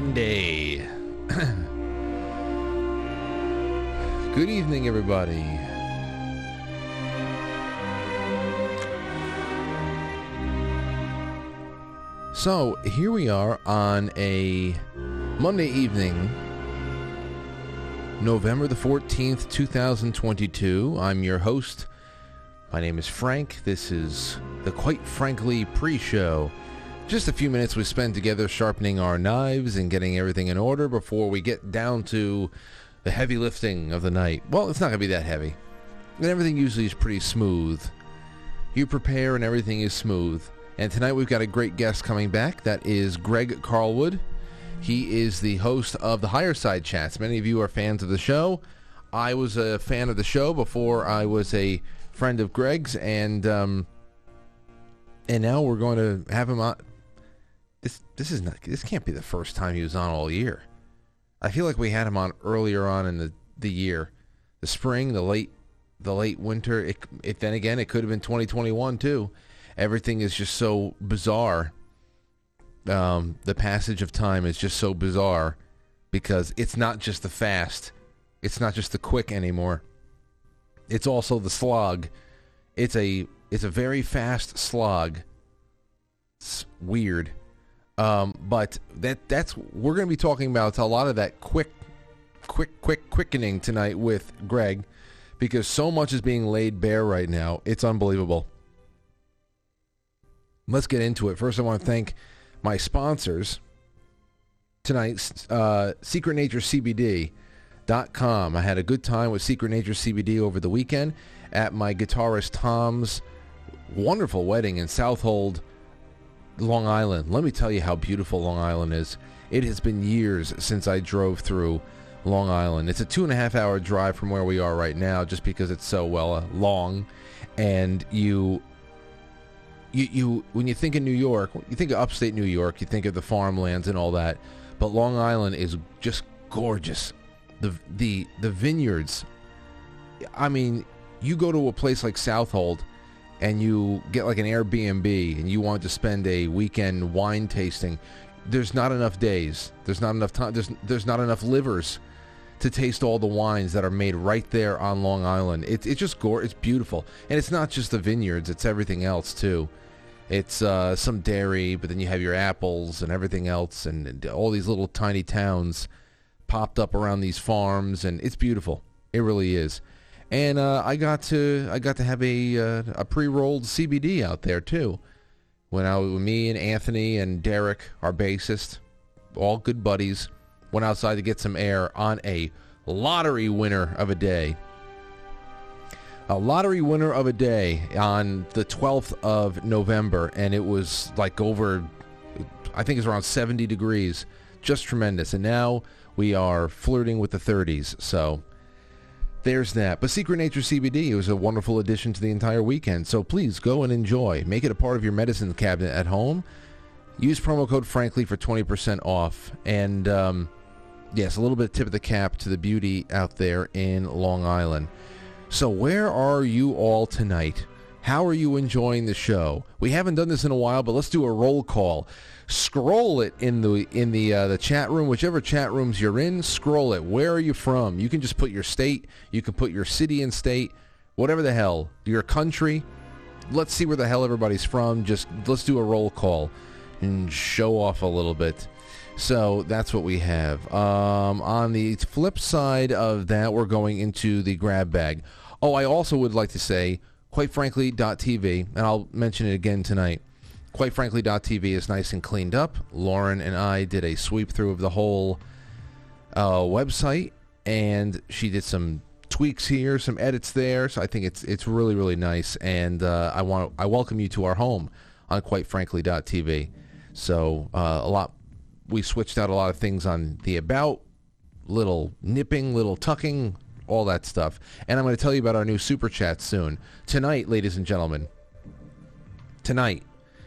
Monday. Good evening, everybody. So, here we are on a Monday evening, November the 14th, 2022. I'm your host. My name is Frank. This is the Quite Frankly pre show. Just a few minutes we spend together sharpening our knives and getting everything in order before we get down to the heavy lifting of the night. Well, it's not going to be that heavy. And everything usually is pretty smooth. You prepare and everything is smooth. And tonight we've got a great guest coming back. That is Greg Carlwood. He is the host of the Higherside Chats. Many of you are fans of the show. I was a fan of the show before I was a friend of Greg's, and um, and now we're going to have him on this this is not this can't be the first time he was on all year. I feel like we had him on earlier on in the, the year, the spring, the late the late winter. It, it then again it could have been 2021 too. Everything is just so bizarre. Um, the passage of time is just so bizarre because it's not just the fast, it's not just the quick anymore. It's also the slog. It's a it's a very fast slog. It's weird um, but that that's we're going to be talking about a lot of that quick, quick, quick quickening tonight with Greg, because so much is being laid bare right now. It's unbelievable. Let's get into it. First, I want to thank my sponsors tonight. Uh, Secret Nature CBD. Dot com. I had a good time with Secret Nature CBD over the weekend at my guitarist Tom's wonderful wedding in Southold, Long Island. Let me tell you how beautiful Long Island is. It has been years since I drove through Long Island. It's a two and a half hour drive from where we are right now, just because it's so well uh, long, and you. You, you when you think of New York, you think of upstate New York, you think of the farmlands and all that, but Long Island is just gorgeous. The the the vineyards. I mean, you go to a place like Southold, and you get like an Airbnb and you want to spend a weekend wine tasting, there's not enough days. There's not enough time. There's there's not enough livers to taste all the wines that are made right there on Long Island. It's it's just gore. It's beautiful, and it's not just the vineyards. It's everything else too. It's uh, some dairy, but then you have your apples and everything else, and, and all these little tiny towns popped up around these farms, and it's beautiful. It really is and uh, I got to I got to have a uh, a pre-rolled CBD out there too. When I me and Anthony and Derek, our bassist, all good buddies, went outside to get some air on a lottery winner of a day. A lottery winner of a day on the 12th of November, and it was like over, I think it's around 70 degrees, just tremendous. And now we are flirting with the 30s, so there's that. But Secret Nature CBD was a wonderful addition to the entire weekend. So please go and enjoy. Make it a part of your medicine cabinet at home. Use promo code Frankly for 20% off. And um, yes, a little bit of tip of the cap to the beauty out there in Long Island. So where are you all tonight? How are you enjoying the show? We haven't done this in a while, but let's do a roll call scroll it in the in the uh, the chat room, whichever chat rooms you're in. Scroll it. Where are you from? You can just put your state. You can put your city and state, whatever the hell, your country. Let's see where the hell everybody's from. Just let's do a roll call and show off a little bit. So that's what we have. Um, on the flip side of that, we're going into the grab bag. Oh, I also would like to say, quite frankly, .tv, and I'll mention it again tonight quite frankly, .tv is nice and cleaned up. Lauren and I did a sweep through of the whole uh, website, and she did some tweaks here, some edits there. So I think it's it's really really nice, and uh, I want I welcome you to our home on quite frankly .tv. So uh, a lot we switched out a lot of things on the about, little nipping, little tucking, all that stuff. And I'm going to tell you about our new super chat soon tonight, ladies and gentlemen. Tonight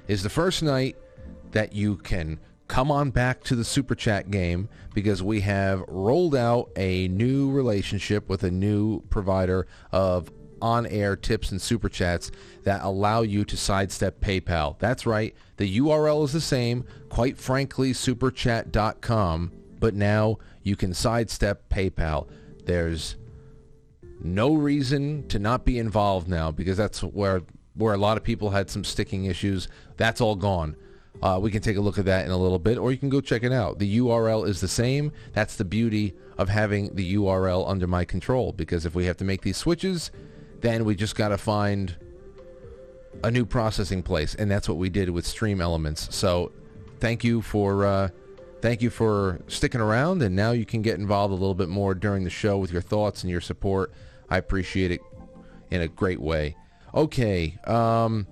is the first night that you can come on back to the super chat game because we have rolled out a new relationship with a new provider of on-air tips and super chats that allow you to sidestep PayPal. That's right. The URL is the same, quite frankly, superchat.com, but now you can sidestep PayPal. There's no reason to not be involved now because that's where where a lot of people had some sticking issues. That's all gone. Uh, we can take a look at that in a little bit, or you can go check it out. The URL is the same. That's the beauty of having the URL under my control, because if we have to make these switches, then we just got to find a new processing place, and that's what we did with Stream Elements. So, thank you for uh, thank you for sticking around, and now you can get involved a little bit more during the show with your thoughts and your support. I appreciate it in a great way. Okay. Um,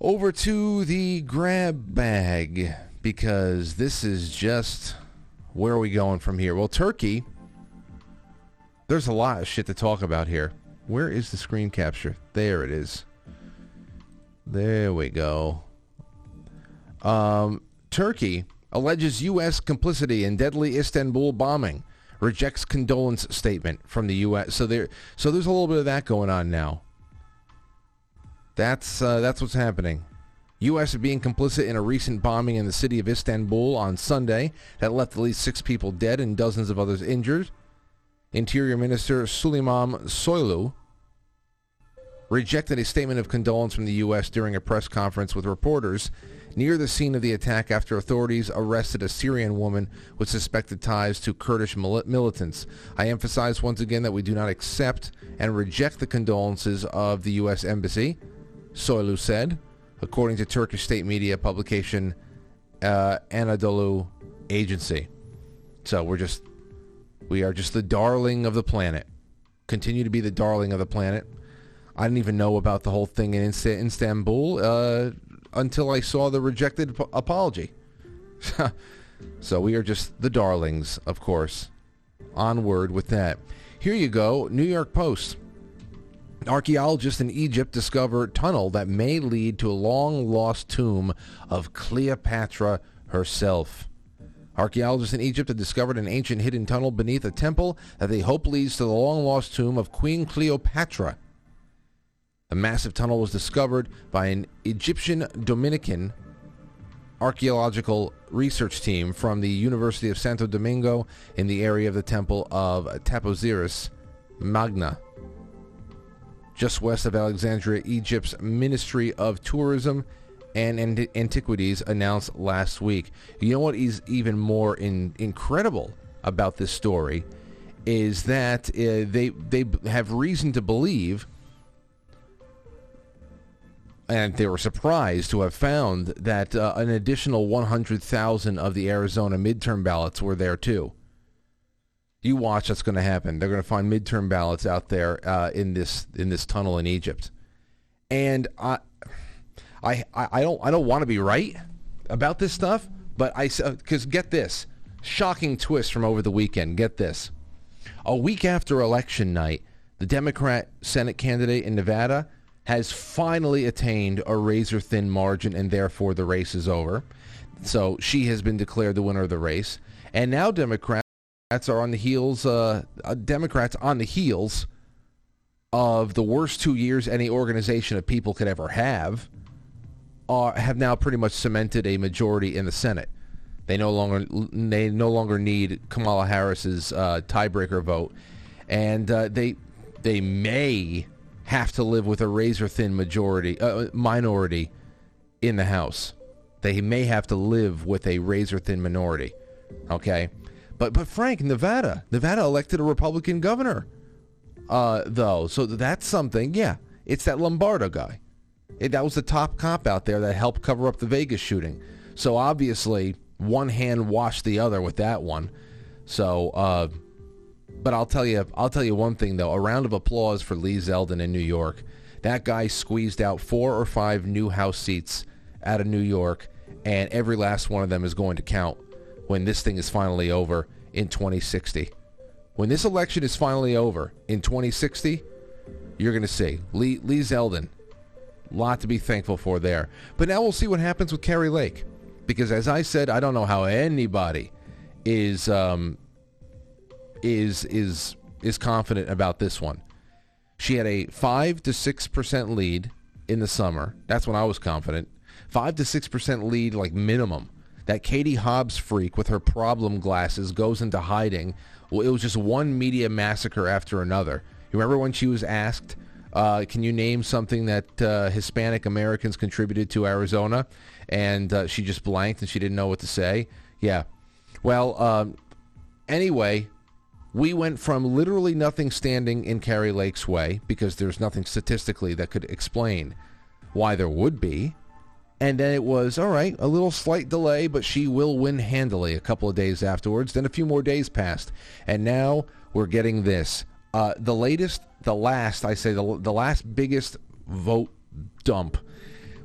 over to the grab bag because this is just where are we going from here? Well, Turkey, there's a lot of shit to talk about here. Where is the screen capture? There it is. There we go. Um, Turkey alleges U.S. complicity in deadly Istanbul bombing. Rejects condolence statement from the U.S. So there, so there's a little bit of that going on now. That's uh, that's what's happening. U.S. being complicit in a recent bombing in the city of Istanbul on Sunday that left at least six people dead and dozens of others injured. Interior Minister Suleiman Soylu rejected a statement of condolence from the U.S. during a press conference with reporters near the scene of the attack after authorities arrested a Syrian woman with suspected ties to Kurdish militants. I emphasize once again that we do not accept and reject the condolences of the U.S. Embassy. Soylu said, according to Turkish state media publication uh, Anadolu Agency. So we're just, we are just the darling of the planet. Continue to be the darling of the planet. I didn't even know about the whole thing in Istanbul uh, until I saw the rejected apology. so we are just the darlings, of course. Onward with that. Here you go, New York Post. Archaeologists in Egypt discover tunnel that may lead to a long-lost tomb of Cleopatra herself. Archaeologists in Egypt have discovered an ancient hidden tunnel beneath a temple that they hope leads to the long-lost tomb of Queen Cleopatra. The massive tunnel was discovered by an Egyptian Dominican archaeological research team from the University of Santo Domingo in the area of the temple of Taposiris Magna just west of Alexandria, Egypt's Ministry of Tourism and Antiquities announced last week. You know what is even more in, incredible about this story is that uh, they they have reason to believe and they were surprised to have found that uh, an additional 100,000 of the Arizona midterm ballots were there too. You watch what's going to happen. They're going to find midterm ballots out there uh, in this in this tunnel in Egypt, and I, I, I don't I don't want to be right about this stuff, but I because uh, get this shocking twist from over the weekend. Get this, a week after election night, the Democrat Senate candidate in Nevada has finally attained a razor thin margin, and therefore the race is over. So she has been declared the winner of the race, and now Democrats Democrats are on the heels, uh, uh, Democrats on the heels of the worst two years any organization of people could ever have, uh, have now pretty much cemented a majority in the Senate. They no longer they no longer need Kamala Harris's uh, tiebreaker vote, and uh, they they may have to live with a razor thin majority uh, minority in the House. They may have to live with a razor thin minority. Okay, but but Frank, Nevada, Nevada elected a Republican governor, uh, though. So that's something. Yeah, it's that Lombardo guy. It, that was the top cop out there that helped cover up the Vegas shooting. So obviously, one hand washed the other with that one. So, uh, but I'll tell you, I'll tell you one thing though. A round of applause for Lee Zeldin in New York. That guy squeezed out four or five new House seats out of New York, and every last one of them is going to count when this thing is finally over in 2060. When this election is finally over in 2060, you're going to see Lee, Lee Zeldin. Lot to be thankful for there. But now we'll see what happens with Kari Lake. Because as I said, I don't know how anybody is um, is is is confident about this one. She had a 5 to 6% lead in the summer. That's when I was confident. 5 to 6% lead like minimum. That Katie Hobbs freak with her problem glasses goes into hiding. Well, it was just one media massacre after another. You remember when she was asked, uh, can you name something that uh, Hispanic Americans contributed to Arizona? And uh, she just blanked and she didn't know what to say. Yeah. Well, um, anyway, we went from literally nothing standing in Kari Lake's way because there's nothing statistically that could explain why there would be. And then it was, all right, a little slight delay, but she will win handily a couple of days afterwards. Then a few more days passed. And now we're getting this. Uh, the latest, the last, I say, the, the last biggest vote dump,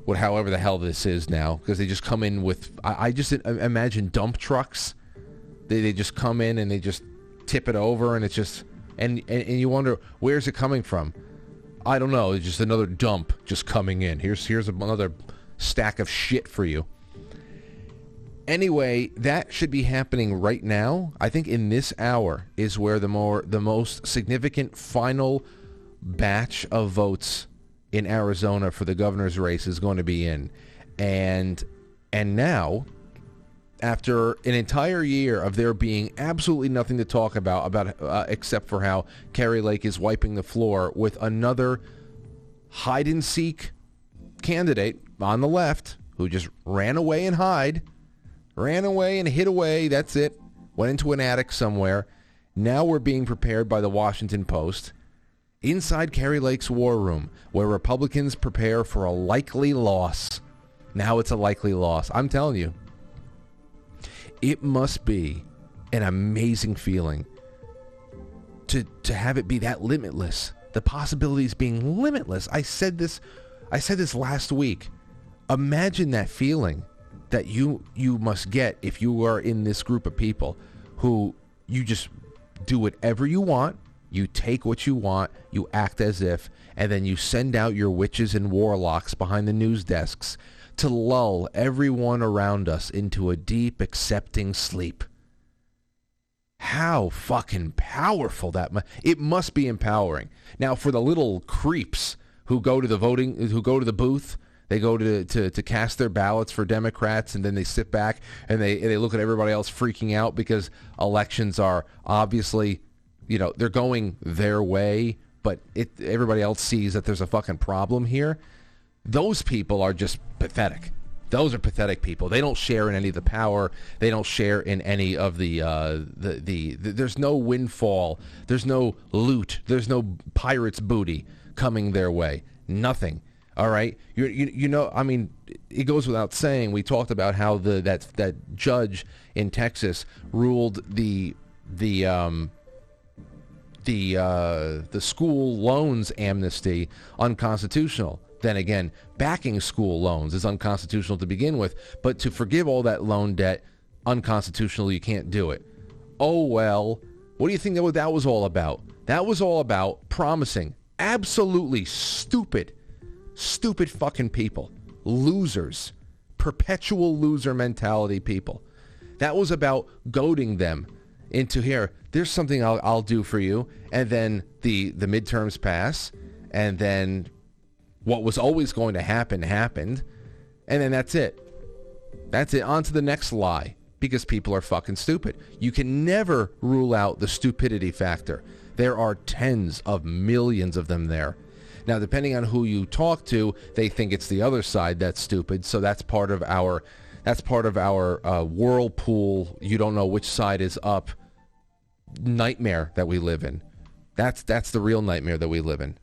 what, however the hell this is now, because they just come in with, I, I just imagine dump trucks. They, they just come in and they just tip it over, and it's just, and, and, and you wonder, where's it coming from? I don't know. It's just another dump just coming in. Here's here's another stack of shit for you. Anyway, that should be happening right now. I think in this hour is where the more the most significant final batch of votes in Arizona for the governor's race is going to be in. And and now after an entire year of there being absolutely nothing to talk about about uh, except for how Kari Lake is wiping the floor with another hide and seek candidate on the left who just ran away and hide, ran away and hid away. That's it. Went into an attic somewhere. Now we're being prepared by the Washington Post inside Kari Lake's war room, where Republicans prepare for a likely loss. Now it's a likely loss. I'm telling you, it must be an amazing feeling to to have it be that limitless. The possibilities being limitless. I said this I said this last week. Imagine that feeling that you you must get if you are in this group of people who you just do whatever you want, you take what you want, you act as if, and then you send out your witches and warlocks behind the news desks to lull everyone around us into a deep accepting sleep. How fucking powerful that mu- it must be empowering. Now for the little creeps who go to the voting, who go to the booth. They go to, to, to cast their ballots for Democrats, and then they sit back and they they look at everybody else freaking out because elections are obviously, you know, they're going their way, but it everybody else sees that there's a fucking problem here. Those people are just pathetic. Those are pathetic people. They don't share in any of the power. They don't share in any of the, uh, the, the, the there's no windfall. There's no loot. There's no pirate's booty coming their way. Nothing. All right. You, you, you know, I mean, it goes without saying. We talked about how the that that judge in Texas ruled the the um, the uh, the school loans amnesty unconstitutional. Then again, backing school loans is unconstitutional to begin with, but to forgive all that loan debt unconstitutional, you can't do it. Oh well. What do you think that that was all about? That was all about promising absolutely stupid, stupid fucking people, losers, perpetual loser mentality people. That was about goading them into here. There's something I'll, I'll do for you, and then the the midterms pass, and then what was always going to happen happened, and then that's it. That's it. On to the next lie because people are fucking stupid. You can never rule out the stupidity factor. There are tens of millions of them there. Now, depending on who you talk to, they think it's the other side that's stupid. So that's part of our that's part of our uh, whirlpool. You don't know which side is up. Nightmare that we live in. That's that's the real nightmare that we live in.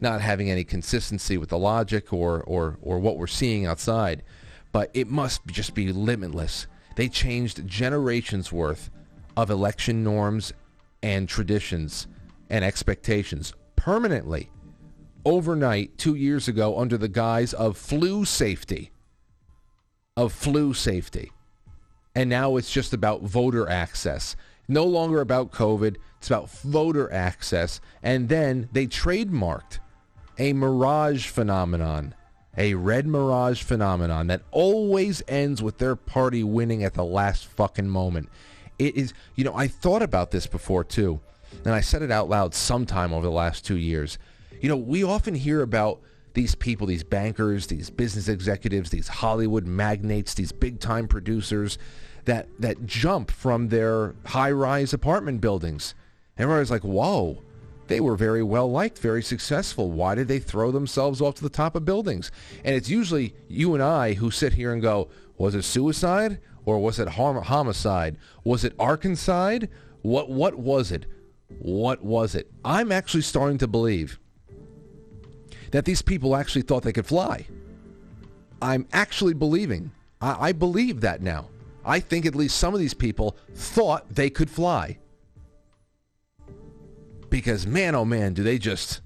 Not having any consistency with the logic or or or what we're seeing outside, but it must just be limitless. They changed generations worth of election norms and traditions and expectations permanently overnight two years ago under the guise of flu safety. Of flu safety. And now it's just about voter access. No longer about COVID. It's about voter access. And then they trademarked a mirage phenomenon, a red mirage phenomenon that always ends with their party winning at the last fucking moment. It is, you know, I thought about this before too, and I said it out loud sometime over the last two years. You know, we often hear about these people, these bankers, these business executives, these Hollywood magnates, these big-time producers that that jump from their high-rise apartment buildings. Everybody's like, "Whoa, they were very well liked, very successful. Why did they throw themselves off to the top of buildings?" And it's usually you and I who sit here and go, "Was it suicide or was it hom- homicide? Was it arkancide? What what was it? What was it?" I'm actually starting to believe that these people actually thought they could fly. I'm actually believing. I, I believe that now. I think at least some of these people thought they could fly. Because man, oh man, do they just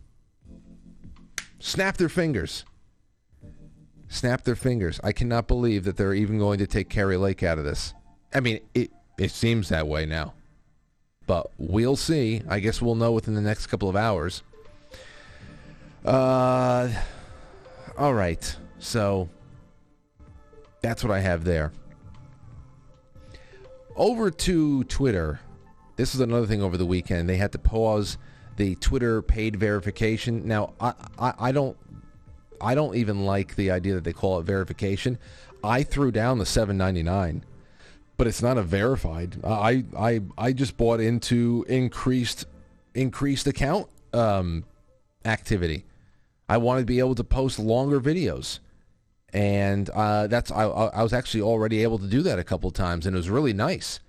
snap their fingers. Snap their fingers. I cannot believe that they're even going to take Kari Lake out of this. I mean, it, it seems that way now. But we'll see. I guess we'll know within the next couple of hours. Uh, all right. So that's what I have there. Over to Twitter. This is another thing over the weekend. They had to pause the Twitter paid verification. Now, I, I, I don't I don't even like the idea that they call it verification. I threw down the 7.99, but it's not a verified. I I I just bought into increased increased account um, activity. I wanted to be able to post longer videos. And uh, that's I, I was actually already able to do that a couple times, and it was really nice.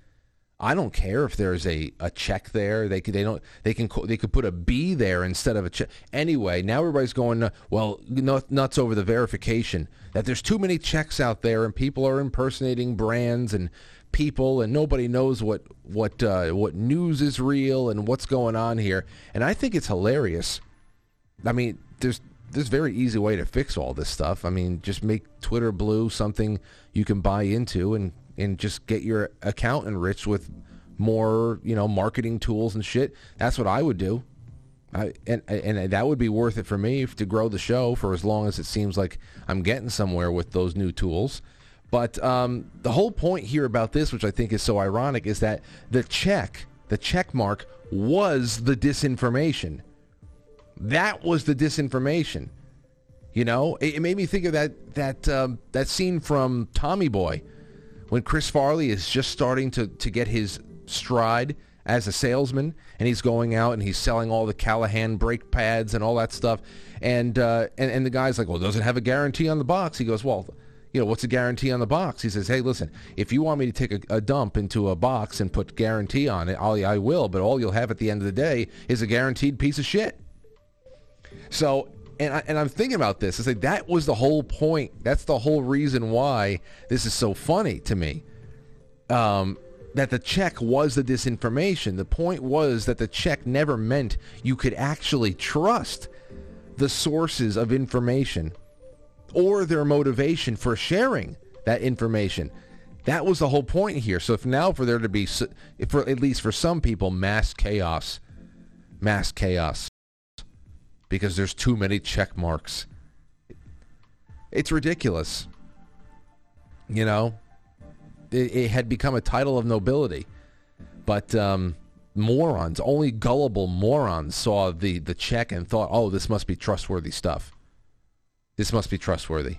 I don't care if there's a, a check there. They could they don't they can they could put a B there instead of a check. Anyway, now everybody's going well nuts over the verification that there's too many checks out there and people are impersonating brands and people and nobody knows what what uh, what news is real and what's going on here. And I think it's hilarious. I mean, there's there's very easy way to fix all this stuff. I mean, just make Twitter Blue something you can buy into and and just get your account enriched with more, you know, marketing tools and shit. That's what I would do. I, and and that would be worth it for me to grow the show for as long as it seems like I'm getting somewhere with those new tools. But um, the whole point here about this, which I think is so ironic, is that the check, the check mark, was the disinformation. That was the disinformation. You know, it, it made me think of that that um, that scene from Tommy Boy when Chris Farley is just starting to to get his stride as a salesman and he's going out and he's selling all the Callahan brake pads and all that stuff. And uh, and and the guy's like well does it have a guarantee on the box? He goes well you know what's a guarantee on the box? He says hey listen if you want me to take a, a dump into a box and put guarantee on it I'll, I will but all you'll have at the end of the day is a guaranteed piece of shit so, and, I, and I'm thinking about this. I say that was the whole point. That's the whole reason why this is so funny to me. Um, that the check was the disinformation. The point was that the check never meant you could actually trust the sources of information or their motivation for sharing that information. That was the whole point here. So if now for there to be, for at least for some people, mass chaos, mass chaos because there's too many check marks. It's ridiculous. You know, it, it had become a title of nobility, but um, morons, only gullible morons, saw the the check and thought, "Oh, this must be trustworthy stuff. This must be trustworthy."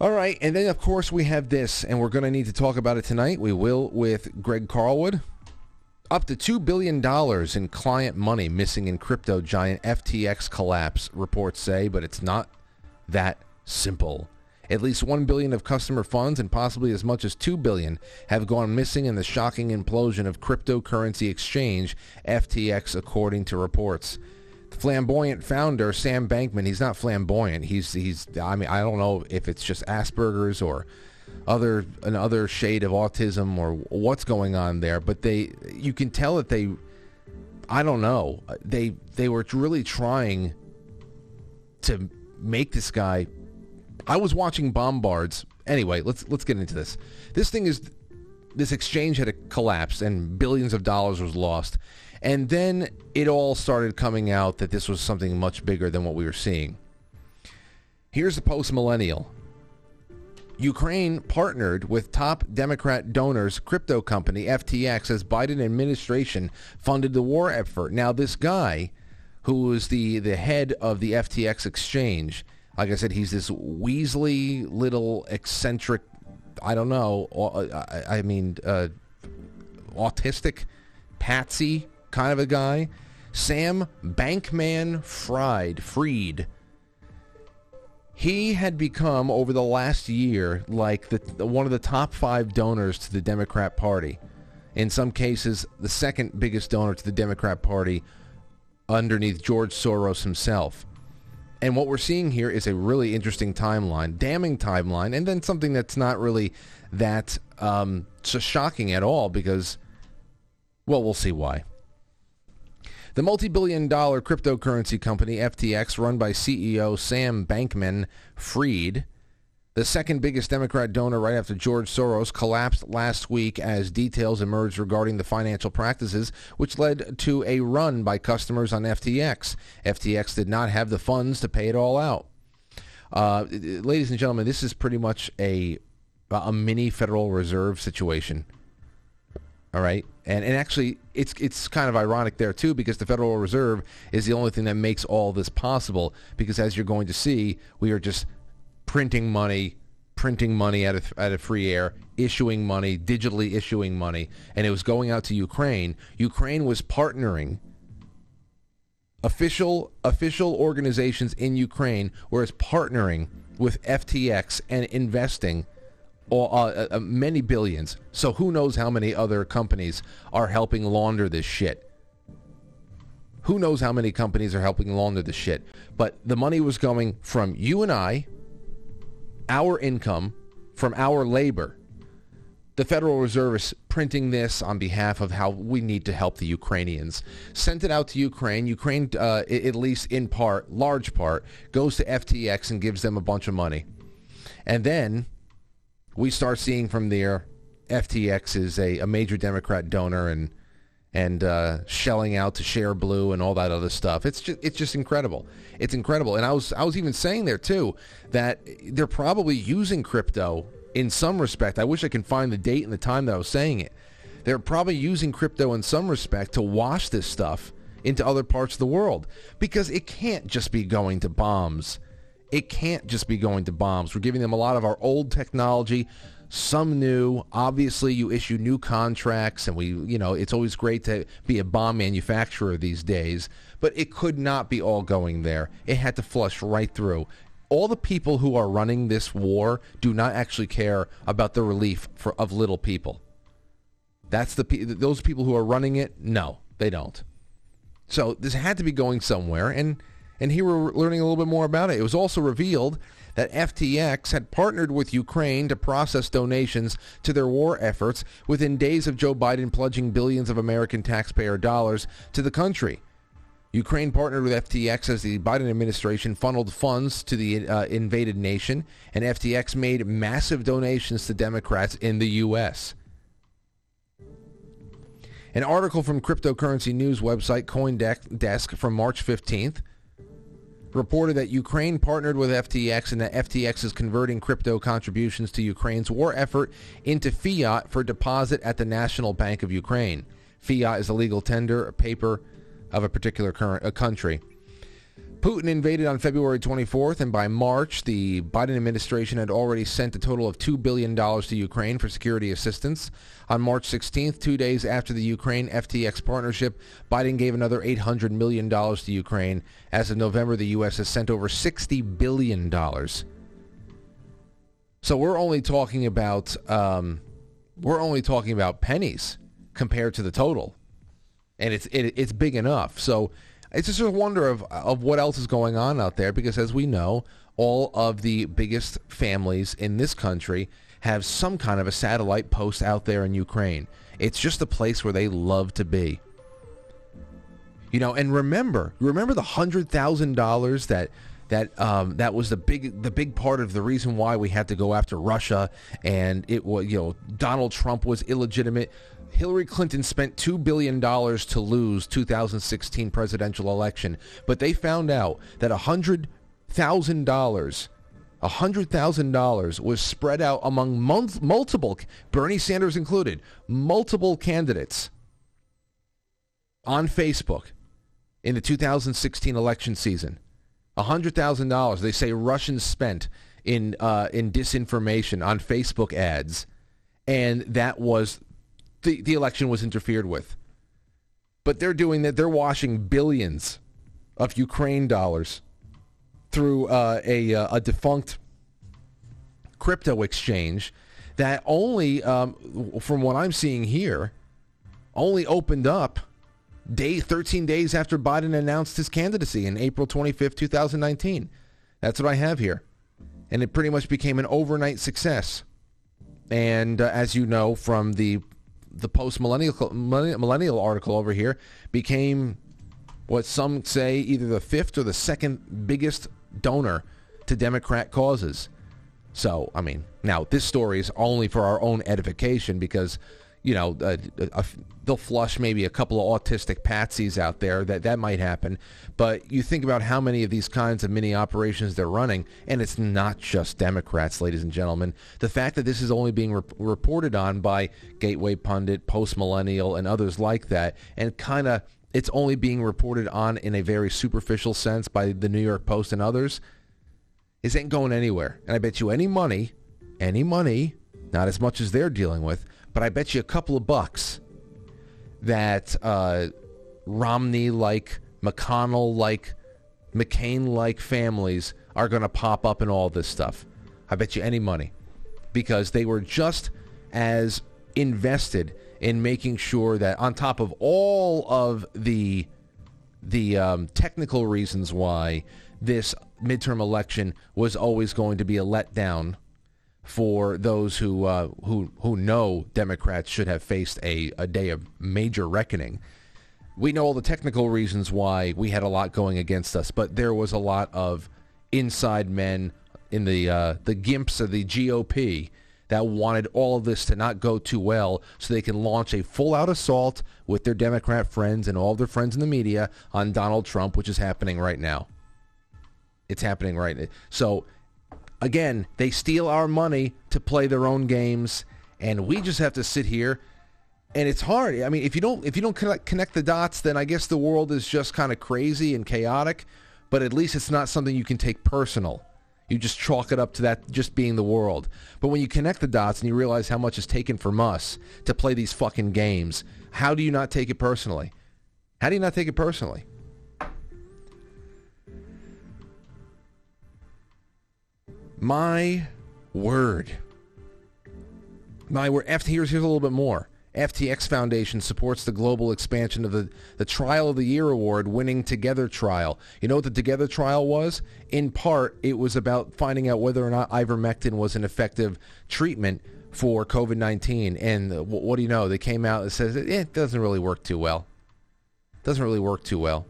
All right, and then of course we have this, and we're going to need to talk about it tonight. We will with Greg Carlwood. Up to $2 billion in client money missing in crypto giant FTX collapse, reports say, but it's not that simple. At least 1 billion of customer funds and possibly as much as 2 billion have gone missing in the shocking implosion of cryptocurrency exchange FTX according to reports. The flamboyant founder Sam Bankman, he's not flamboyant. He's he's I mean I don't know if it's just Asperger's or other another shade of autism or what's going on there, but they you can tell that they I don't know. They they were really trying to make this guy I was watching Bombards. Anyway, let's let's get into this. This thing is this exchange had a collapse and billions of dollars was lost. And then it all started coming out that this was something much bigger than what we were seeing. Here's the post millennial. Ukraine partnered with top Democrat donors crypto company FTX as Biden administration funded the war effort. Now this guy who is the, the head of the FTX exchange. Like I said, he's this Weasley little eccentric, I don't know, I, I mean, uh, autistic, patsy kind of a guy. Sam Bankman Fried, Freed. He had become over the last year like the, the, one of the top five donors to the Democrat Party. In some cases, the second biggest donor to the Democrat Party underneath George Soros himself. And what we're seeing here is a really interesting timeline, damning timeline, and then something that's not really that um, so shocking at all because, well, we'll see why. The multi-billion dollar cryptocurrency company FTX, run by CEO Sam Bankman Fried, the second biggest Democrat donor right after George Soros collapsed last week as details emerged regarding the financial practices, which led to a run by customers on FTX. FTX did not have the funds to pay it all out. Uh, ladies and gentlemen, this is pretty much a a mini Federal Reserve situation. All right, and and actually, it's it's kind of ironic there too because the Federal Reserve is the only thing that makes all this possible. Because as you're going to see, we are just printing money, printing money out of, out of free air, issuing money, digitally issuing money, and it was going out to Ukraine. Ukraine was partnering. Official official organizations in Ukraine were partnering with FTX and investing all, uh, uh, uh, many billions. So who knows how many other companies are helping launder this shit. Who knows how many companies are helping launder this shit. But the money was going from you and I, our income from our labor. The Federal Reserve is printing this on behalf of how we need to help the Ukrainians. Sent it out to Ukraine. Ukraine, uh, at least in part, large part, goes to FTX and gives them a bunch of money. And then we start seeing from there FTX is a, a major Democrat donor and and uh, shelling out to Shareblue and all that other stuff. It's just it's just incredible. It's incredible. And I was I was even saying there too that they're probably using crypto in some respect. I wish I can find the date and the time that I was saying it. They're probably using crypto in some respect to wash this stuff into other parts of the world because it can't just be going to bombs. It can't just be going to bombs. We're giving them a lot of our old technology some new. Obviously, you issue new contracts, and we, you know, it's always great to be a bomb manufacturer these days. But it could not be all going there. It had to flush right through. All the people who are running this war do not actually care about the relief for, of little people. That's the those people who are running it. No, they don't. So this had to be going somewhere, and and here we're learning a little bit more about it. It was also revealed that FTX had partnered with Ukraine to process donations to their war efforts within days of Joe Biden pledging billions of American taxpayer dollars to the country. Ukraine partnered with FTX as the Biden administration funneled funds to the uh, invaded nation, and FTX made massive donations to Democrats in the U.S. An article from cryptocurrency news website CoinDesk from March 15th reported that Ukraine partnered with FTX and that FTX is converting crypto contributions to Ukraine's war effort into fiat for deposit at the National Bank of Ukraine. Fiat is a legal tender, a paper of a particular current, a country. Putin invaded on February 24th, and by March, the Biden administration had already sent a total of $2 billion to Ukraine for security assistance. On March 16th, two days after the Ukraine FTX partnership, Biden gave another $800 million to Ukraine. As of November, the U.S. has sent over $60 billion. So we're only talking about um, we're only talking about pennies compared to the total, and it's it, it's big enough. So it's just a wonder of of what else is going on out there because as we know, all of the biggest families in this country have some kind of a satellite post out there in Ukraine. It's just a place where they love to be. You know, and remember, remember the hundred thousand dollars that that um, that was the big the big part of the reason why we had to go after Russia, and it was you know Donald Trump was illegitimate. Hillary Clinton spent $2 billion to lose 2016 presidential election, but they found out that $100,000 $100,000 was spread out among multiple, Bernie Sanders included, multiple candidates on Facebook. in the 2016 election season. $100,000 they say Russians spent in uh, in disinformation on Facebook ads and that was the the election was interfered with. But they're doing that they're washing billions of Ukraine dollars through uh, a uh, a defunct crypto exchange that only um, from what I'm seeing here only opened up day 13 days after Biden announced his candidacy in April 25th, 2019. That's what I have here. And it pretty much became an overnight success. And uh, as you know from the the post millennial millennial article over here, became what some say either the fifth or the second biggest donor to Democrat causes. So, I mean, now this story is only for our own edification because you know, uh, uh, they'll flush maybe a couple of autistic patsies out there. That that might happen. But you think about how many of these kinds of mini operations they're running, and it's not just Democrats, ladies and gentlemen. The fact that this is only being re- reported on by Gateway Pundit, Post Millennial, and others like that, and kind of it's only being reported on in a very superficial sense by the New York Post and others, is ain't going anywhere. And I bet you any money, any money, not as much as they're dealing with but I bet you a couple of bucks that uh, Romney-like, McConnell-like, McCain-like families are going to pop up in all this stuff. I bet you any money because they were just as invested in making sure that on top of all of the the um, technical reasons why this midterm election was always going to be a letdown for those who uh, who who know Democrats should have faced a, a day of major reckoning. We know all the technical reasons why we had a lot going against us, but there was a lot of inside men in the uh, the gimps of the GOP that wanted all of this to not go too well so they can launch a full-out assault with their Democrat friends and all their friends in the media on Donald Trump, which is happening right now. It's happening right now. So again, they steal our money to play their own games, and we just have to sit here. And it's hard. I mean, if you don't if you don't connect, connect the dots, then I guess the world is just kind of crazy and chaotic. But at least it's not something you can take personal. You just chalk it up to that just being the world. But when you connect the dots and you realize how much is taken from us to play these fucking games, how do you not take it personally? How do you not take it personally? My word. My word. F- here's, here's a little bit more. FTX Foundation supports the global expansion of the, the Trial of the Year award winning Together Trial. You know what the Together Trial was? In part, it was about finding out whether or not ivermectin was an effective treatment for COVID-19. And what do you know? They came out and says eh, it doesn't really work too well. Doesn't really work too well.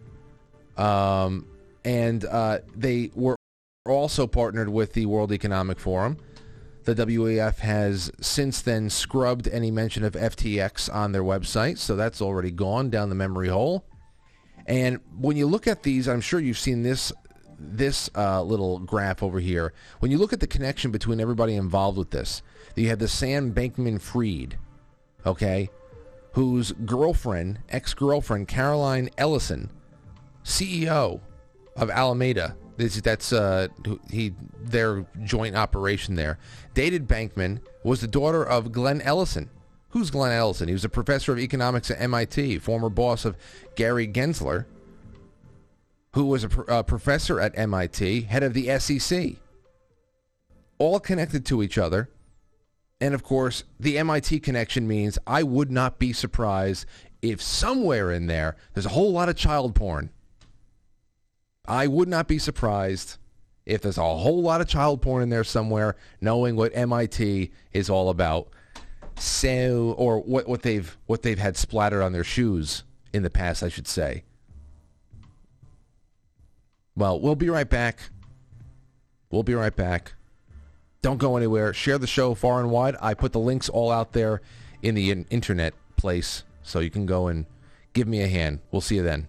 Um, and uh, they were also partnered with the World Economic Forum. The WEF has since then scrubbed any mention of FTX on their website, so that's already gone down the memory hole. And when you look at these, I'm sure you've seen this this uh, little graph over here. When you look at the connection between everybody involved with this, you have the Sam Bankman-Fried, okay, whose girlfriend, ex-girlfriend Caroline Ellison, CEO of Alameda, that's uh, he their joint operation there. Dated Bankman was the daughter of Glenn Ellison. Who's Glenn Ellison? He was a professor of economics at MIT, former boss of Gary Gensler, who was a uh, professor at MIT, head of the SEC. All connected to each other. And of course, the MIT connection means I would not be surprised if somewhere in there there's a whole lot of child porn. I would not be surprised if there's a whole lot of child porn in there somewhere, knowing what MIT is all about. So, or what, what they've what they've had splattered on their shoes in the past, I should say. Well, we'll be right back. We'll be right back. Don't go anywhere. Share the show far and wide. I put the links all out there in the internet place, so you can go and give me a hand. We'll see you then.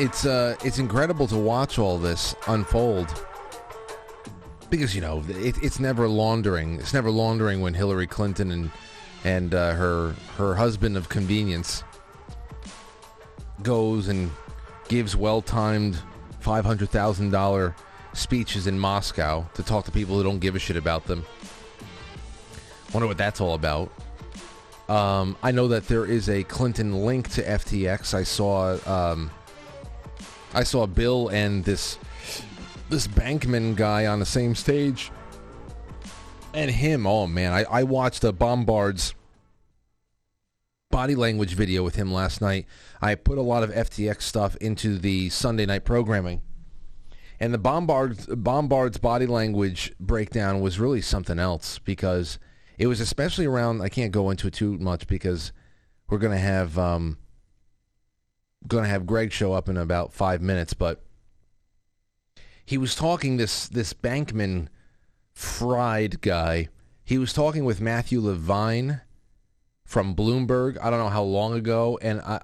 It's uh, it's incredible to watch all this unfold because you know it, it's never laundering. It's never laundering when Hillary Clinton and and uh, her her husband of convenience goes and gives well-timed five hundred thousand dollar speeches in Moscow to talk to people who don't give a shit about them. Wonder what that's all about. Um, I know that there is a Clinton link to FTX. I saw um, I saw Bill and this this Bankman guy on the same stage, and him. Oh man, I, I watched a Bombard's body language video with him last night. I put a lot of FTX stuff into the Sunday night programming. And the Bombard's, Bombard's body language breakdown was really something else because it was especially around. I can't go into it too much because we're gonna have um, gonna have Greg show up in about five minutes. But he was talking this this Bankman fried guy. He was talking with Matthew Levine from Bloomberg. I don't know how long ago, and I,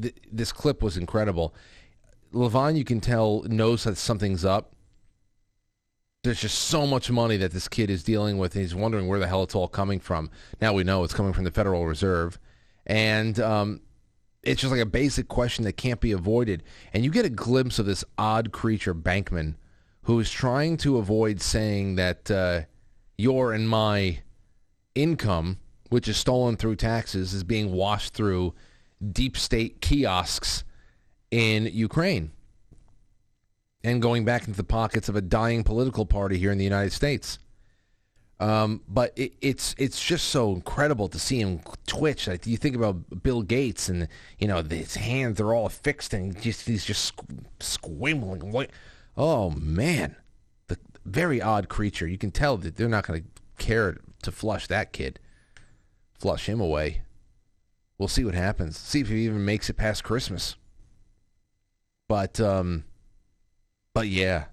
th- this clip was incredible. Levine, you can tell, knows that something's up there's just so much money that this kid is dealing with. And he's wondering where the hell it's all coming from. Now we know it's coming from the Federal Reserve, and um, it's just like a basic question that can't be avoided. And you get a glimpse of this odd creature, Bankman, who is trying to avoid saying that uh, your and my income, which is stolen through taxes, is being washed through deep state kiosks in Ukraine and going back into the pockets of a dying political party here in the United States. Um, but it, it's it's just so incredible to see him twitch. Like you think about Bill Gates, and you know his hands are all fixed, and just he's just squabbling. Oh man, the very odd creature. You can tell that they're not going to care to flush that kid, flush him away. We'll see what happens. See if he even makes it past Christmas. But um, but yeah.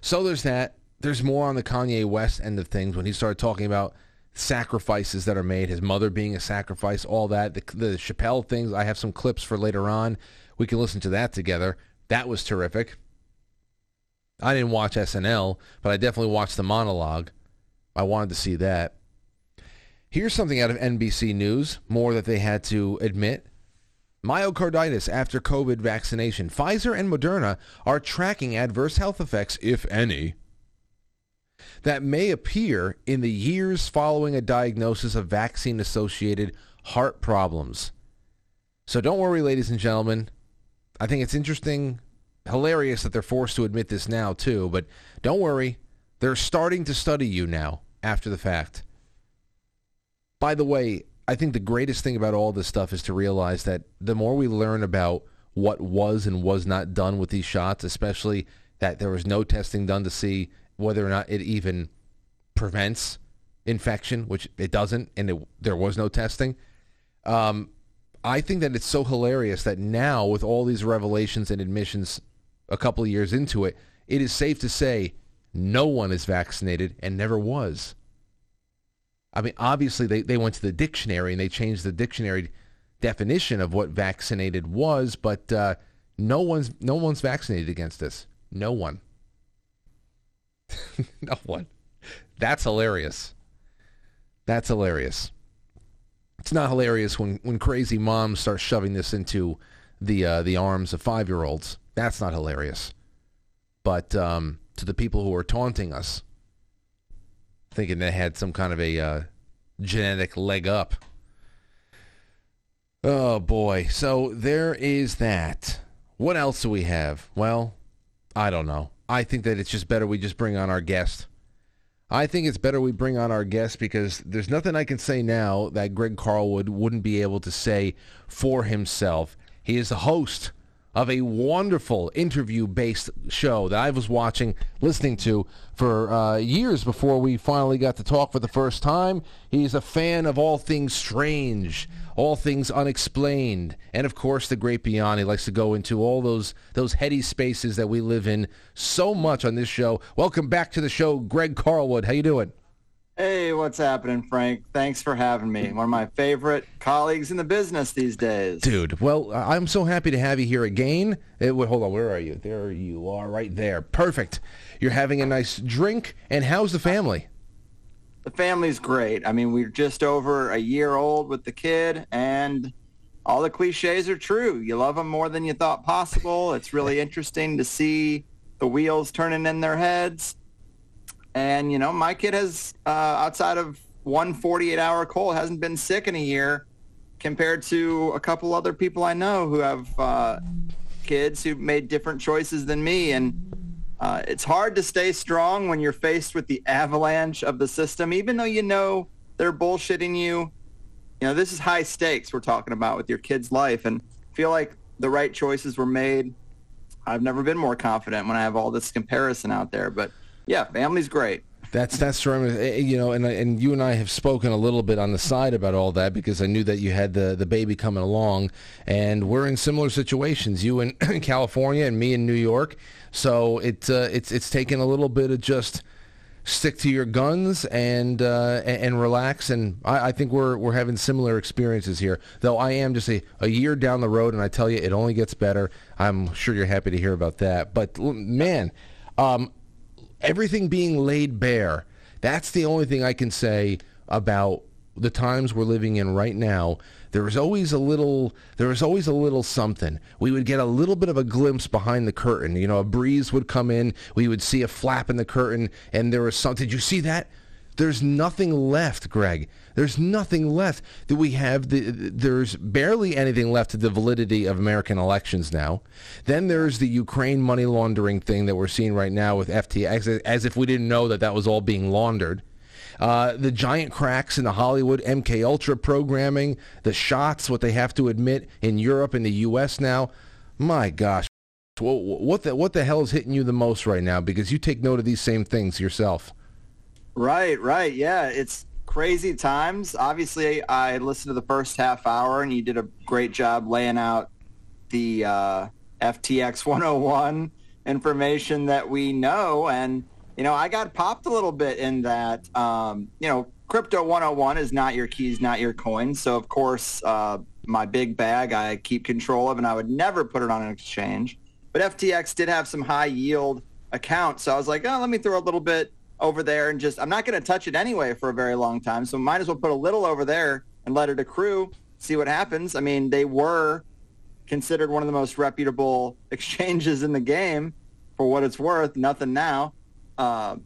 So there's that. There's more on the Kanye West end of things when he started talking about sacrifices that are made, his mother being a sacrifice, all that. The, the Chappelle things, I have some clips for later on. We can listen to that together. That was terrific. I didn't watch SNL, but I definitely watched the monologue. I wanted to see that. Here's something out of NBC News, more that they had to admit. Myocarditis after COVID vaccination. Pfizer and Moderna are tracking adverse health effects, if any, that may appear in the years following a diagnosis of vaccine associated heart problems. So don't worry, ladies and gentlemen. I think it's interesting, hilarious that they're forced to admit this now, too, but don't worry. They're starting to study you now after the fact. By the way, I think the greatest thing about all this stuff is to realize that the more we learn about what was and was not done with these shots, especially that there was no testing done to see whether or not it even prevents infection, which it doesn't, and it, there was no testing. Um, I think that it's so hilarious that now, with all these revelations and admissions a couple of years into it, it is safe to say no one is vaccinated and never was. I mean, obviously they, they went to the dictionary and they changed the dictionary definition of what vaccinated was, but uh, no one's no one's vaccinated against this. No one. no one. That's hilarious. That's hilarious. It's not hilarious when, when crazy moms start shoving this into the uh, the arms of five year olds. That's not hilarious. But um, to the people who are taunting us, thinking they had some kind of a uh, genetic leg up. Oh boy. So there is that. What else do we have? Well, I don't know. I think that it's just better we just bring on our guest. I think it's better we bring on our guest because there's nothing I can say now that Greg Carlwood wouldn't be able to say for himself. He is the host of a wonderful interview-based show that I was watching, listening to for uh, years before we finally got to talk for the first time. He's a fan of all things strange, all things unexplained, and of course the great beyond. He likes to go into all those those heady spaces that we live in so much on this show. Welcome back to the show, Greg Carlwood. How you doing? Hey, what's happening, Frank? Thanks for having me. One of my favorite colleagues in the business these days. Dude, well, I'm so happy to have you here again. It, wait, hold on, where are you? There you are, right there. Perfect. You're having a nice drink, and how's the family? The family's great. I mean, we're just over a year old with the kid, and all the cliches are true. You love them more than you thought possible. It's really interesting to see the wheels turning in their heads and, you know, my kid has, uh, outside of one 48-hour cold, hasn't been sick in a year compared to a couple other people I know who have uh, kids who made different choices than me. And uh, it's hard to stay strong when you're faced with the avalanche of the system, even though you know they're bullshitting you. You know, this is high stakes we're talking about with your kid's life. And feel like the right choices were made. I've never been more confident when I have all this comparison out there. But yeah, family's great. That's that's true. Eh, you know, and and you and I have spoken a little bit on the side about all that because I knew that you had the the baby coming along, and we're in similar situations. You in California and me in New York, so it uh, it's it's taken a little bit of just stick to your guns and uh, and, relax. And I, I, think we're we're having similar experiences here. Though I am just a, a year down the road, and I tell you, it only gets better. I'm sure you're happy to hear about that. But man. Um, everything being laid bare. That's the only thing I can say about the times we're living in right now. There was always a little there was always a little something. We would get a little bit of a glimpse behind the curtain. You know, a breeze would come in, we would see a flap in the curtain and there was something. Did you see that? There's nothing left, Greg. There's nothing left. That we have the, there's barely anything left of the validity of American elections now. Then there's the Ukraine money laundering thing that we're seeing right now with FTX, as if we didn't know that that was all being laundered. Uh, the giant cracks in the Hollywood MK Ultra programming, the shots, what they have to admit in Europe and the U.S. now. My gosh, what the what the hell is hitting you the most right now? Because you take note of these same things yourself. Right, right. Yeah, it's crazy times. Obviously, I listened to the first half hour, and you did a great job laying out the uh, FTX 101 information that we know. And, you know, I got popped a little bit in that, um, you know, Crypto 101 is not your keys, not your coins. So, of course, uh, my big bag I keep control of, and I would never put it on an exchange. But FTX did have some high yield accounts. So I was like, oh, let me throw a little bit over there and just I'm not going to touch it anyway for a very long time. So might as well put a little over there and let it accrue, see what happens. I mean, they were considered one of the most reputable exchanges in the game for what it's worth. Nothing now. Uh,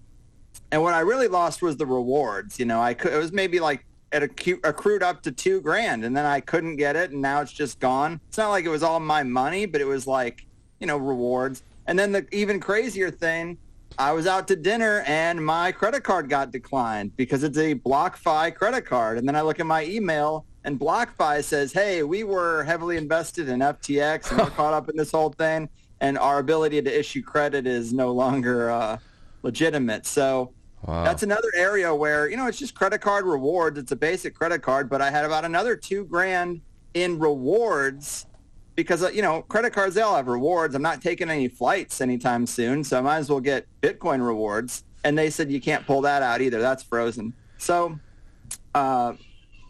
and what I really lost was the rewards. You know, I could, it was maybe like it accrued up to two grand and then I couldn't get it and now it's just gone. It's not like it was all my money, but it was like, you know, rewards. And then the even crazier thing I was out to dinner and my credit card got declined because it's a BlockFi credit card. And then I look at my email and BlockFi says, hey, we were heavily invested in FTX and we're caught up in this whole thing. And our ability to issue credit is no longer uh, legitimate. So wow. that's another area where, you know, it's just credit card rewards. It's a basic credit card, but I had about another two grand in rewards because uh, you know credit cards they all have rewards. I'm not taking any flights anytime soon, so I might as well get Bitcoin rewards. And they said you can't pull that out either. That's frozen. So uh,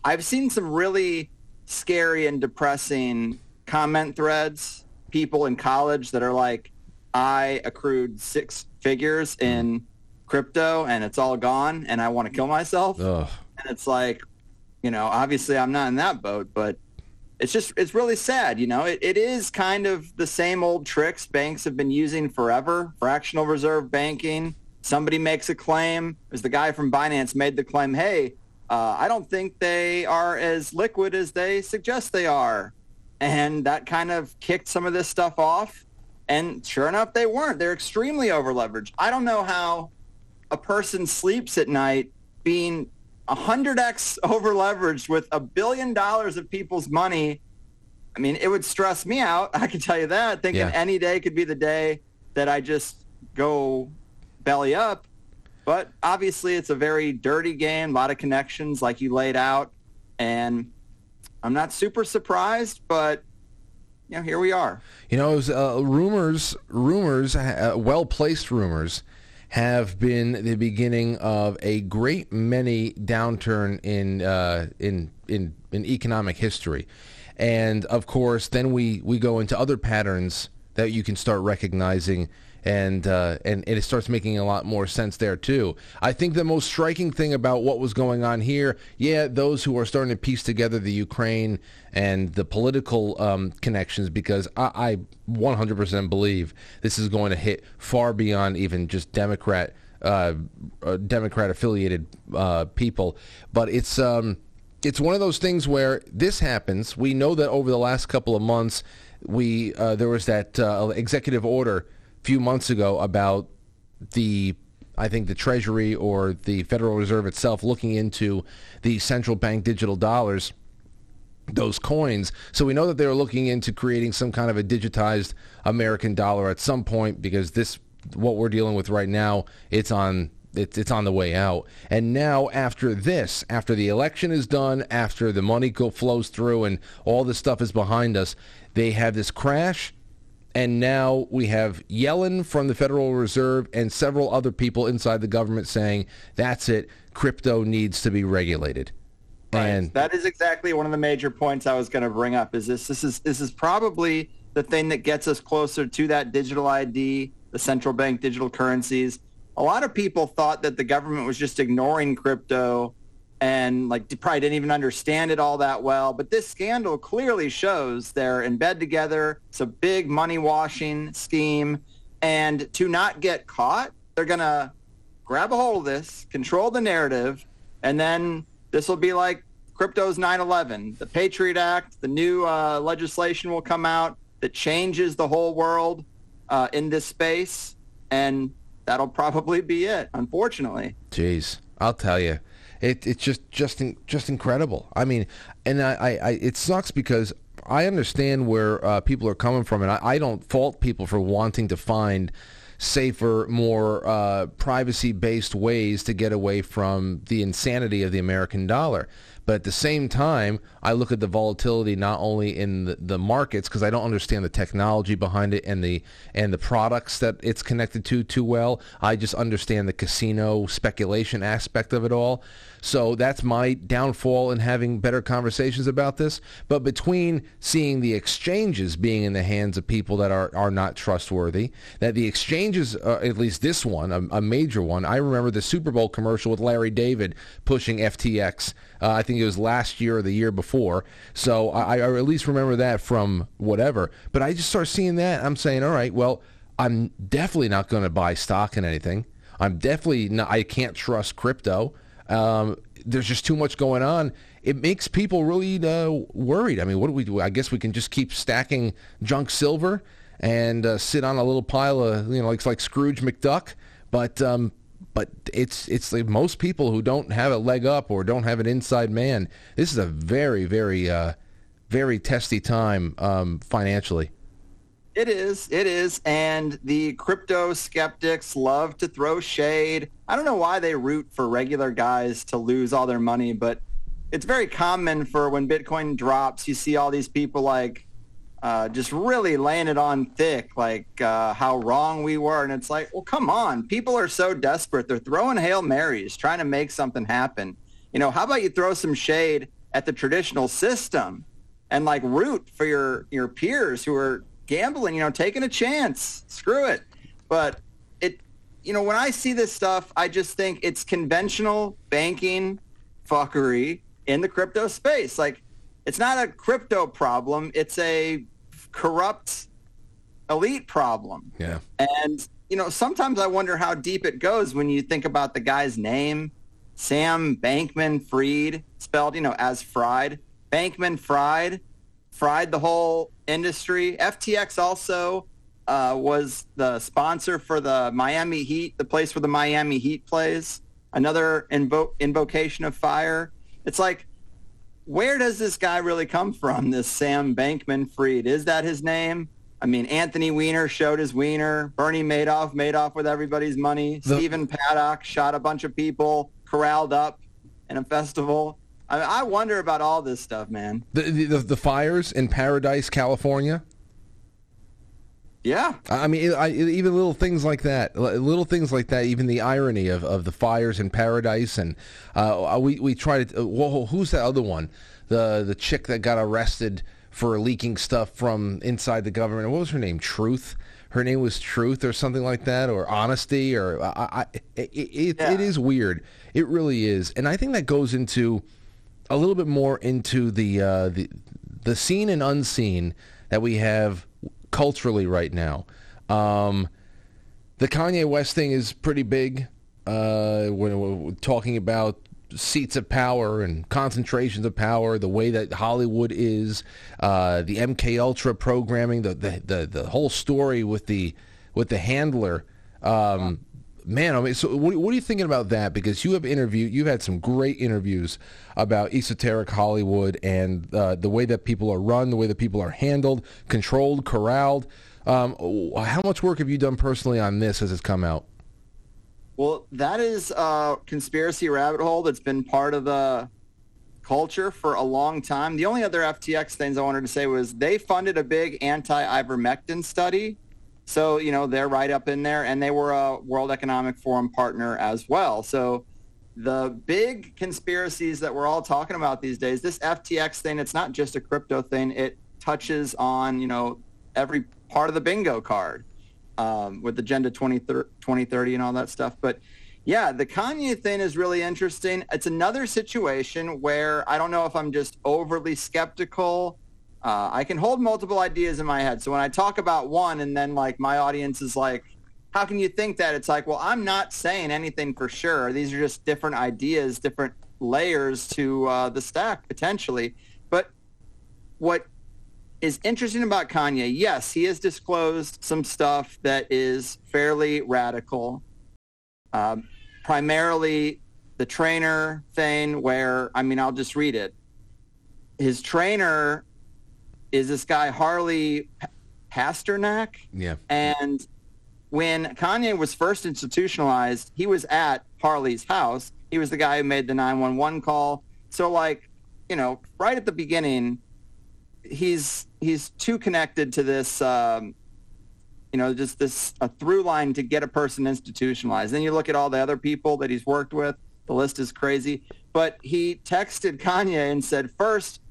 I've seen some really scary and depressing comment threads. People in college that are like, I accrued six figures in crypto and it's all gone and I want to kill myself. Ugh. And it's like, you know, obviously I'm not in that boat, but it's just, it's really sad. You know, it, it is kind of the same old tricks banks have been using forever. Fractional reserve banking. Somebody makes a claim. As the guy from Binance made the claim, hey, uh, I don't think they are as liquid as they suggest they are. And that kind of kicked some of this stuff off. And sure enough, they weren't. They're extremely over leveraged. I don't know how a person sleeps at night being 100x over leveraged with a billion dollars of people's money. I mean, it would stress me out. I can tell you that. Thinking Yeah. any day could be the day that I just go belly up. But obviously, it's a very dirty game, a lot of connections like you laid out. And I'm not super surprised, but, you know, here we are. You know, it was, uh, rumors, rumors, uh, well-placed rumors, have been the beginning of a great many downturn in uh, in in in economic history, and of course, then we we go into other patterns that you can start recognizing. And, uh, and it starts making a lot more sense there too. I think the most striking thing about what was going on here, yeah, those who are starting to piece together the Ukraine and the political um, connections, because I, I 100% believe this is going to hit far beyond even just Democrat uh, uh, Democrat affiliated uh, people. But it's um, it's one of those things where this happens. We know that over the last couple of months, we uh, there was that uh, executive order few months ago about the I think the Treasury or the Federal Reserve itself looking into the central bank digital dollars those coins. So we know that they're looking into creating some kind of a digitized American dollar at some point because this what we're dealing with right now, it's on it's it's on the way out. And now after this, after the election is done, after the money go flows through and all this stuff is behind us, they have this crash and now we have Yellen from the Federal Reserve and several other people inside the government saying that's it, crypto needs to be regulated. And that is exactly one of the major points I was going to bring up. Is this this is this is probably the thing that gets us closer to that digital ID, the central bank digital currencies. A lot of people thought that the government was just ignoring crypto and like probably didn't even understand it all that well. But this scandal clearly shows they're in bed together. It's a big money washing scheme, and to not get caught, they're gonna grab a hold of this, control the narrative, and then this will be like crypto's 9/11. The Patriot Act, the new uh, legislation will come out that changes the whole world uh, in this space, and that'll probably be it. Unfortunately. Jeez, I'll tell you, it it's just just in, just incredible. I mean, and I, I, I it sucks because I understand where uh, people are coming from, and I, I don't fault people for wanting to find safer, more uh, privacy-based ways to get away from the insanity of the American dollar. But at the same time, I look at the volatility not only in the, the markets because I don't understand the technology behind it and the and the products that it's connected to too well. I just understand the casino speculation aspect of it all. So that's my downfall in having better conversations about this. But between seeing the exchanges being in the hands of people that are, are not trustworthy, that the exchanges, uh, at least this one, a, a major one, I remember the Super Bowl commercial with Larry David pushing FTX. Uh, I think it was last year or the year before. So I, I at least remember that from whatever. But I just start seeing that. I'm saying, all right, well, I'm definitely not going to buy stock in anything. I'm definitely not, I can't trust crypto. Um, there's just too much going on. It makes people really uh, worried. I mean, what do we do? I guess we can just keep stacking junk silver and uh, sit on a little pile of, you know, like, like Scrooge McDuck. But um, but it's it's like most people who don't have a leg up or don't have an inside man. This is a very very uh, very testy time um, financially. It is. It is. And the crypto skeptics love to throw shade. I don't know why they root for regular guys to lose all their money, but it's very common for when Bitcoin drops, you see all these people like uh, just really laying it on thick, like uh, how wrong we were. And it's like, well, come on. People are so desperate. They're throwing Hail Marys, trying to make something happen. You know, how about you throw some shade at the traditional system and like root for your, your peers who are gambling, you know, taking a chance. Screw it. But it you know, when I see this stuff, I just think it's conventional banking fuckery in the crypto space. Like, it's not a crypto problem. It's a corrupt elite problem. Yeah. And, you know, sometimes I wonder how deep it goes when you think about the guy's name, Sam Bankman Fried, spelled, you know, as fried. Bankman Fried, fried the whole industry. FTX also uh, was the sponsor for the Miami Heat, the place where the Miami Heat plays. Another invo- invocation of fire. It's like, where does this guy really come from? This Sam Bankman Fried is that his name? I mean, Anthony Weiner showed his wiener. Bernie Madoff made off with everybody's money. The- Stephen Paddock shot a bunch of people, corralled up in a festival. I, I wonder about all this stuff, man. The, the the fires in Paradise, California. Yeah. I mean, I, even little things like that, little things like that, even the irony of, of the fires in Paradise, and uh, we we tried to. Uh, whoa, who's that other one? The the chick that got arrested for leaking stuff from inside the government. What was her name? Truth. Her name was Truth or something like that, or Honesty, or I, I, it, it, Yeah. it is weird. It really is, and I think that goes into a little bit more into the uh, the the seen and unseen that we have culturally right now. Um, the Kanye West thing is pretty big. Uh, when we're talking about seats of power and concentrations of power, the way that Hollywood is, uh, the MK Ultra programming, the, the the the whole story with the with the handler. Um, Man, I mean, so what, what are you thinking about that? Because you have interviewed, you've had some great interviews about esoteric Hollywood and uh, the way that people are run, the way that people are handled, controlled, corralled. Um, how much work have you done personally on this as it's come out? Well, that is a conspiracy rabbit hole that's been part of the culture for a long time. The only other FTX things I wanted to say was they funded a big anti-ivermectin study. So, you know, they're right up in there and they were a World Economic Forum partner as well. So the big conspiracies that we're all talking about these days, this FTX thing, it's not just a crypto thing. It touches on, you know, every part of the bingo card um, with Agenda 20, 2030 and all that stuff. But yeah, the Kanye thing is really interesting. It's another situation where I don't know if I'm just overly skeptical. Uh, I can hold multiple ideas in my head. So when I talk about one and then like my audience is like, how can you think that? It's like, well, I'm not saying anything for sure. These are just different ideas, different layers to uh, the stack potentially. But what is interesting about Kanye, yes, he has disclosed some stuff that is fairly radical. Um, primarily the trainer thing where, I mean, I'll just read it. His trainer is this guy, Harley Pasternak. Yeah. And when Kanye was first institutionalized, he was at Harley's house. He was the guy who made the 911 call. So like, you know, right at the beginning, he's he's too connected to this um, you know, just this a through line to get a person institutionalized. Then you look at all the other people that he's worked with. The list is crazy. But he texted Kanye and said, first,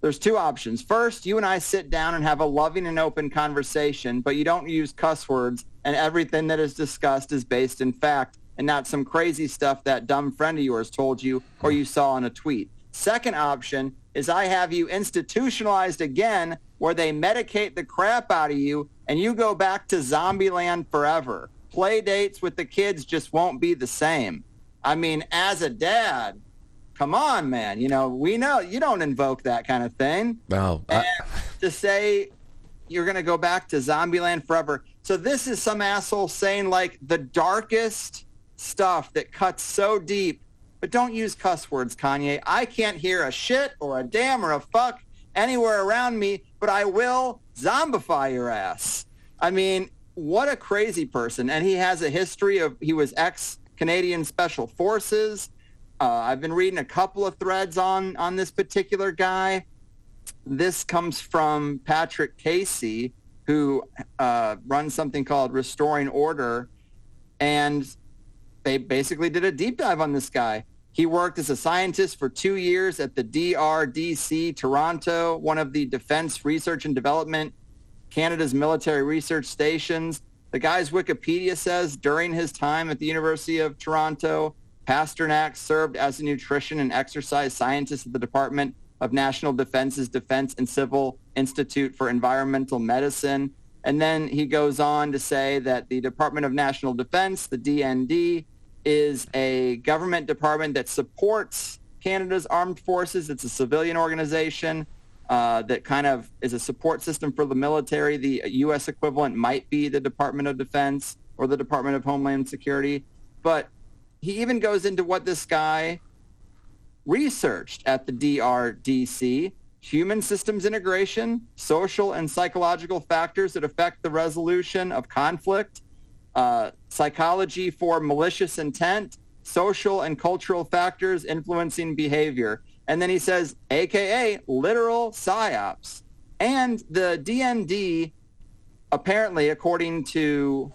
there's two options. First, you and I sit down and have a loving and open conversation, but you don't use cuss words, and everything that is discussed is based in fact and not some crazy stuff that dumb friend of yours told you or you saw in a tweet. Second option is I have you institutionalized again where they medicate the crap out of you and you go back to zombie land forever. Play dates with the kids just won't be the same. I mean, as a dad, come on, man. You know, we know you don't invoke that kind of thing. And I, to say you're going to go back to Zombieland forever. So this is some asshole saying like the darkest stuff that cuts so deep. But don't use cuss words, Kanye. I can't hear a shit or a damn or a fuck anywhere around me, but I will zombify your ass. I mean, what a crazy person. And he has a history of, he was ex-Canadian Special Forces. Uh, I've been reading a couple of threads on, on this particular guy this comes from Patrick Casey, who uh, runs something called Restoring Order, and they basically did a deep dive on this guy. He worked as a scientist for two years at the DRDC Toronto, one of the Defense Research and Development Canada's military research stations. The guy's Wikipedia says during his time at the University of Toronto, Pasternak served as a nutrition and exercise scientist at the Department of National Defense's Defense and Civil Institute for Environmental Medicine. And then he goes on to say that the Department of National Defense, the DND, is a government department that supports Canada's armed forces. It's a civilian organization uh, that kind of is a support system for the military. The U.S. equivalent might be the Department of Defense or the Department of Homeland Security. But he even goes into what this guy researched at the DRDC, human systems integration, social and psychological factors that affect the resolution of conflict, uh, psychology for malicious intent, social and cultural factors influencing behavior. And then he says, AKA literal psyops. And the DND, apparently, according to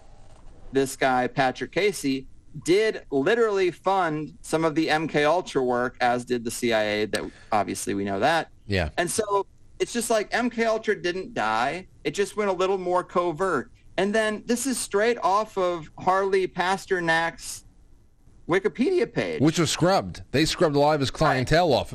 this guy, Patrick Casey, did literally fund some of the MK Ultra work, as did the CIA. That obviously we know that. Yeah. And so it's just like MK Ultra didn't die. It just went a little more covert. And then this is straight off of Harley Pasternak's Wikipedia page, which was scrubbed. They scrubbed a lot of his clientele off.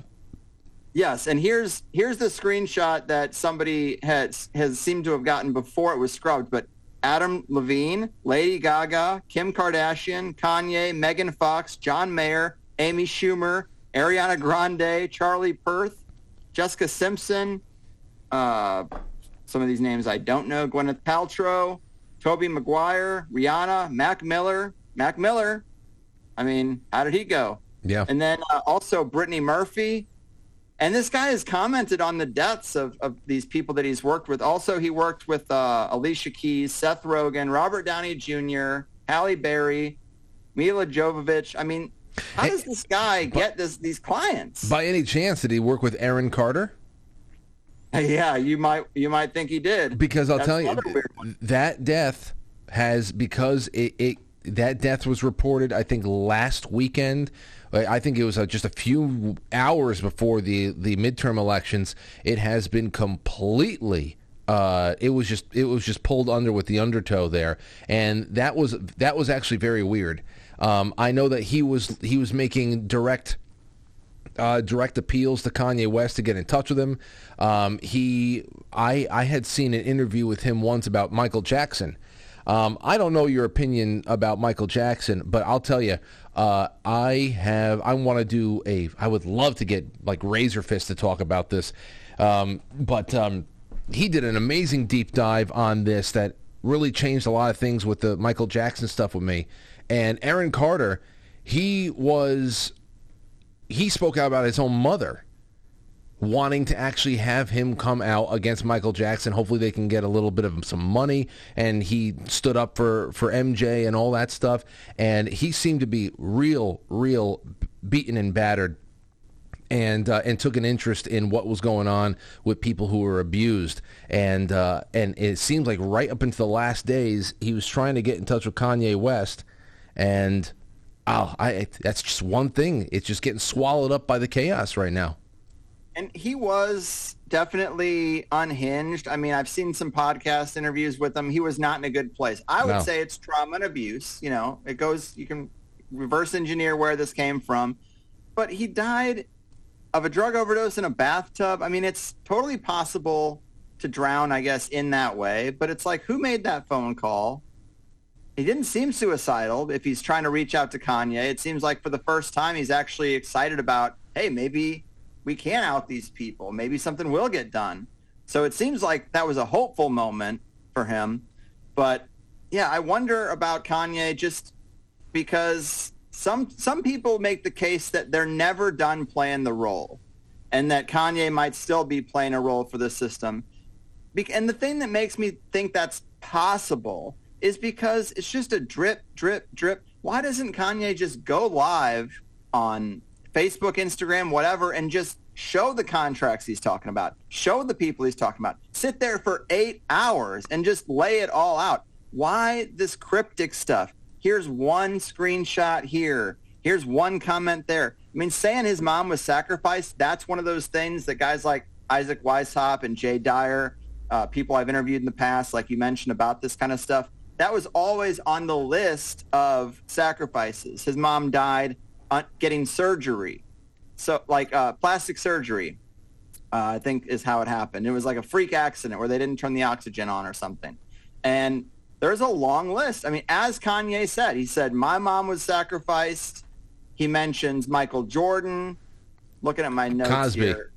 Yes, and here's here's the screenshot that somebody has has seemed to have gotten before it was scrubbed, but Adam Levine, Lady Gaga, Kim Kardashian, Kanye, Megan Fox, John Mayer, Amy Schumer, Ariana Grande, Charlie Puth, Jessica Simpson, uh, some of these names I don't know, Gwyneth Paltrow, Tobey Maguire, Rihanna, Mac Miller, Mac Miller. I mean, how did he go? Yeah. And then uh, also Brittany Murphy, and this guy has commented on the deaths of, of these people that he's worked with. Also, he worked with uh, Alicia Keys, Seth Rogen, Robert Downey Jr., Halle Berry, Milla Jovovich. I mean, how does this guy get this these clients? By any chance, did he work with Aaron Carter? Yeah, you might you might think he did. Because I'll That's tell you, another weird one. that death has because it, it that death was reported. I think last weekend. I think it was uh, just a few hours before the the midterm elections. It has been completely. Uh, it was just it was just pulled under with the undertow there, and that was that was actually very weird. Um, I know that he was he was making direct uh, direct appeals to Kanye West to get in touch with him. Um, he, I, I had seen an interview with him once about Michael Jackson. Um, I don't know your opinion about Michael Jackson, but I'll tell you, uh, I have, I want to do a, I would love to get like Razorfist to talk about this, um, but um, he did an amazing deep dive on this that really changed a lot of things with the Michael Jackson stuff with me. And Aaron Carter, he was he spoke out about his own mother wanting to actually have him come out against Michael Jackson. Hopefully they can get a little bit of some money. And he stood up for, for MJ and all that stuff. And he seemed to be real, real beaten and battered and uh, and took an interest in what was going on with people who were abused, and uh, and it seems like right up into the last days he was trying to get in touch with Kanye West, and oh, I that's just one thing. It's just getting swallowed up by the chaos right now. And he was definitely unhinged. I mean, I've seen some podcast interviews with him. He was not in a good place. I would No. say it's trauma and abuse. You know, it goes, you can reverse engineer where this came from. But he died of a drug overdose in a bathtub. I mean, it's totally possible to drown, I guess, in that way. But it's like, who made that phone call? He didn't seem suicidal if he's trying to reach out to Kanye. It seems like for the first time he's actually excited about, hey, maybe we can out these people. Maybe something will get done. So it seems like that was a hopeful moment for him. But yeah, I wonder about Kanye just because some some people make the case that they're never done playing the role and that Kanye might still be playing a role for the system. And the thing that makes me think that's possible is because it's just a drip, drip, drip. Why doesn't Kanye just go live on Facebook, Instagram, whatever, and just show the contracts he's talking about, show the people he's talking about, sit there for eight hours and just lay it all out? Why this cryptic stuff? Here's one screenshot here. Here's one comment there. I mean, saying his mom was sacrificed, that's one of those things that guys like Isaac Weishaupt and Jay Dyer, uh, people I've interviewed in the past, like you mentioned about this kind of stuff, that was always on the list of sacrifices. His mom died getting surgery, so like uh, plastic surgery. Uh, I think is how it happened. It was like a freak accident where they didn't turn the oxygen on or something. And there's a long list. I mean, as Kanye said, he said my mom was sacrificed. He mentions Michael Jordan. Looking at my notes Cosby. here.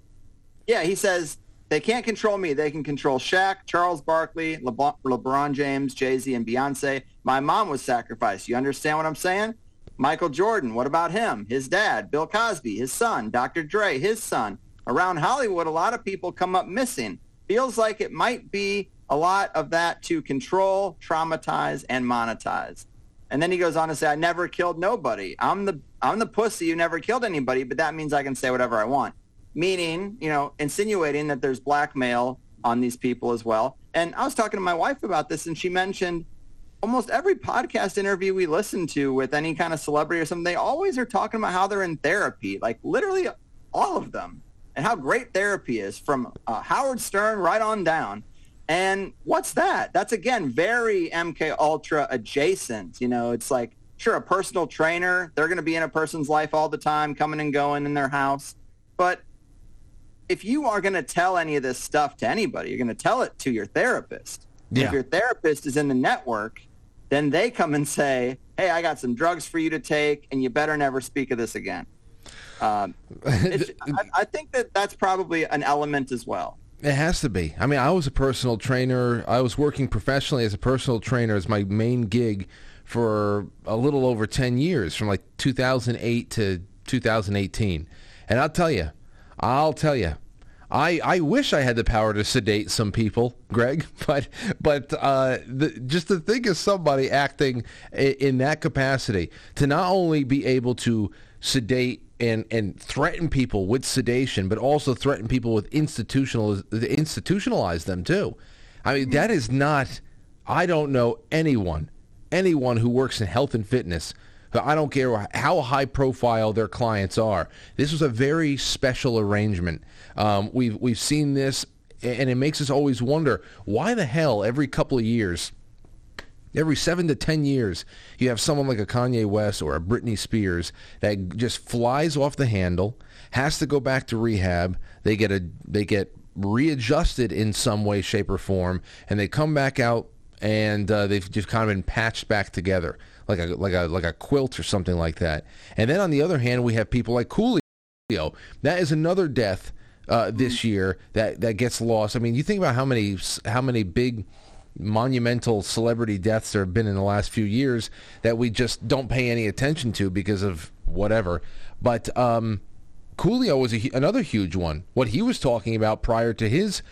Yeah, he says they can't control me. They can control Shaq, Charles Barkley, LeBron, LeBron James, Jay-Z, and Beyonce. My mom was sacrificed. You understand what I'm saying? Michael Jordan, what about him? His dad, Bill Cosby, his son, Dr. Dre, his son. Around Hollywood, a lot of people come up missing. Feels like it might be a lot of that to control, traumatize, and monetize. And then he goes on to say, I never killed nobody. I'm the I'm the pussy who never killed anybody, but that means I can say whatever I want. Meaning, you know, insinuating that there's blackmail on these people as well. And I was talking to my wife about this and she mentioned almost every podcast interview we listen to with any kind of celebrity or something, they always are talking about how they're in therapy, like literally all of them, and how great therapy is from uh, Howard Stern right on down. And what's that? That's again very MK Ultra adjacent. You know, it's like sure a personal trainer, they're going to be in a person's life all the time, coming and going in their house, but if you are going to tell any of this stuff to anybody, you're going to tell it to your therapist. Yeah. If your therapist is in the network, then they come and say, "Hey, I got some drugs for you to take, and you better never speak of this again." Um, I, I think that that's probably an element as well. It has to be. I mean, I was a personal trainer. I was working professionally as a personal trainer as my main gig for a little over 10 years, from like 2008 to 2018. And I'll tell you, I'll tell you, I, I wish I had the power to sedate some people, Greg, but but uh, the, just to think of somebody acting in, in that capacity to not only be able to sedate and and threaten people with sedation, but also threaten people with institutional institutionalize them too. I mean, that is not. I don't know anyone, anyone who works in health and fitness. I don't care how high profile their clients are. This was a very special arrangement. Um, we've we've seen this, and it makes us always wonder why the hell every couple of years Every seven to ten years, you have someone like a Kanye West or a Britney Spears that just flies off the handle, has to go back to rehab. They get a they get readjusted in some way, shape, or form, and they come back out and uh, they've just kind of been patched back together like a like a like a quilt or something like that. And then on the other hand, we have people like Coolio. That is another death uh, this year that that gets lost. I mean, you think about how many how many big monumental celebrity deaths there have been in the last few years that we just don't pay any attention to because of whatever. But um, Coolio was a, another huge one. What he was talking about prior to his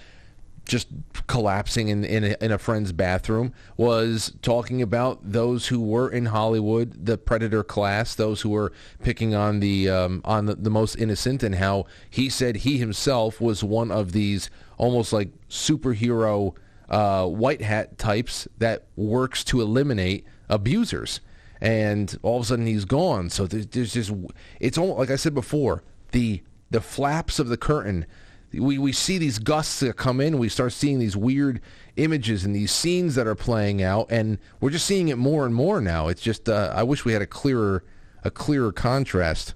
just collapsing in in a, in a, friend's bathroom was talking about those who were in Hollywood, the predator class, those who were picking on the um, on the, the most innocent, and how he said he himself was one of these almost like superhero uh, white hat types that works to eliminate abusers. And all of a sudden he's gone. So there's, there's just it's almost like I said before the the flaps of the curtain. We we see these gusts that come in. We start seeing these weird images and these scenes that are playing out, and we're just seeing it more and more now. It's just uh, I wish we had a clearer a clearer contrast.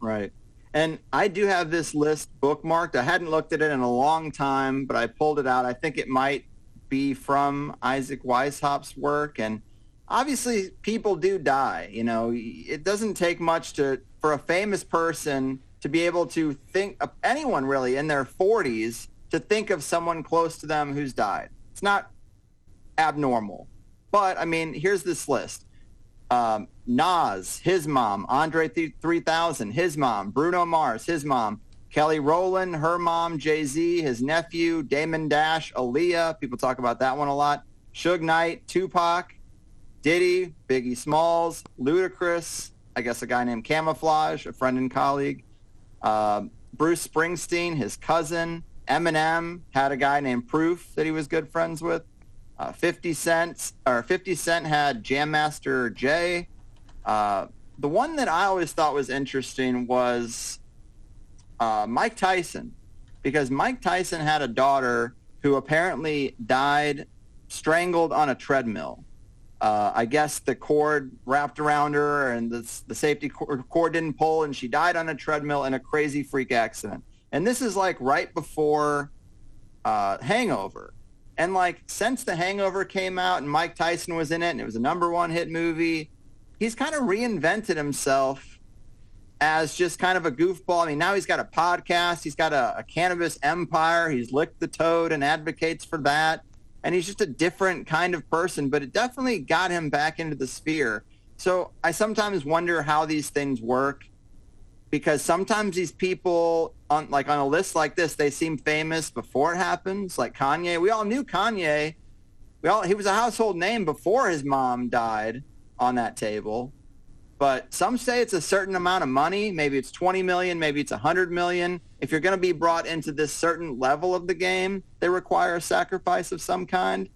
Right. And I do have this list bookmarked. I hadn't looked at it in a long time, but I pulled it out. I think it might be from Isaac Weishaupt's work. And obviously people do die. You know, it doesn't take much to for a famous person to be able to think of anyone really in their 40s to think of someone close to them who's died. It's not abnormal. But I mean, here's this list um, Nas, his mom, Andre 3000, his mom, Bruno Mars, his mom, Kelly Rowland, her mom, Jay-Z, his nephew, Damon Dash, Aaliyah. People talk about that one a lot. Suge Knight, Tupac, Diddy, Biggie Smalls, Ludacris, I guess a guy named Camouflage, a friend and colleague. Uh, Bruce Springsteen, his cousin. Eminem had a guy named Proof that he was good friends with. Uh, 50 Cent or 50 Cent had Jam Master Jay. Uh, the one that I always thought was interesting was uh, Mike Tyson, because Mike Tyson had a daughter who apparently died strangled on a treadmill. Uh, I guess the cord wrapped around her and the, the safety cord, didn't pull and she died on a treadmill in a crazy freak accident. And this is like right before uh, Hangover. And like since The Hangover came out and Mike Tyson was in it and it was a number one hit movie, he's kind of reinvented himself as just kind of a goofball. I mean, now he's got a podcast. He's got a, a cannabis empire. He's licked the toad and advocates for that. And he's just a different kind of person, but it definitely got him back into the sphere. So I sometimes wonder how these things work because sometimes these people on like on a list like this, they seem famous before it happens. Like Kanye, we all knew Kanye. We all he was a household name before his mom died on that table. But some say it's a certain amount of money. Maybe it's 20 million, maybe it's 100 million. If you're going to be brought into this certain level of the game, they require a sacrifice of some kind.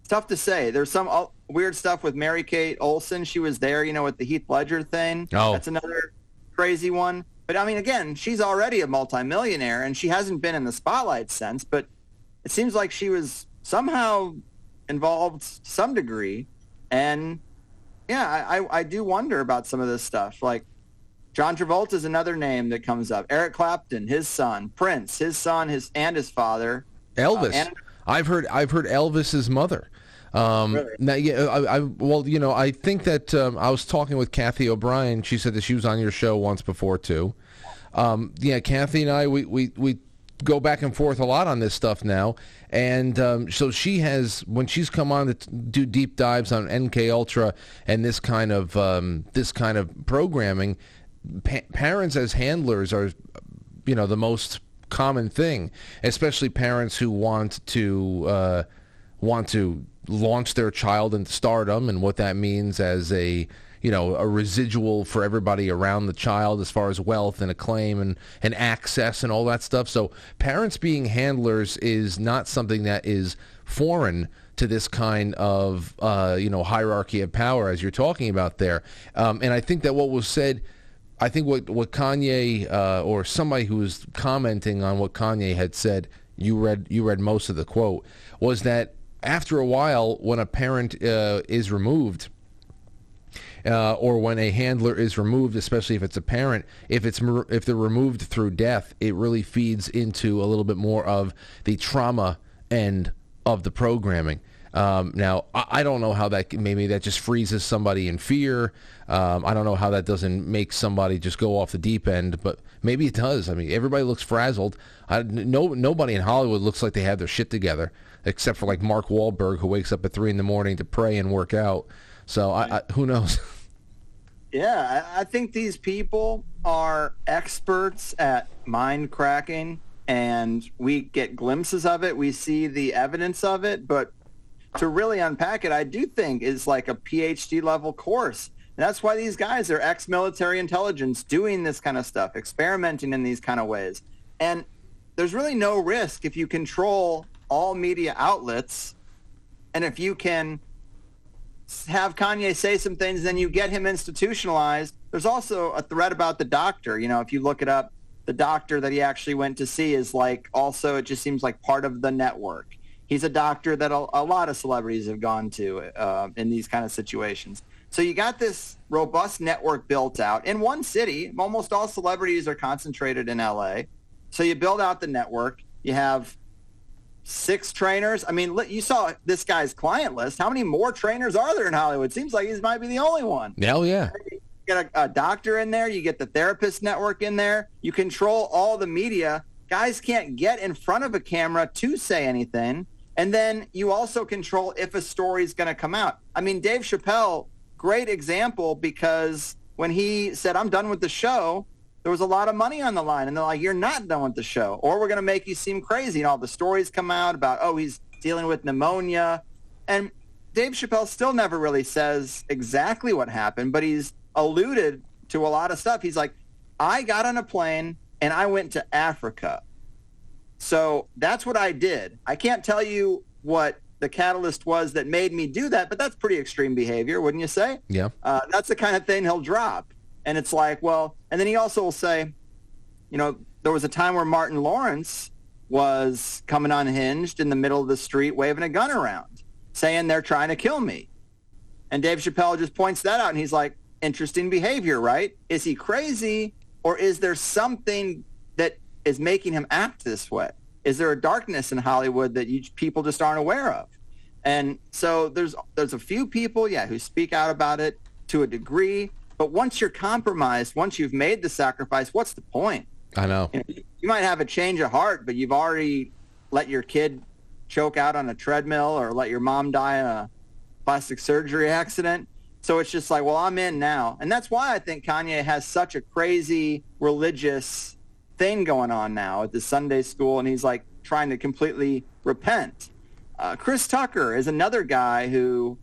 It's tough to say. There's some weird stuff with Mary Kate Olsen. She was there, you know, with the Heath Ledger thing. Oh. That's another crazy one. But I mean, again, she's already a multimillionaire and she hasn't been in the spotlight since, but it seems like she was somehow involved to some degree. And yeah, I, I, I do wonder about some of this stuff. Like John Travolta is another name that comes up. Eric Clapton, his son, Prince, his son, his and his father. Elvis. Uh, and- I've heard I've heard Elvis's mother. Um, Really? now, yeah, I, I, well, you know, I think that um, I was talking with Kathy O'Brien. She said that she was on your show once before too. Um, yeah, Kathy and I, we, we, we go back and forth a lot on this stuff now, and um, so she has when she's come on to do deep dives on MK Ultra and this kind of um, this kind of programming. Pa- parents as handlers are, you know, the most common thing, especially parents who want to uh, want to launch their child into stardom and what that means as a you know a residual for everybody around the child as far as wealth and acclaim and, and access and all that stuff. So parents being handlers is not something that is foreign to this kind of uh, you know hierarchy of power as you're talking about there. Um, and I think that what was said I think what what Kanye uh, or somebody who was commenting on what Kanye had said, you read you read most of the quote, was that after a while, when a parent uh, is removed, uh, or when a handler is removed, especially if it's a parent, if it's if they're removed through death, it really feeds into a little bit more of the trauma end of the programming. Um, now, I, don't know how that maybe that just freezes somebody in fear. Um, I don't know how that doesn't make somebody just go off the deep end, but maybe it does. I mean, everybody looks frazzled. I, no, nobody in Hollywood looks like they have their shit together, except for like Mark Wahlberg, who wakes up at three in the morning to pray and work out. So I, I, who knows? Yeah, I, I think these people are experts at mind cracking, and we get glimpses of it. We see the evidence of it, but to really unpack it, I do think is like a PhD level course. And that's why these guys are ex-military intelligence doing this kind of stuff, experimenting in these kind of ways. And there's really no risk if you control all media outlets and if you can have Kanye say some things, then you get him institutionalized. There's also a thread about the doctor. You know, if you look it up, the doctor that he actually went to see is like also, it just seems like part of the network. He's a doctor that a, a lot of celebrities have gone to uh, in these kind of situations. So you got this robust network built out in one city. Almost all celebrities are concentrated in LA. So you build out the network. You have six trainers. I mean, you saw this guy's client list. How many more trainers are there in Hollywood? Seems like he might be the only one. Hell oh, yeah. You get a, a doctor in there. You get the therapist network in there. You control all the media. Guys can't get in front of a camera to say anything. And then you also control if a story is going to come out. I mean, Dave Chappelle, great example because when he said, I'm done with the show, there was a lot of money on the line. And they're like, you're not done with the show or we're going to make you seem crazy. And all the stories come out about, oh, he's dealing with pneumonia. And Dave Chappelle still never really says exactly what happened, but he's alluded to a lot of stuff. He's like, I got on a plane and I went to Africa. So that's what I did. I can't tell you what the catalyst was that made me do that, but that's pretty extreme behavior, wouldn't you say? Yeah. Uh, that's the kind of thing he'll drop. And it's like, well, and then he also will say, you know, there was a time where Martin Lawrence was coming unhinged in the middle of the street waving a gun around, saying they're trying to kill me. And Dave Chappelle just points that out, and he's like, interesting behavior, right? Is he crazy, or is there something that is making him act this way? Is there a darkness in Hollywood that you, people just aren't aware of? And so there's there's a few people, yeah, who speak out about it to a degree. But once you're compromised, once you've made the sacrifice, what's the point? I know. You, know, you might have a change of heart, but you've already let your kid choke out on a treadmill or let your mom die in a plastic surgery accident. So it's just like, well, I'm in now. And that's why I think Kanye has such a crazy religious thing going on now at the Sunday school. And he's like trying to completely repent. Uh, Chris Tucker is another guy who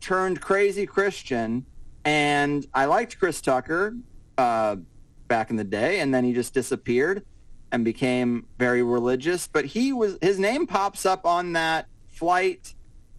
turned crazy Christian. And I liked Chris Tucker uh, back in the day. And then he just disappeared and became very religious. But he was his name pops up on that flight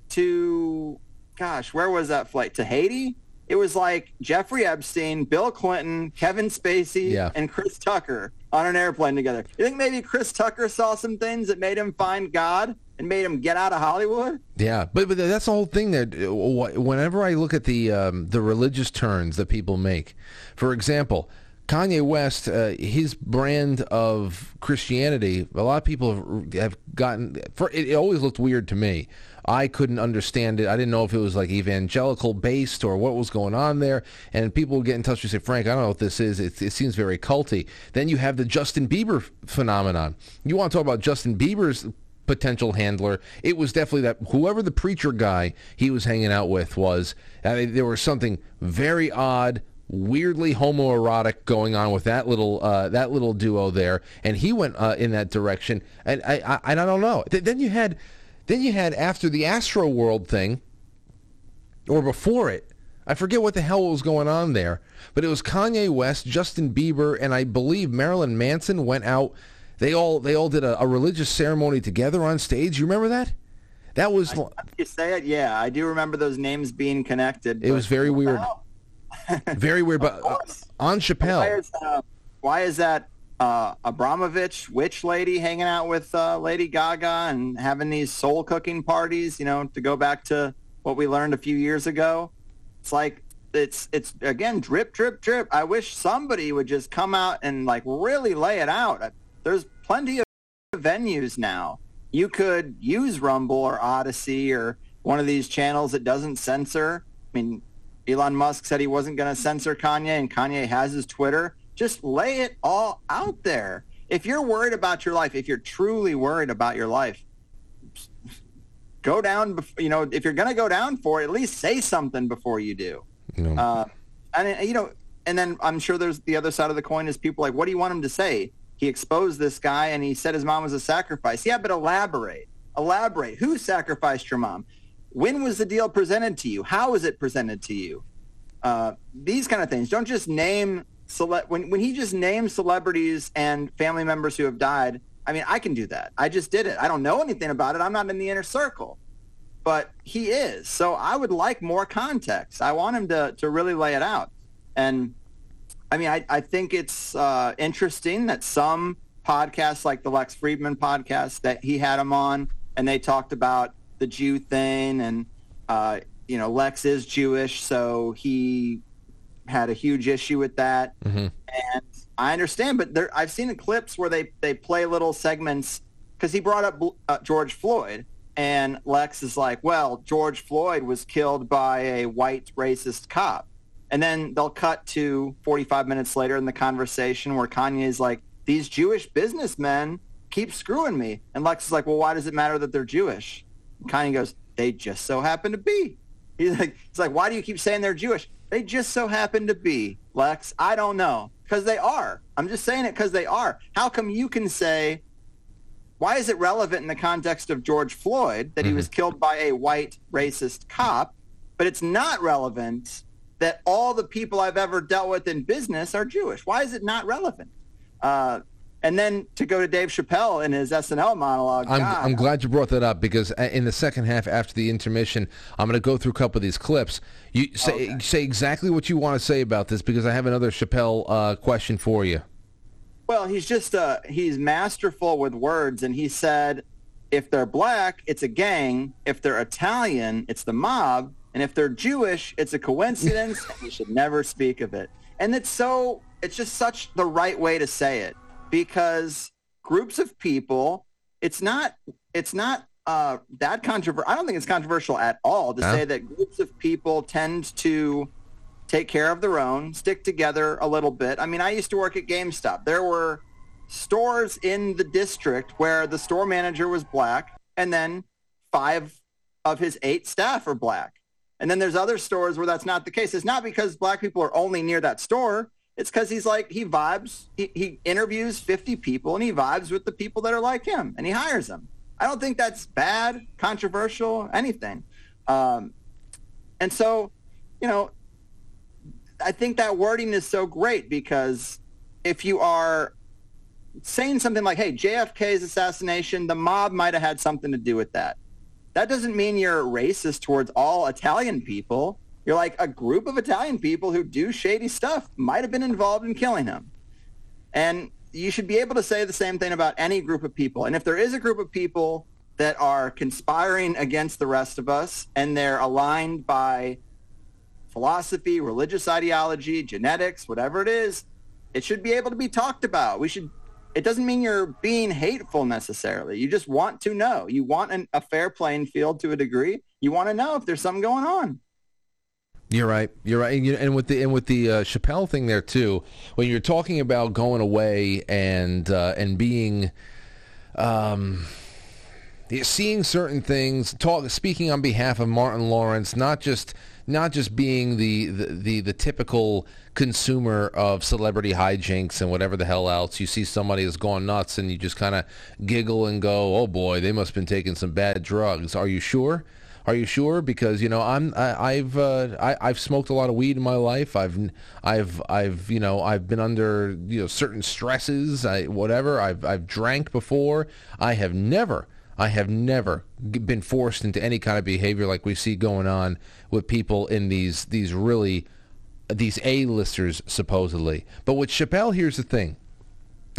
to gosh, where was that flight to Haiti? It was like Jeffrey Epstein, Bill Clinton, Kevin Spacey, Yeah. and Chris Tucker on an airplane together. You think maybe Chris Tucker saw some things that made him find God and made him get out of Hollywood? Yeah, but but that's the whole thing. That whenever I look at the um, the religious turns that people make, for example, Kanye West, uh, his brand of Christianity, a lot of people have, have gotten. For, it, it always looked weird to me. I couldn't understand it. I didn't know if it was like evangelical based or what was going on there. And people would get in touch and say, Frank, I don't know what this is. It, it seems very culty. Then you have the Justin Bieber phenomenon. You want to talk about Justin Bieber's potential handler. It was definitely that whoever the preacher guy he was hanging out with was. I mean, there was something very odd, weirdly homoerotic going on with that little uh, that little duo there, and he went uh, in that direction. And I, I I don't know. Th- then you had then you had after the Astro World thing, or before it. I forget what the hell was going on there, but it was Kanye West, Justin Bieber, and I believe Marilyn Manson went out. They all they all did a, a religious ceremony together on stage. You remember that? That was You say it, yeah. I do remember those names being connected. it was very weird, very weird. But uh, on Why Chappelle, is, uh, why is that uh, Abramovich witch lady hanging out with uh, Lady Gaga and having these soul cooking parties? You know, to go back to what we learned a few years ago. It's like it's it's again drip drip drip. I wish somebody would just come out and like really lay it out. There's plenty of venues now. You could use Rumble or Odysee or one of these channels that doesn't censor. I mean, Elon Musk said he wasn't going to censor Kanye, and Kanye has his Twitter. Just lay it all out there. If you're worried about your life, if you're truly worried about your life, go down. You know, if you're going to go down for it, at least say something before you do. know, Uh, and you know, and then I'm sure there's the other side of the coin is people like, what do you want him to say? He exposed this guy and he said his mom was a sacrifice. Yeah, but elaborate, elaborate. Who sacrificed your mom? When was the deal presented to you? How was it presented to you? Uh, these kind of things. Don't just name cele- when when he just names celebrities and family members who have died. I mean, I can do that. I just did it. I don't know anything about it. I'm not in the inner circle but he is. So I would like more context. I want him to, to really lay it out. And I mean, I, I think it's uh, interesting that some podcasts like the Lex Fridman podcast that he had him on and they talked about the Jew thing and, uh, you know, Lex is Jewish, so he had a huge issue with that. And I understand, but there, I've seen clips where they, they play little segments because he brought up uh, George Floyd and Lex is like, well, George Floyd was killed by a white racist cop. And then they'll cut to 45 minutes later in the conversation where Kanye is like, these Jewish businessmen keep screwing me. And Lex is like, well, why does it matter that they're Jewish? And Kanye goes, they just so happen to be. He's like, he's like, why do you keep saying they're Jewish? They just so happen to be, Lex. I don't know. Because they are. I'm just saying it because they are. How come you can say why is it relevant in the context of George Floyd that he was mm-hmm. killed by a white racist cop, but it's not relevant that all the people I've ever dealt with in business are Jewish? Why is it not relevant? Uh, and then to go to Dave Chappelle in his SNL monologue. I'm, God, I'm glad you brought that up because in the second half after the intermission, I'm going to go through a couple of these clips. You say say exactly what you want to say about this because I have another Chappelle uh, question for you. Well, he's just uh he's masterful with words and he said if they're black, it's a gang. If they're Italian, it's the mob. And if they're Jewish, it's a coincidence and you should never speak of it. And it's so, it's just such the right way to say it because groups of people, it's not, it's not uh, that controversial. I don't think it's controversial at all to say that groups of people tend to take care of their own, stick together a little bit. I mean, I used to work at GameStop. There were stores in the district where the store manager was black and then five of his eight staff are black. And then there's other stores where that's not the case. It's not because black people are only near that store. It's because he's like, he vibes, he, he interviews 50 people and he vibes with the people that are like him and he hires them. I don't think that's bad, controversial, anything. Um, and so, you know, I think that wording is so great because if you are saying something like, hey, JFK's assassination, the mob might have had something to do with that. That doesn't mean you're racist towards all Italian people. You're like a group of Italian people who do shady stuff might have been involved in killing him. And you should be able to say the same thing about any group of people. And if there is a group of people that are conspiring against the rest of us and they're aligned by philosophy, religious ideology, genetics, whatever it is, it should be able to be talked about. We should it doesn't mean you're being hateful necessarily. You just want to know. You want an, a fair playing field to a degree. You want to know if there's something going on. You're right. You're right. And, you, and with the and with the uh, Chappelle thing there too, when you're talking about going away and uh, and being, um, seeing certain things, talk, speaking on behalf of Martin Lawrence, not just not just being the the, the, the typical consumer of celebrity hijinks and whatever the hell else. You see somebody that's gone nuts and you just kind of giggle and go, "Oh boy, they must have been taking some bad drugs." Are you sure? Are you sure? Because you know I'm I, I've uh, I, I've smoked a lot of weed in my life. I've I've I've you know I've been under you know certain stresses. I whatever. I've I've drank before. I have never I have never been forced into any kind of behavior like we see going on with people in these these really these A-listers supposedly. But with Chappelle, here's the thing.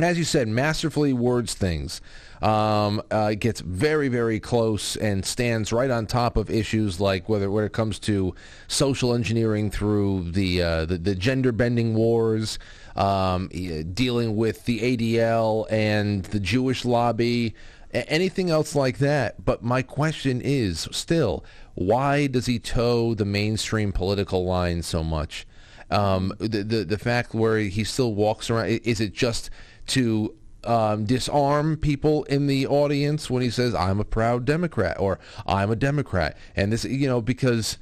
As you said, masterfully words things. Um, uh, gets very, very close and stands right on top of issues like whether when it comes to social engineering through the uh, the, the gender bending wars, um, dealing with the ADL and the Jewish lobby, anything else like that. But my question is still, why does he toe the mainstream political line so much? Um, the, the the fact where he still walks around is it just to um, disarm people in the audience when he says I'm a proud Democrat or I'm a Democrat and this you know because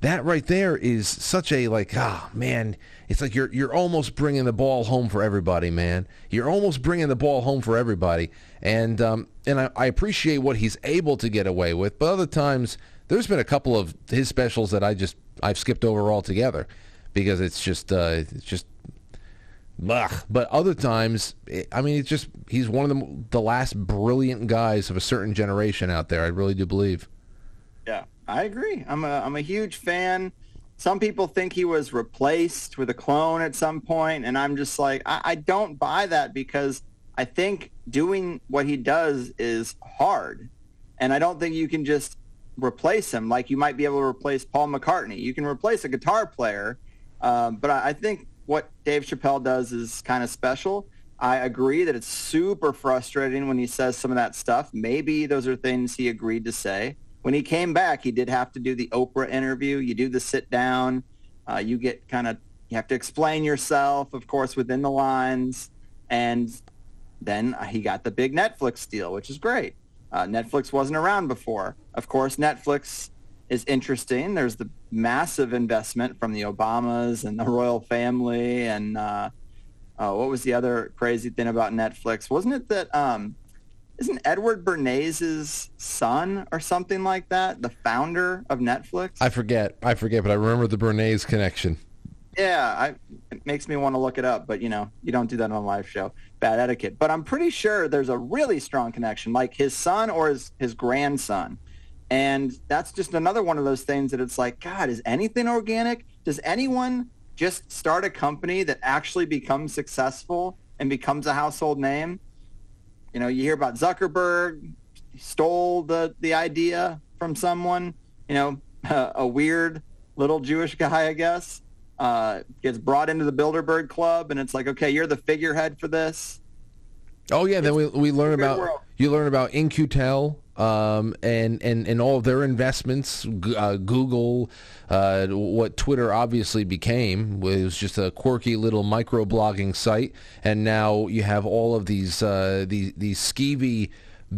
that right there is such a like ah man it's like you're you're almost bringing the ball home for everybody man you're almost bringing the ball home for everybody and um, and I, I appreciate what he's able to get away with but other times there's been a couple of his specials that I just I've skipped over altogether because it's just uh, it's just Ugh. But other times, it, I mean, it's just he's one of the the last brilliant guys of a certain generation out there. I really do believe. I agree. I'm a I'm a huge fan. Some people think he was replaced with a clone at some point, and I'm just like, I, I don't buy that because I think doing what he does is hard, and I don't think you can just replace him like you might be able to replace Paul McCartney. You can replace a guitar player, um, but I, I think what Dave Chappelle does is kind of special. I agree that it's super frustrating when he says some of that stuff. Maybe those are things he agreed to say. When he came back, he did have to do the Oprah interview. You do the sit down. Uh, you get kind of, you have to explain yourself, of course, within the lines. And then he got the big Netflix deal, which is great. Uh, Netflix wasn't around before. Of course, Netflix is interesting. There's the massive investment from the Obamas and the royal family. And uh, uh, what was the other crazy thing about Netflix? Wasn't it that um, isn't Edward Bernays' son or something like that the founder of Netflix? I forget. I forget, but I remember the Bernays connection. Yeah, I, it makes me want to look it up, but you know, you don't do that on a live show. Bad etiquette. But I'm pretty sure there's a really strong connection, like his son or his, his grandson. And that's just another one of those things that it's like, God, is anything organic? Does anyone just start a company that actually becomes successful and becomes a household name? You know, you hear about Zuckerberg stole the, the idea from someone. You know, uh, a weird little Jewish guy, I guess, uh, gets brought into the Bilderberg Club, and it's like, okay, you're the figurehead for this. Oh yeah, then we we learn about world. you learn about In-Q-Tel um, and and and all of their investments. Uh, Google, uh, what Twitter obviously became was just a quirky little microblogging site, and now you have all of these uh, these these skeevy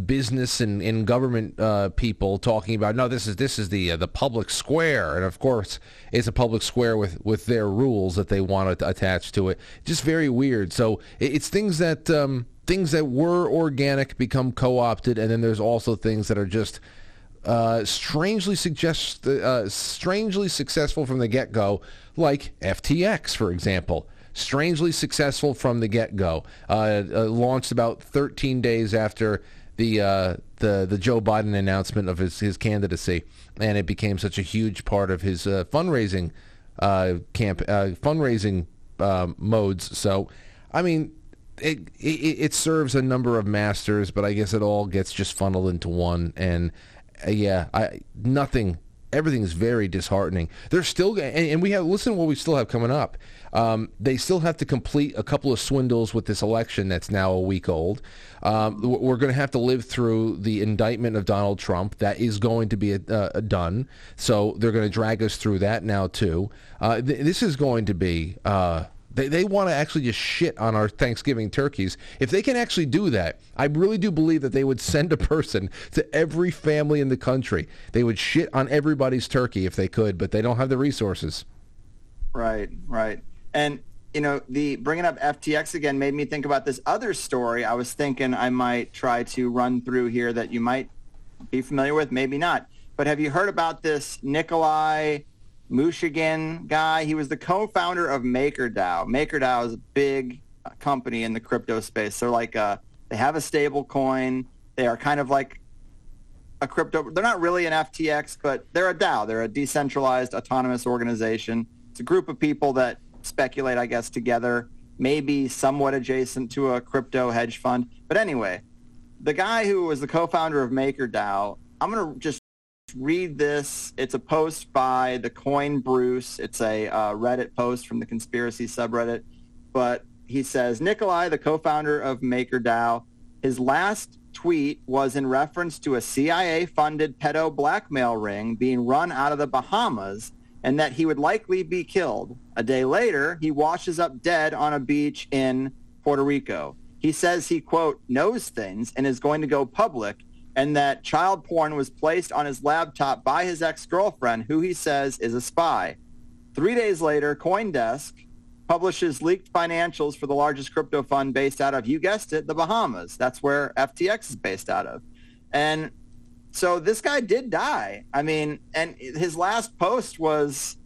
business and, and government uh, people talking about no this is this is the uh, the public square. And of course it's a public square with with their rules that they want to attach to it. Just very weird. So it, it's things that um, things that were organic become co-opted and then there's also things that are just uh, strangely suggest uh, strangely successful from the get-go like FTX for example strangely successful from the get-go uh, uh, launched about 13 days after the uh, the the Joe Biden announcement of his, his candidacy, and it became such a huge part of his uh, fundraising camp fundraising modes. So, I mean, it, it it serves a number of masters, but I guess it all gets just funneled into one. And uh, yeah, I nothing. Everything is very disheartening. They're still, and, and we have listen to what we still have coming up. Um, they still have to complete a couple of swindles with this election that's now a week old. Um, we're going to have to live through the indictment of Donald Trump. That is going to be uh, uh, done. So they're going to drag us through that now too. Uh, th- this is going to be. They, they want to actually just shit on our Thanksgiving turkeys. If they can actually do that, I really do believe that they would send a person to every family in the country. They would shit on everybody's turkey if they could, but they don't have the resources. Right, right. And you know, the bringing up FTX again made me think about this other story. I was thinking I might try to run through here that you might be familiar with, maybe not. But have you heard about this Nikolai Mushegian guy? He was the co-founder of MakerDAO. MakerDAO is a big company in the crypto space. They're like uh they have a stable coin. They are kind of like a crypto. They're not really an FTX, but they're a DAO. They're a decentralized autonomous organization. It's a group of people that speculate, I guess, together, maybe somewhat adjacent to a crypto hedge fund. But anyway, the guy who was the co-founder of MakerDAO, I'm going to just read this. It's a post by the Coin Bruce. It's a uh, Reddit post from the conspiracy subreddit. But he says, Nikolai, the co-founder of MakerDAO, his last tweet was in reference to a CIA-funded pedo blackmail ring being run out of the Bahamas and that he would likely be killed. A day later, he washes up dead on a beach in Puerto Rico. He says he, quote, knows things and is going to go public and that child porn was placed on his laptop by his ex-girlfriend, who he says is a spy. Three days later, Coindesk publishes leaked financials for the largest crypto fund based out of, you guessed it, the Bahamas. That's where FTX is based out of. And so this guy did die. I mean, and his last post was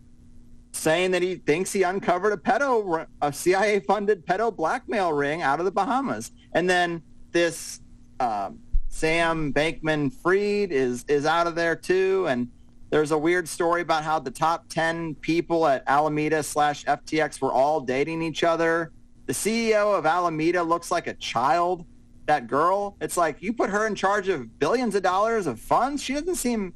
saying that he thinks he uncovered a pedo, a CIA-funded pedo blackmail ring out of the Bahamas. And then this um, Sam Bankman-Fried is is out of there too. And there's a weird story about how the top 10 people at Alameda slash FTX were all dating each other. The CEO of Alameda looks like a child. That girl, it's like you put her in charge of billions of dollars of funds. She doesn't seem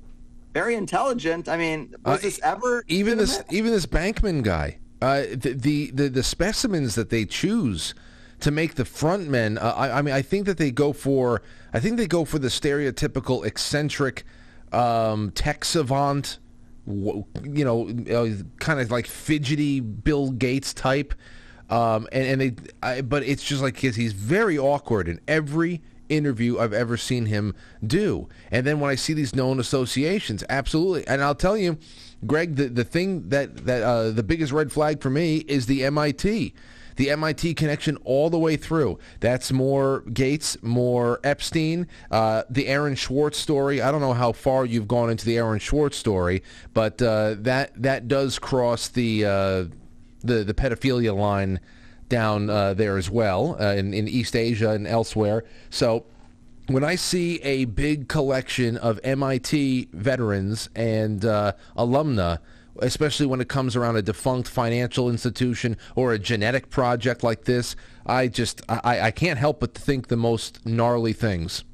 very intelligent. I mean, was Uh, this ever even this even this Bankman guy, uh, the, the the the specimens that they choose to make the front men. Uh, I, I mean, I think that they go for. I think they go for the stereotypical eccentric um, tech savant. You know, uh, kind of like fidgety Bill Gates type. Um, and, and they, I, but it's just like he's very awkward in every interview I've ever seen him do. And then when I see these known associations, absolutely. And I'll tell you, Greg, the, the thing that, that uh, the biggest red flag for me is the MIT. The MIT connection all the way through. That's more Gates, more Epstein, uh, the Aaron Swartz story. I don't know how far you've gone into the Aaron Swartz story, but uh, that that does cross the uh, the the pedophilia line down uh, there as well uh, in in East Asia and elsewhere. So when I see a big collection of MIT veterans and uh, alumna, especially when it comes around a defunct financial institution or a genetic project like this, I just I, I can't help but think the most gnarly things.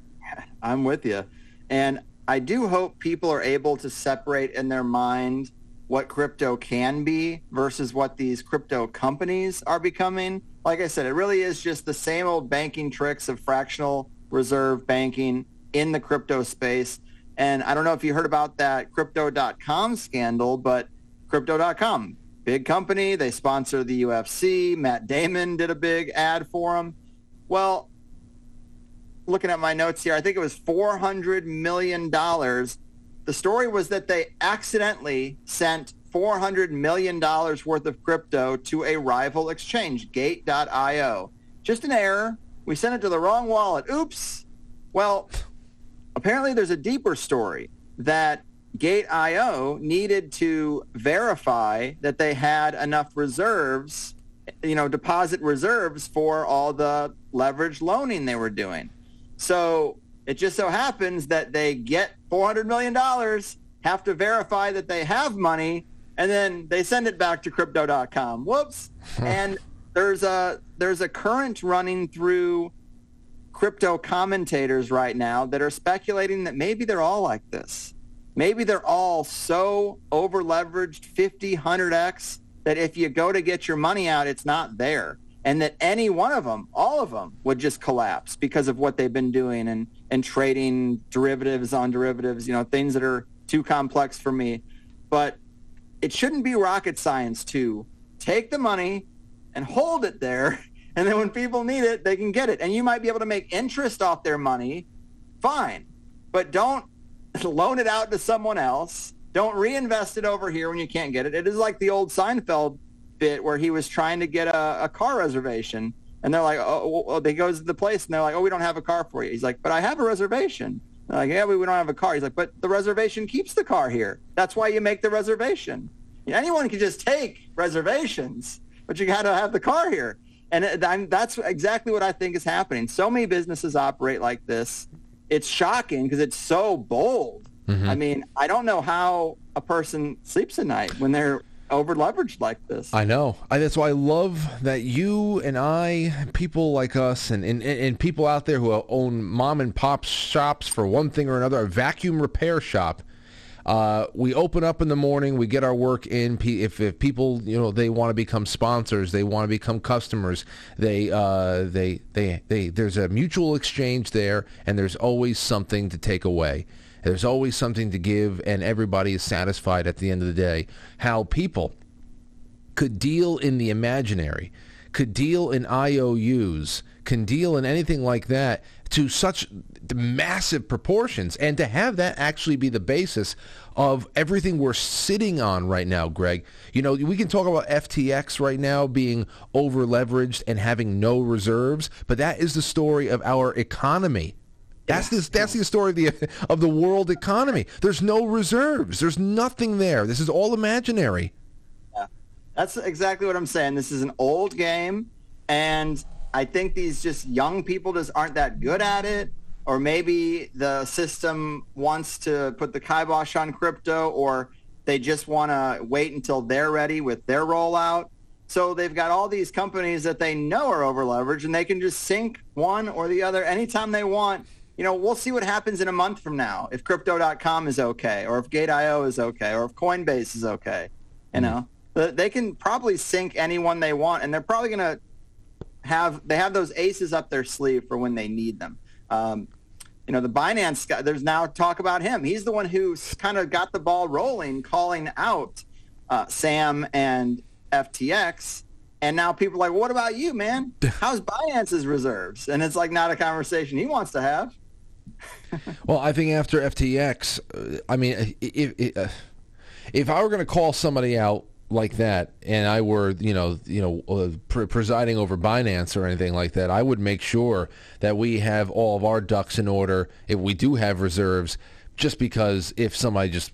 I'm with you. And I do hope people are able to separate in their mind what crypto can be versus what these crypto companies are becoming. Like I said, it really is just the same old banking tricks of fractional reserve banking in the crypto space. And I don't know if you heard about that crypto.com scandal, but crypto.com, big company, they sponsor the UFC. Matt Damon did a big ad for them. Well, looking at my notes here, I think it was $400 million the story was that they accidentally sent $400 million worth of crypto to a rival exchange, Gate.io. Just an error. We sent it to the wrong wallet. Oops. Well, apparently there's a deeper story that Gate.io needed to verify that they had enough reserves, you know, deposit reserves for all the leverage loaning they were doing. So it just so happens that they get $400 million, have to verify that they have money, and then they send it back to crypto.com. Whoops. and there's a there's a current running through crypto commentators right now that are speculating that maybe they're all like this. Maybe they're all so over leveraged 50, 100x that if you go to get your money out, it's not there and that any one of them, all of them, would just collapse because of what they've been doing and, and trading derivatives on derivatives, you know, things that are too complex for me. But it shouldn't be rocket science to take the money and hold it there. And then when people need it, they can get it. And you might be able to make interest off their money. Fine. But don't loan it out to someone else. Don't reinvest it over here when you can't get it. It is like the old Seinfeld bit where he was trying to get a, a car reservation. And they're like, oh, they goes to the place and they're like, oh, we don't have a car for you. He's like, but I have a reservation. They're like, yeah, we, we don't have a car. He's like, but the reservation keeps the car here. That's why you make the reservation. Anyone can just take reservations, but you got to have the car here. And that's exactly what I think is happening. So many businesses operate like this. It's shocking because it's so bold. Mm-hmm. I mean, I don't know how a person sleeps at night when they're over leveraged like this. I know. I, that's why I love that you and I, people like us, and, and, and people out there who own mom and pop shops for one thing or another, a vacuum repair shop. Uh, we open up in the morning. We get our work in. If, if people, you know, they want to become sponsors, they want to become customers. They, uh, they, they, they. There's a mutual exchange there, and there's always something to take away. There's always something to give, and everybody is satisfied at the end of the day. How people could deal in the imaginary, could deal in IOUs, can deal in anything like that to such massive proportions, and to have that actually be the basis of everything we're sitting on right now, Greg. You know, we can talk about FTX right now being over leveraged and having no reserves, but that is the story of our economy that's the that's the story of the of the world economy. There's no reserves. There's nothing there. This is all imaginary. Yeah. That's exactly what I'm saying. This is an old game and I think these just young people just aren't that good at it or maybe the system wants to put the kibosh on crypto or they just want to wait until they're ready with their rollout. So they've got all these companies that they know are over leveraged and they can just sink one or the other anytime they want you know, we'll see what happens in a month from now if crypto.com is okay or if Gate.io is okay or if Coinbase is okay. You mm-hmm. know, they can probably sink anyone they want and they're probably going to have, they have those aces up their sleeve for when they need them. Um, you know, the Binance guy, there's now talk about him. He's the one who kind of got the ball rolling, calling out uh, Sam and FTX. And now people are like, well, what about you, man? How's Binance's reserves? And it's like not a conversation he wants to have. well, I think after FTX, uh, I mean, if if, uh, if I were going to call somebody out like that, and I were, you know, you know, uh, pre- presiding over Binance or anything like that, I would make sure that we have all of our ducks in order if we do have reserves. Just because if somebody just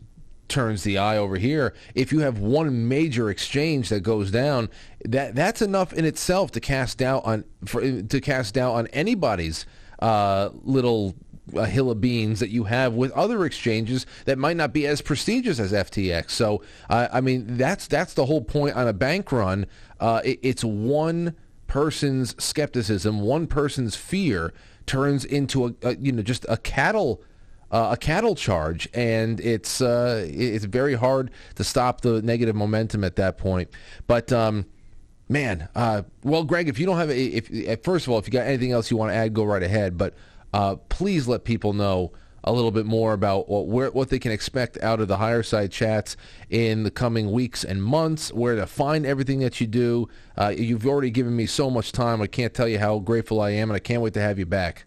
turns the eye over here, if you have one major exchange that goes down, that that's enough in itself to cast doubt on for, to cast doubt on anybody's uh, little a hill of beans that you have with other exchanges that might not be as prestigious as FTX. So, uh, I mean, that's that's the whole point on a bank run. Uh, it, it's one person's skepticism, one person's fear turns into a, a you know just a cattle uh, a cattle charge, and it's uh, it's very hard to stop the negative momentum at that point. But um, man, uh, well, Greg, if you don't have, if, if first of all, if you got anything else you want to add, go right ahead. But uh, please let people know a little bit more about what where, what they can expect out of the Higherside Chats in the coming weeks and months, where to find everything that you do. Uh, you've already given me so much time. I can't tell you how grateful I am, and I can't wait to have you back.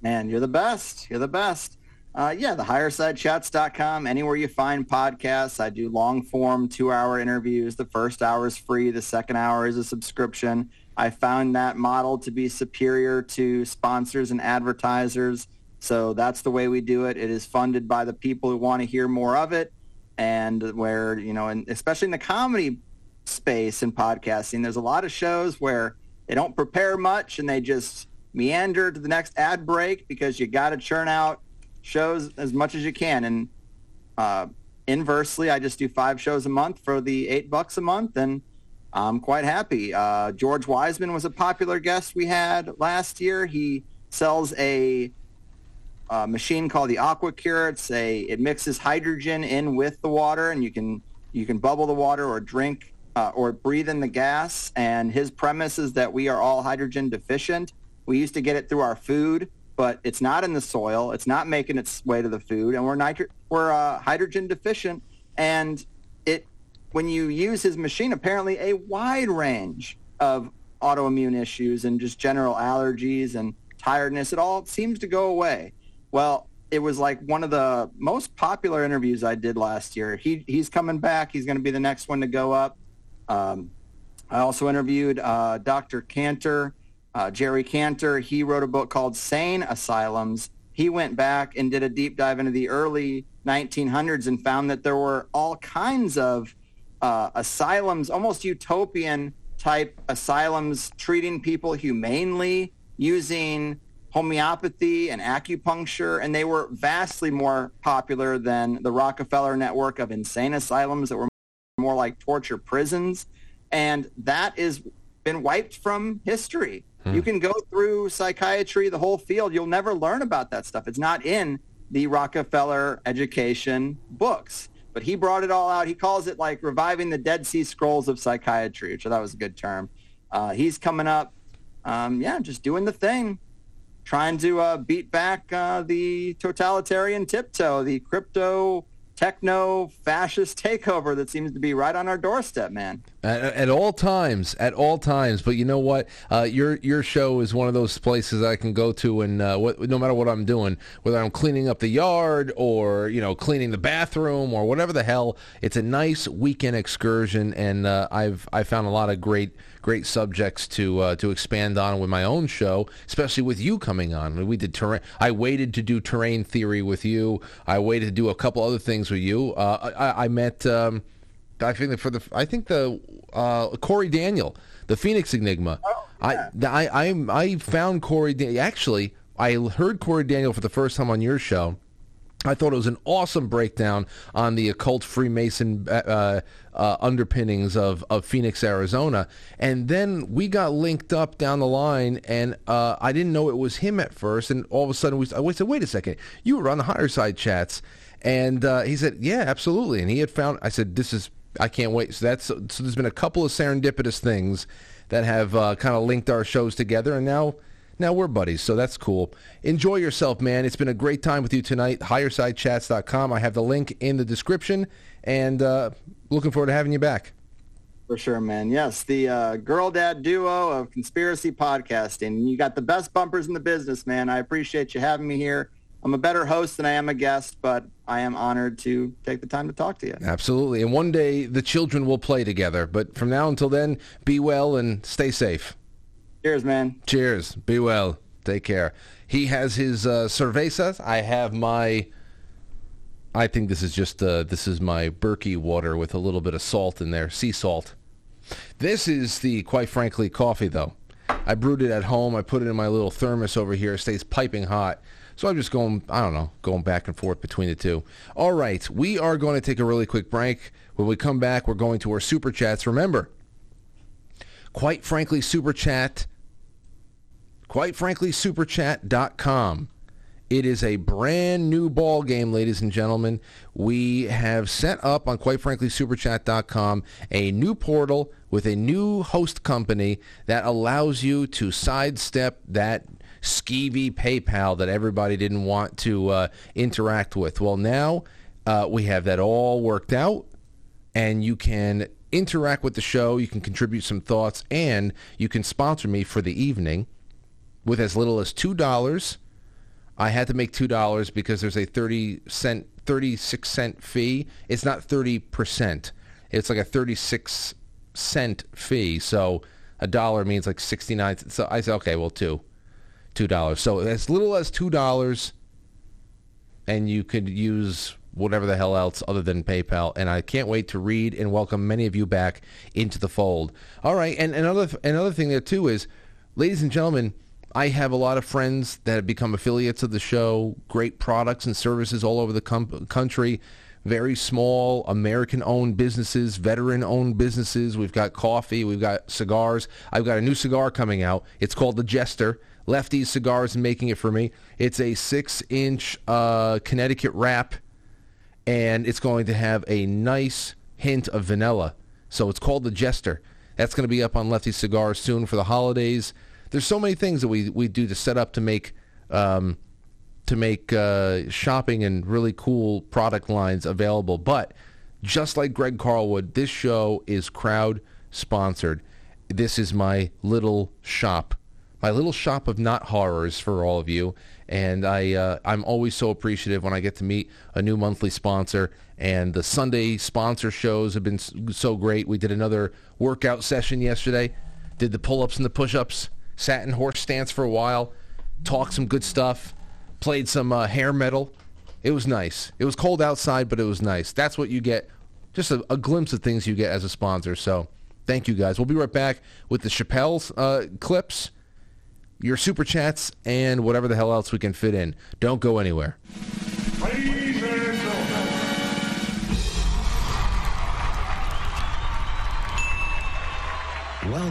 Man, you're the best. You're the best. Uh, yeah, the highersidechats.com. Anywhere you find podcasts, I do long form two hour interviews. The first hour is free. The second hour is a subscription. I found that model to be superior to sponsors and advertisers. So that's the way we do it. It is funded by the people who want to hear more of it. And where, you know, and especially in the comedy space and podcasting, there's a lot of shows where they don't prepare much and they just meander to the next ad break because you got to churn out shows as much as you can. And uh, inversely, I just do five shows a month for the eight bucks a month, and I'm quite happy. Uh, George Wiseman was a popular guest we had last year. He sells a, a machine called the Aqua Cure. It's a it mixes hydrogen in with the water, and you can you can bubble the water or drink uh, or breathe in the gas. And his premise is that we are all hydrogen deficient we used to get it through our food, but it's not in the soil. It's not making its way to the food, and we're nitro- we're uh, hydrogen deficient. And when you use his machine, apparently a wide range of autoimmune issues and just general allergies and tiredness, it all seems to go away. Well, it was like one of the most popular interviews I did last year. He he's coming back. He's going to be the next one to go up. Um, I also interviewed uh, Dr. Kantor uh, Jerry Kantor, he wrote a book called Sane Asylums. He went back and did a deep dive into the early 1900s and found that there were all kinds of uh, asylums, almost utopian type asylums, treating people humanely using homeopathy and acupuncture, and they were vastly more popular than the Rockefeller network of insane asylums that were more like torture prisons. And that has been wiped from history. You hmm. can go through psychiatry, the whole field. You'll never learn about that stuff. It's not in the Rockefeller education books. But he brought it all out. He calls it like reviving the Dead Sea Scrolls of psychiatry, which I thought was a good term. Uh, he's coming up, um, yeah, just doing the thing, trying to uh, beat back uh, the totalitarian tiptoe, the crypto techno fascist takeover that seems to be right on our doorstep, man. At, at all times, at all times. But you know what? Uh, your your show is one of those places I can go to, and uh, what, no matter what I'm doing, whether I'm cleaning up the yard or you know cleaning the bathroom or whatever the hell, it's a nice weekend excursion, and uh, I've I found a lot of great great subjects to uh, to expand on with my own show, especially with you coming on. We did terrain. I waited to do terrain theory with you. I waited to do a couple other things with you. Uh, I, I, met. Um, I think for the I think the uh, Corey Daniel, the Phoenix Enigma. Oh, yeah. I, I I I found Corey. Actually, I heard Corey Daniel for the first time on your show I thought it was an awesome breakdown on the occult Freemason uh, uh, underpinnings of, of Phoenix, Arizona. And then we got linked up down the line, and uh, I didn't know it was him at first. And all of a sudden, we, I said, wait a second, you were on the Higherside Chats. And uh, he said, yeah, absolutely. And he had found, I said, this is, I can't wait. So that's, so there's been a couple of serendipitous things that have uh, kind of linked our shows together. And now now we're buddies, so that's cool. Enjoy yourself, man. It's been a great time with you tonight. HigherSideChats.com. I have the link in the description, and uh, looking forward to having you back. For sure, man. Yes, the uh, girl dad duo of conspiracy podcasting. You got the best bumpers in the business, man. I appreciate you having me here. I'm a better host than I am a guest, but I am honored to take the time to talk to you. Absolutely. And one day the children will play together. But from now until then, be well and stay safe. Cheers, man. Cheers. Be well. Take care. He has his uh, cervezas. I have my. I think this is just uh, this is my Berkey water with a little bit of salt in there, sea salt. This is the quite frankly coffee though. I brewed it at home. I put it in my little thermos over here. It stays piping hot. So I'm just going, I don't know, going back and forth between the two. All right, we are going to take a really quick break. When we come back, we're going to our super chats. Remember, quite frankly, super chat quite frankly, superchat.com It is a brand new ball game, ladies and gentlemen. We have set up on quite frankly superchat.com a new portal with a new host company that allows you to sidestep that skeevy PayPal that everybody didn't want to uh, interact with. Well, now uh, we have that all worked out, and you can interact with the show. You can contribute some thoughts, and you can sponsor me for the evening with as little as two dollars. I had to make two dollars because there's a thirty cent, thirty six cent fee. It's not thirty percent. It's like a thirty six cent fee. So a dollar means like sixty nine. So I said, okay, well, two, two dollars. So as little as two dollars, and you could use whatever the hell else other than PayPal. And I can't wait to read and welcome many of you back into the fold. All right, and another another thing there too is, ladies and gentlemen I have a lot of friends that have become affiliates of the show, great products and services all over the com- country, very small American-owned businesses, veteran-owned businesses. We've got coffee, we've got cigars. I've got a new cigar coming out. It's called the Jester. Lefty's Cigars making it for me. It's a six-inch uh, Connecticut wrap, and it's going to have a nice hint of vanilla. So it's called the Jester. That's going to be up on Lefty Cigars soon for the holidays there's so many things that we, we do to set up to make um, to make uh, shopping and really cool product lines available. But just like Greg Carlwood, this show is crowd sponsored. This is my little shop, my little shop of not horrors for all of you. And I uh, I'm always so appreciative when I get to meet a new monthly sponsor. And the Sunday sponsor shows have been so great. We did another workout session yesterday. Did the pull-ups and the push-ups sat in horse stance for a while, talked some good stuff, played some uh, hair metal. It was nice. It was cold outside, but it was nice. That's what you get. Just a, a glimpse of things you get as a sponsor. So thank you guys. We'll be right back with the Chappelle's uh, clips, your super chats, and whatever the hell else we can fit in. Don't go anywhere.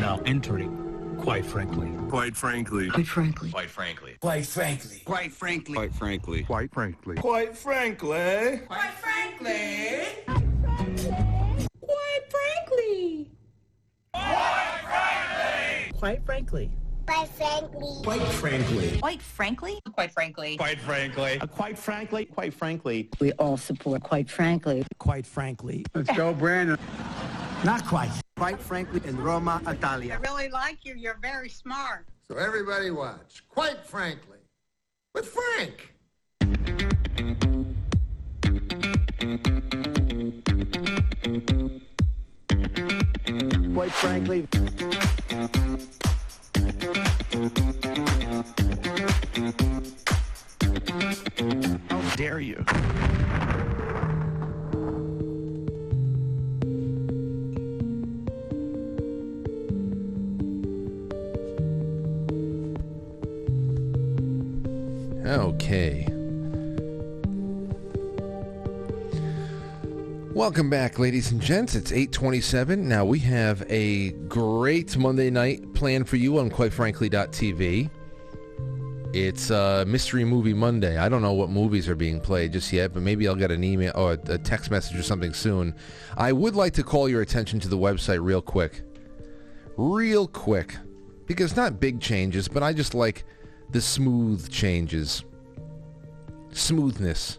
Now entering Quite frankly. Quite frankly. Quite frankly. Quite frankly. Quite frankly. Quite frankly. Quite frankly. Quite frankly. Quite frankly. Quite frankly. Quite frankly. Quite frankly. Quite frankly. Quite frankly. Quite frankly. Quite frankly. Uh, quite frankly. Quite frankly. We all support quite frankly. Quite frankly. Let's go, Brandon. Not quite. Quite frankly, in Roma, Italia. I really like you. You're very smart. So everybody watch. Quite frankly. With Frank. Quite frankly. How dare you? Okay. Welcome back, ladies and gents. It's 827. Now, we have a great Monday night planned for you on quitefrankly.tv. It's uh, Mystery Movie Monday. I don't know what movies are being played just yet, but maybe I'll get an email or a text message or something soon. I would like to call your attention to the website real quick. Real quick. Because not big changes, but I just like the smooth changes. smoothness.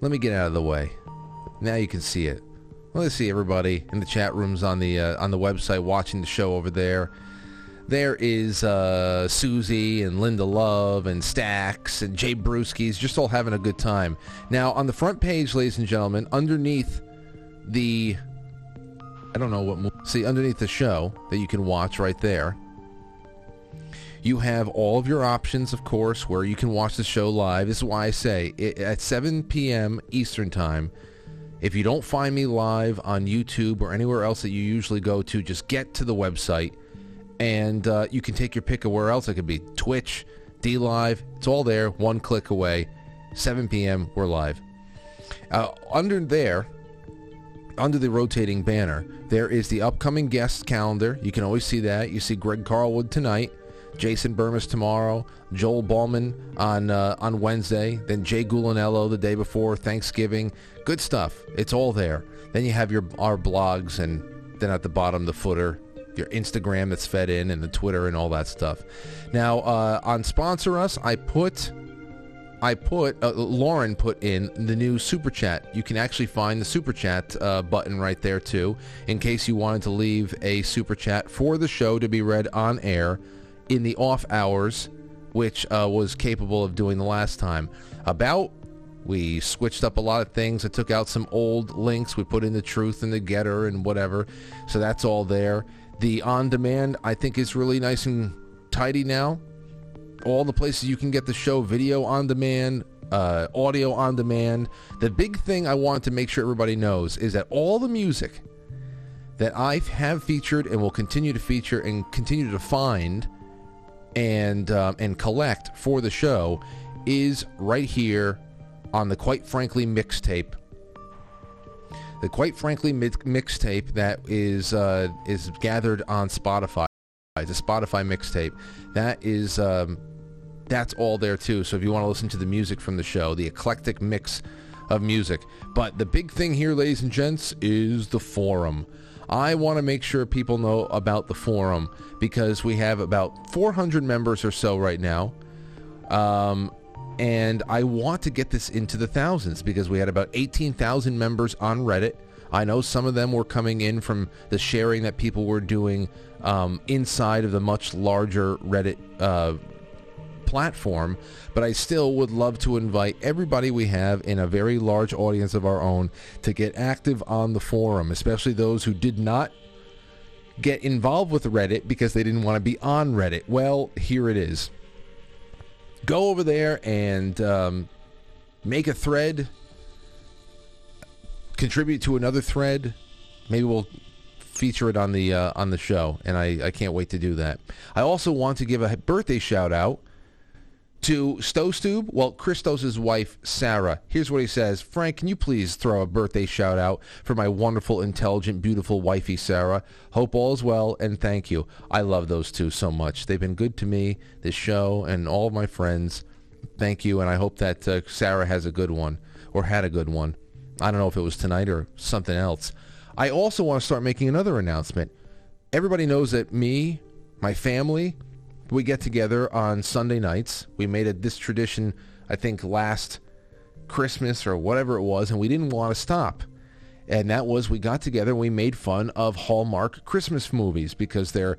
Let me get out of the way. Now you can see it. Let's see everybody in the chat rooms on the uh, on the website watching the show over there. There is uh, Susie and Linda Love and Stacks and Jay Brewskis just all having a good time. Now on the front page, ladies and gentlemen, underneath the I don't know what see underneath the show that you can watch right there. You have all of your options, of course, where you can watch the show live. This is why I say it, at 7 p.m. Eastern Time. If you don't find me live on YouTube or anywhere else that you usually go to, just get to the website and uh, you can take your pick of where else. It could be Twitch, D Live. It's all there, one click away. 7 p.m. We're live. Uh, under there, under the rotating banner, there is the upcoming guest calendar. You can always see that. You see Greg Carlwood tonight, Jason Bermas tomorrow, Joel Ballman on uh, on Wednesday, then Jay Gulanello the day before Thanksgiving. Good stuff. It's all there. Then you have your our blogs, and then at the bottom the footer, your Instagram that's fed in, and the Twitter and all that stuff. Now uh, on sponsor us, I put I put uh, Lauren put in the new super chat. You can actually find the super chat uh, button right there too, in case you wanted to leave a super chat for the show to be read on air in the off hours, which uh, was capable of doing the last time. About we switched up a lot of things. I took out some old links. We put in the truth and the getter and whatever. So that's all there. The on demand I think is really nice and tidy now all the places you can get the show video on demand uh, audio on demand the big thing i want to make sure everybody knows is that all the music that i have featured and will continue to feature and continue to find and um, and collect for the show is right here on the quite frankly mixtape the quite frankly mi- mixtape that is uh, is gathered on spotify It's a spotify mixtape that is um, that's all there too. So if you want to listen to the music from the show, the eclectic mix of music. But the big thing here, ladies and gents, is the forum. I want to make sure people know about the forum because we have about 400 members or so right now. Um, and I want to get this into the thousands because we had about 18,000 members on Reddit. I know some of them were coming in from the sharing that people were doing um, inside of the much larger Reddit uh, platform, but I still would love to invite everybody we have in a very large audience of our own to get active on the forum, especially those who did not get involved with Reddit because they didn't want to be on Reddit. Well, here it is. Go over there and um, make a thread, contribute to another thread. Maybe we'll feature it on the uh, on the show, and I, I can't wait to do that. I also want to give a birthday shout out to Stostube, well, Christos' wife, Sarah. Here's what he says. Frank, can you please throw a birthday shout out for my wonderful, intelligent, beautiful wifey, Sarah? Hope all is well, and thank you. I love those two so much. They've been good to me, this show, and all of my friends. Thank you, and I hope that uh, Sarah has a good one, or had a good one. I don't know if it was tonight or something else. I also want to start making another announcement. Everybody knows that me, my family, we get together on Sunday nights. We made it this tradition, I think, last Christmas or whatever it was, and we didn't want to stop. And that was we got together and we made fun of Hallmark Christmas movies because they're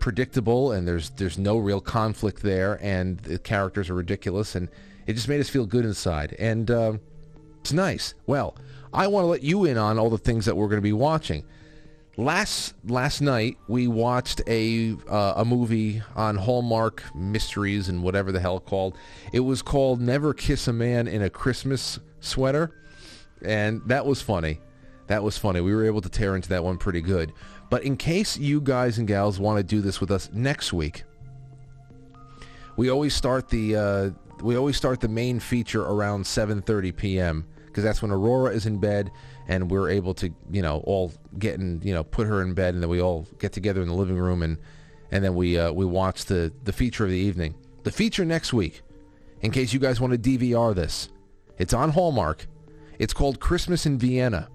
predictable and there's there's no real conflict there and the characters are ridiculous and it just made us feel good inside and uh, it's nice. Well, I want to let you in on all the things that we're going to be watching last last night we watched a uh, a movie on Hallmark Mysteries and whatever the hell called. It was called Never Kiss a Man in a Christmas Sweater, and that was funny. That was funny. We were able to tear into that one pretty good. But in case you guys and gals want to do this with us next week, we always start the uh, we always start the main feature around 7:30 p.m. because that's when Aurora is in bed and we're able to, you know, all get in, you know, put her in bed, and then we all get together in the living room, and and then we uh, we watch the the feature of the evening. The feature next week, in case you guys want to DVR this, it's on Hallmark. It's called Christmas in Vienna.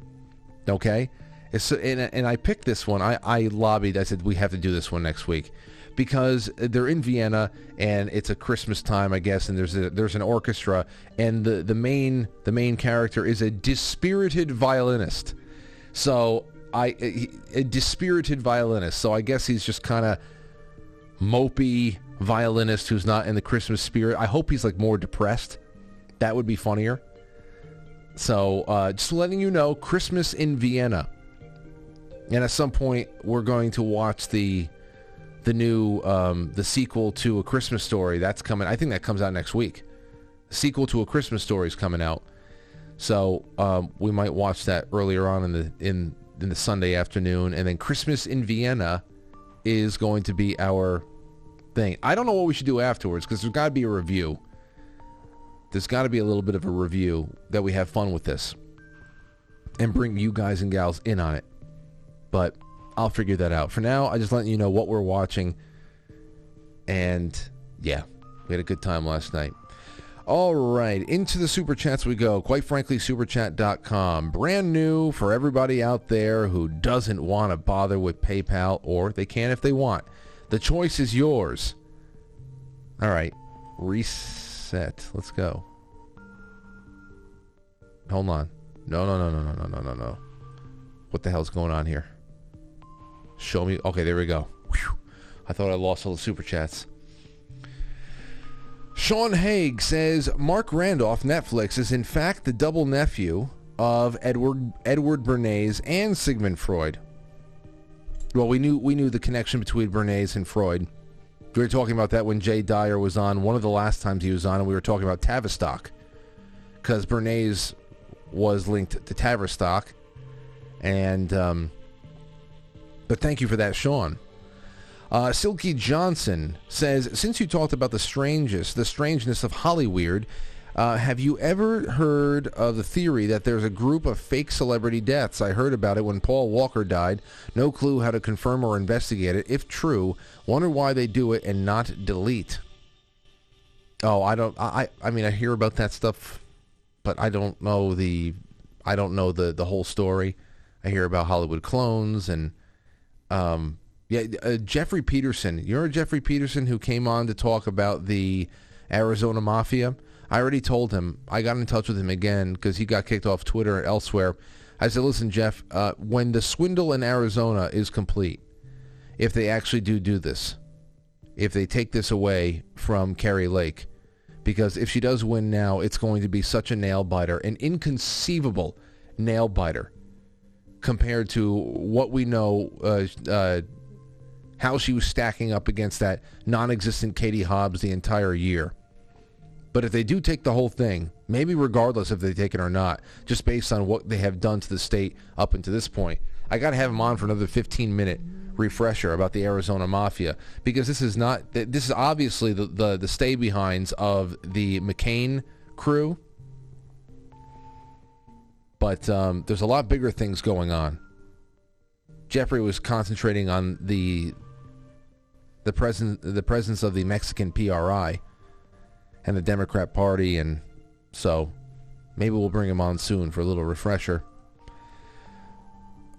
Okay, it's, and and I picked this one. I I lobbied. I said we have to do this one next week because they're in Vienna and it's a Christmas time, I guess, and there's a, there's an orchestra and the, the main the main character is a dispirited violinist. So I a, a dispirited violinist. So I guess he's just kind of mopey violinist who's not in the Christmas spirit. I hope he's like more depressed. That would be funnier. So uh, just letting you know, Christmas in Vienna. And at some point, we're going to watch the the new um, the sequel to A Christmas Story. That's coming. I think that comes out next week. The sequel to A Christmas Story is coming out. So um, we might watch that earlier on in the in in the Sunday afternoon, and then Christmas in Vienna is going to be our thing. I don't know what we should do afterwards because there's got to be a review. There's got to be a little bit of a review that we have fun with this and bring you guys and gals in on it. But I'll figure that out. For now, I just letting you know what we're watching. And yeah, we had a good time last night. All right, into the super chats we go. Quite frankly, superchat.com. Brand new for everybody out there who doesn't want to bother with PayPal, or they can if they want. The choice is yours. All right, reset. Let's go. Hold on. No, no, no, no, no, no, no, no, no. What the hell's going on here? Show me. Okay, there we go. Whew. I thought I lost all the super chats. Sean Haig says Marc Randolph, Netflix, is in fact the double nephew of Edward Edward Bernays and Sigmund Freud. Well, we knew we knew the connection between Bernays and Freud. We were talking about that when Jay Dyer was on one of the last times he was on, and we were talking about Tavistock because Bernays was linked to Tavistock, and um, but thank you for that, Sean. Uh, Silky Johnson says, since you talked about the strangest, the strangeness of Hollyweird, uh, have you ever heard of the theory that there's a group of fake celebrity deaths? I heard about it when Paul Walker died. No clue how to confirm or investigate it. If true, wonder why they do it and not delete. Oh, I don't. I. I mean, I hear about that stuff, but I don't know the. I don't know the the whole story. I hear about Hollywood clones and. Um, yeah, uh, Jeffrey Peterson. You're Jeffrey Peterson who came on to talk about the Arizona Mafia. I already told him. I got in touch with him again because he got kicked off Twitter and elsewhere. I said, listen, Jeff, uh, when the swindle in Arizona is complete, if they actually do do this, if they take this away from Kari Lake, because if she does win now, it's going to be such a nail biter, an inconceivable nail biter compared to what we know uh, uh, how she was stacking up against that non-existent Katie Hobbs the entire year. But if they do take the whole thing, maybe regardless if they take it or not, just based on what they have done to the state up until this point, I got to have him on for another 15 minute refresher about the Arizona Mafia because this is not this is obviously the the, the stay behinds of the McCain crew. But um, there's a lot bigger things going on. Jeffrey was concentrating on the the presence the presence of the Mexican PRI and the Democrat Party, and so maybe we'll bring him on soon for a little refresher.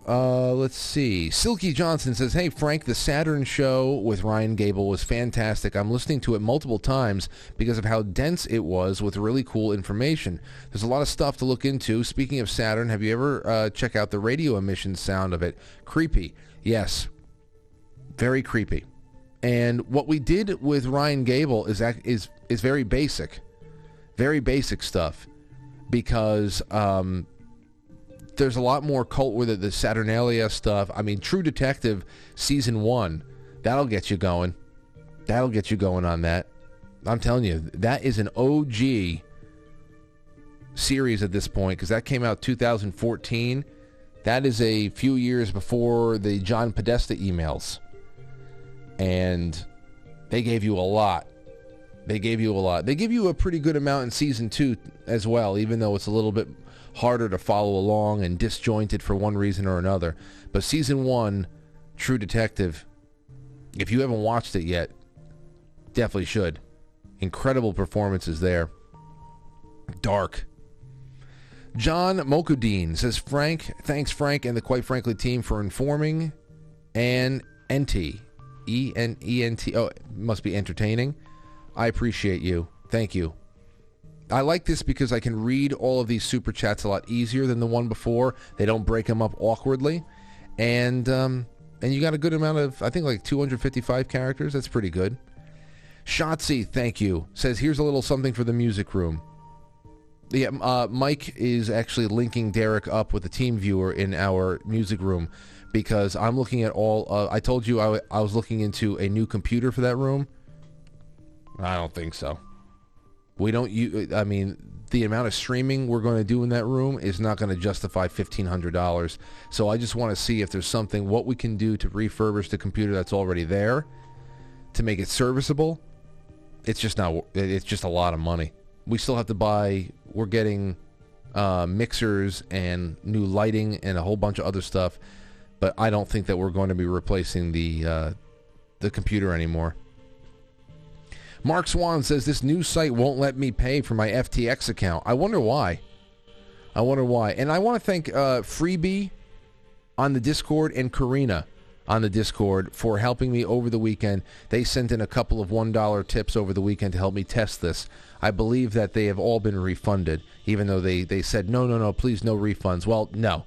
Uh, let's see. Silky Johnson says, "Hey Frank, the Saturn show with Ryan Gable was fantastic. I'm listening to it multiple times because of how dense it was with really cool information. There's a lot of stuff to look into. Speaking of Saturn, have you ever uh, check out the radio emission sound of it? Creepy. Yes, very creepy. And what we did with Ryan Gable is is is very basic, very basic stuff, because." Um, there's a lot more cult with it, the Saturnalia stuff. I mean, True Detective season one, that'll get you going. That'll get you going on that. I'm telling you, that is an OG series at this point because that came out 2014. That is a few years before the John Podesta emails. And they gave you a lot. They gave you a lot. They give you a pretty good amount in season two as well, even though it's a little bit harder to follow along and disjointed for one reason or another. But season one, True Detective, if you haven't watched it yet, definitely should. Incredible performances there. Dark. John Mokudin says, Frank, thanks Frank and the Quite Frankly team for informing and NT E N E N T. Oh, must be entertaining. I appreciate you. Thank you. I like this because I can read all of these super chats a lot easier than the one before. They don't break them up awkwardly, and um, and you got a good amount of I think like 255 characters. That's pretty good. Shotzi, thank you. Says here's a little something for the music room. Yeah, uh, Mike is actually linking Derek up with the team viewer in our music room because I'm looking at all. Uh, I told you I, w- I was looking into a new computer for that room. I don't think so. We don't. You, I mean, the amount of streaming we're going to do in that room is not going to justify fifteen hundred dollars. So I just want to see if there's something what we can do to refurbish the computer that's already there to make it serviceable. It's just not. It's just a lot of money. We still have to buy. We're getting uh, mixers and new lighting and a whole bunch of other stuff. But I don't think that we're going to be replacing the uh, the computer anymore. Mark Swan says this new site won't let me pay for my FTX account. I wonder why. I wonder why. And I want to thank uh, Freebie on the Discord and Karina on the Discord for helping me over the weekend. They sent in a couple of $1 tips over the weekend to help me test this. I believe that they have all been refunded, even though they, they said, no, no, no, please, no refunds. Well, no.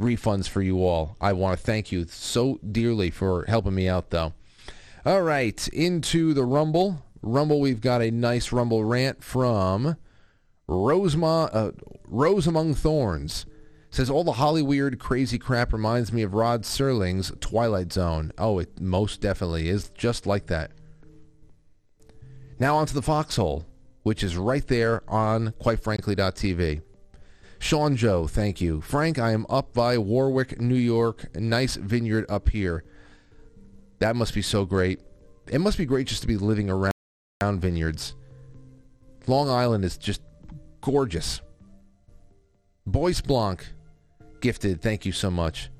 Refunds for you all. I want to thank you so dearly for helping me out, though. All right, into the Rumble. Rumble, we've got a nice Rumble rant from Rosema, uh, Rose Among Thorns. Says all the Hollyweird crazy crap reminds me of Rod Serling's Twilight Zone. Oh, it most definitely is just like that. Now onto the Foxhole, which is right there on quitefrankly.tv. Sean Joe, thank you. Frank, I am up by Warwick, New York. Nice vineyard up here. That must be so great. It must be great just to be living around, vineyards. Long Island is just gorgeous. Boyce Blanc, gifted. Thank you so much.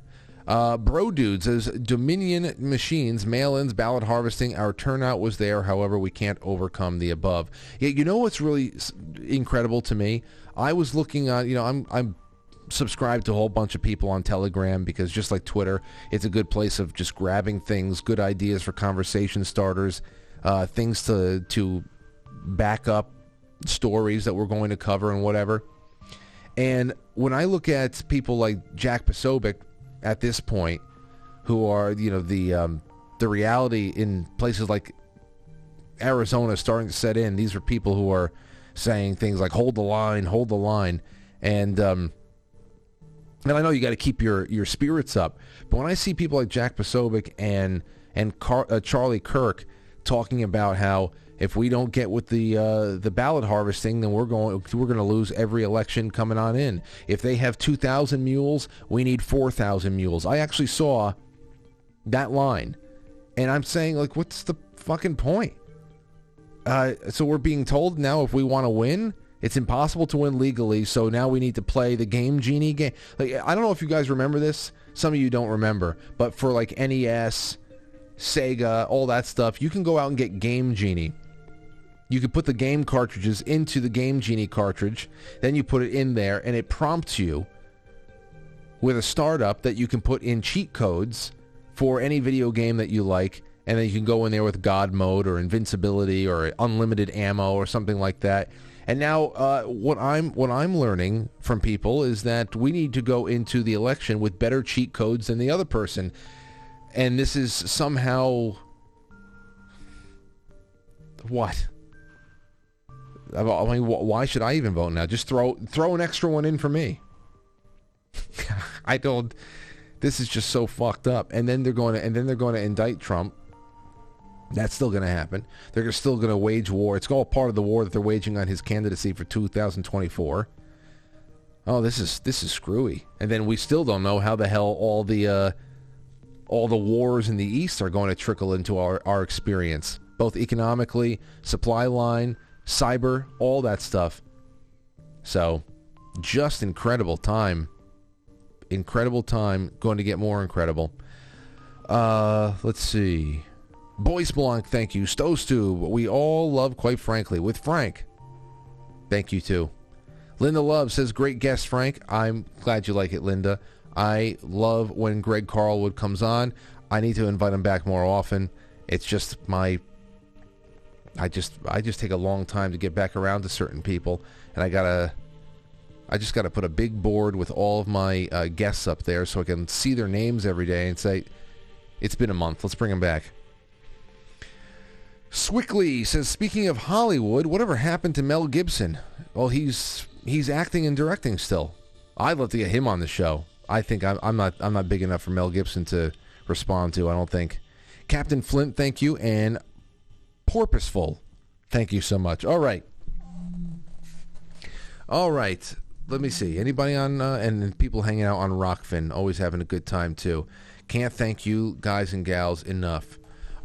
Uh, Bro Dude says Dominion machines, mail-ins, ballot harvesting. Our turnout was there. However, we can't overcome the above. Yeah, you know what's really incredible to me? I was looking on. You know, I'm I'm subscribed to a whole bunch of people on Telegram because just like Twitter, it's a good place of just grabbing things, good ideas for conversation starters, uh, things to to back up stories that we're going to cover and whatever. And when I look at people like Jack Posobiec at this point, who are you know the um, the reality in places like Arizona starting to set in. These are people who are saying things like "hold the line, hold the line," and um, and I know you got to keep your your spirits up. But when I see people like Jack Posobiec and and Car- uh, Charlie Kirk talking about how if we don't get with the uh, the ballot harvesting, then we're going we're going to lose every election coming on in. If they have two thousand mules, we need four thousand mules. I actually saw that line, and I'm saying like, what's the fucking point? Uh, so we're being told now if we want to win, it's impossible to win legally. So now we need to play the Game Genie game. Like I don't know if you guys remember this. Some of you don't remember, but for like NES, Sega, all that stuff, you can go out and get Game Genie. You could put the game cartridges into the Game Genie cartridge, then you put it in there, and it prompts you with a startup that you can put in cheat codes for any video game that you like, and then you can go in there with God mode or invincibility or unlimited ammo or something like that. And now, uh, what I'm what I'm learning from people is that we need to go into the election with better cheat codes than the other person, and this is somehow what? I mean, why should I even vote now? Just throw throw an extra one in for me. I don't. This is just so fucked up. And then they're going to and then they're going to indict Trump. That's still going to happen. They're still going to wage war. It's all part of the war that they're waging on his candidacy for 2024. Oh, this is this is screwy. And then we still don't know how the hell all the uh, all the wars in the east are going to trickle into our, our experience, both economically, supply line, cyber, all that stuff. So, just incredible time. Incredible time. Going to get more incredible. Uh, let's see. Boyce Blanc, thank you. Stowstube, we all love, quite frankly, with Frank. Thank you, too. Linda Love says, great guest, Frank. I'm glad you like it, Linda. I love when Greg Carlwood comes on. I need to invite him back more often. It's just my I just I just take a long time to get back around to certain people, and I gotta I just gotta put a big board with all of my uh, guests up there so I can see their names every day and say, "It's been a month. Let's bring them back." Swickley says, "Speaking of Hollywood, whatever happened to Mel Gibson? Well, he's he's acting and directing still. I'd love to get him on the show. I think I'm, I'm not I'm not big enough for Mel Gibson to respond to. I don't think." Captain Flint, thank you, and Porpoiseful, thank you so much. All right, all right. Let me see. Anybody on uh, and people hanging out on Rokfin, always having a good time too. Can't thank you guys and gals enough.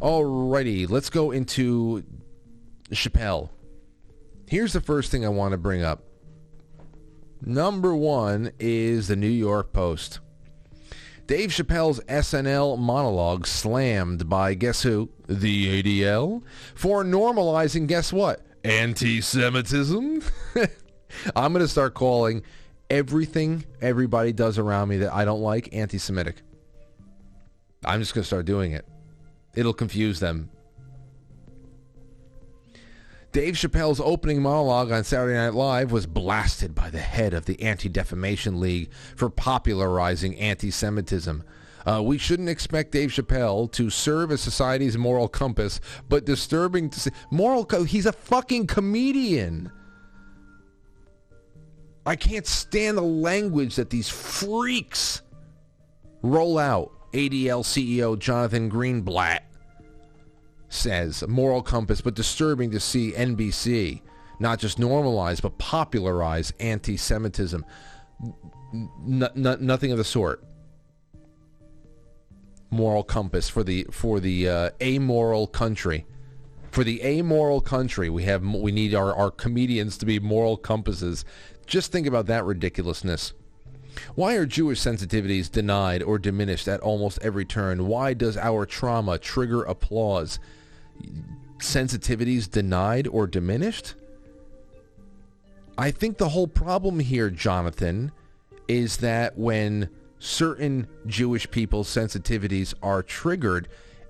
Alrighty, let's go into Chappelle. Here's the first thing I want to bring up. Number one is the New York Post. Dave Chappelle's SNL monologue slammed by guess who? The ADL for normalizing guess what? Anti-Semitism. I'm going to start calling everything everybody does around me that I don't like anti-Semitic. I'm just going to start doing it. It'll confuse them. Dave Chappelle's opening monologue on Saturday Night Live was blasted by the head of the Anti-Defamation League for popularizing anti-Semitism. Uh, we shouldn't expect Dave Chappelle to serve as society's moral compass, but disturbing to see moral. Co- he's a fucking comedian. I can't stand the language that these freaks roll out. ADL CEO Jonathan Greenblatt says moral compass, but disturbing to see NBC not just normalize but popularize anti-Semitism. N- n- nothing of the sort. Moral compass for the for the uh, amoral country. For the amoral country, we have we need our, our comedians to be moral compasses. Just think about that ridiculousness. Why are Jewish sensitivities denied or diminished at almost every turn? Why does our trauma trigger applause? Sensitivities denied or diminished? I think the whole problem here, Jonathan, is that when certain Jewish people's sensitivities are triggered,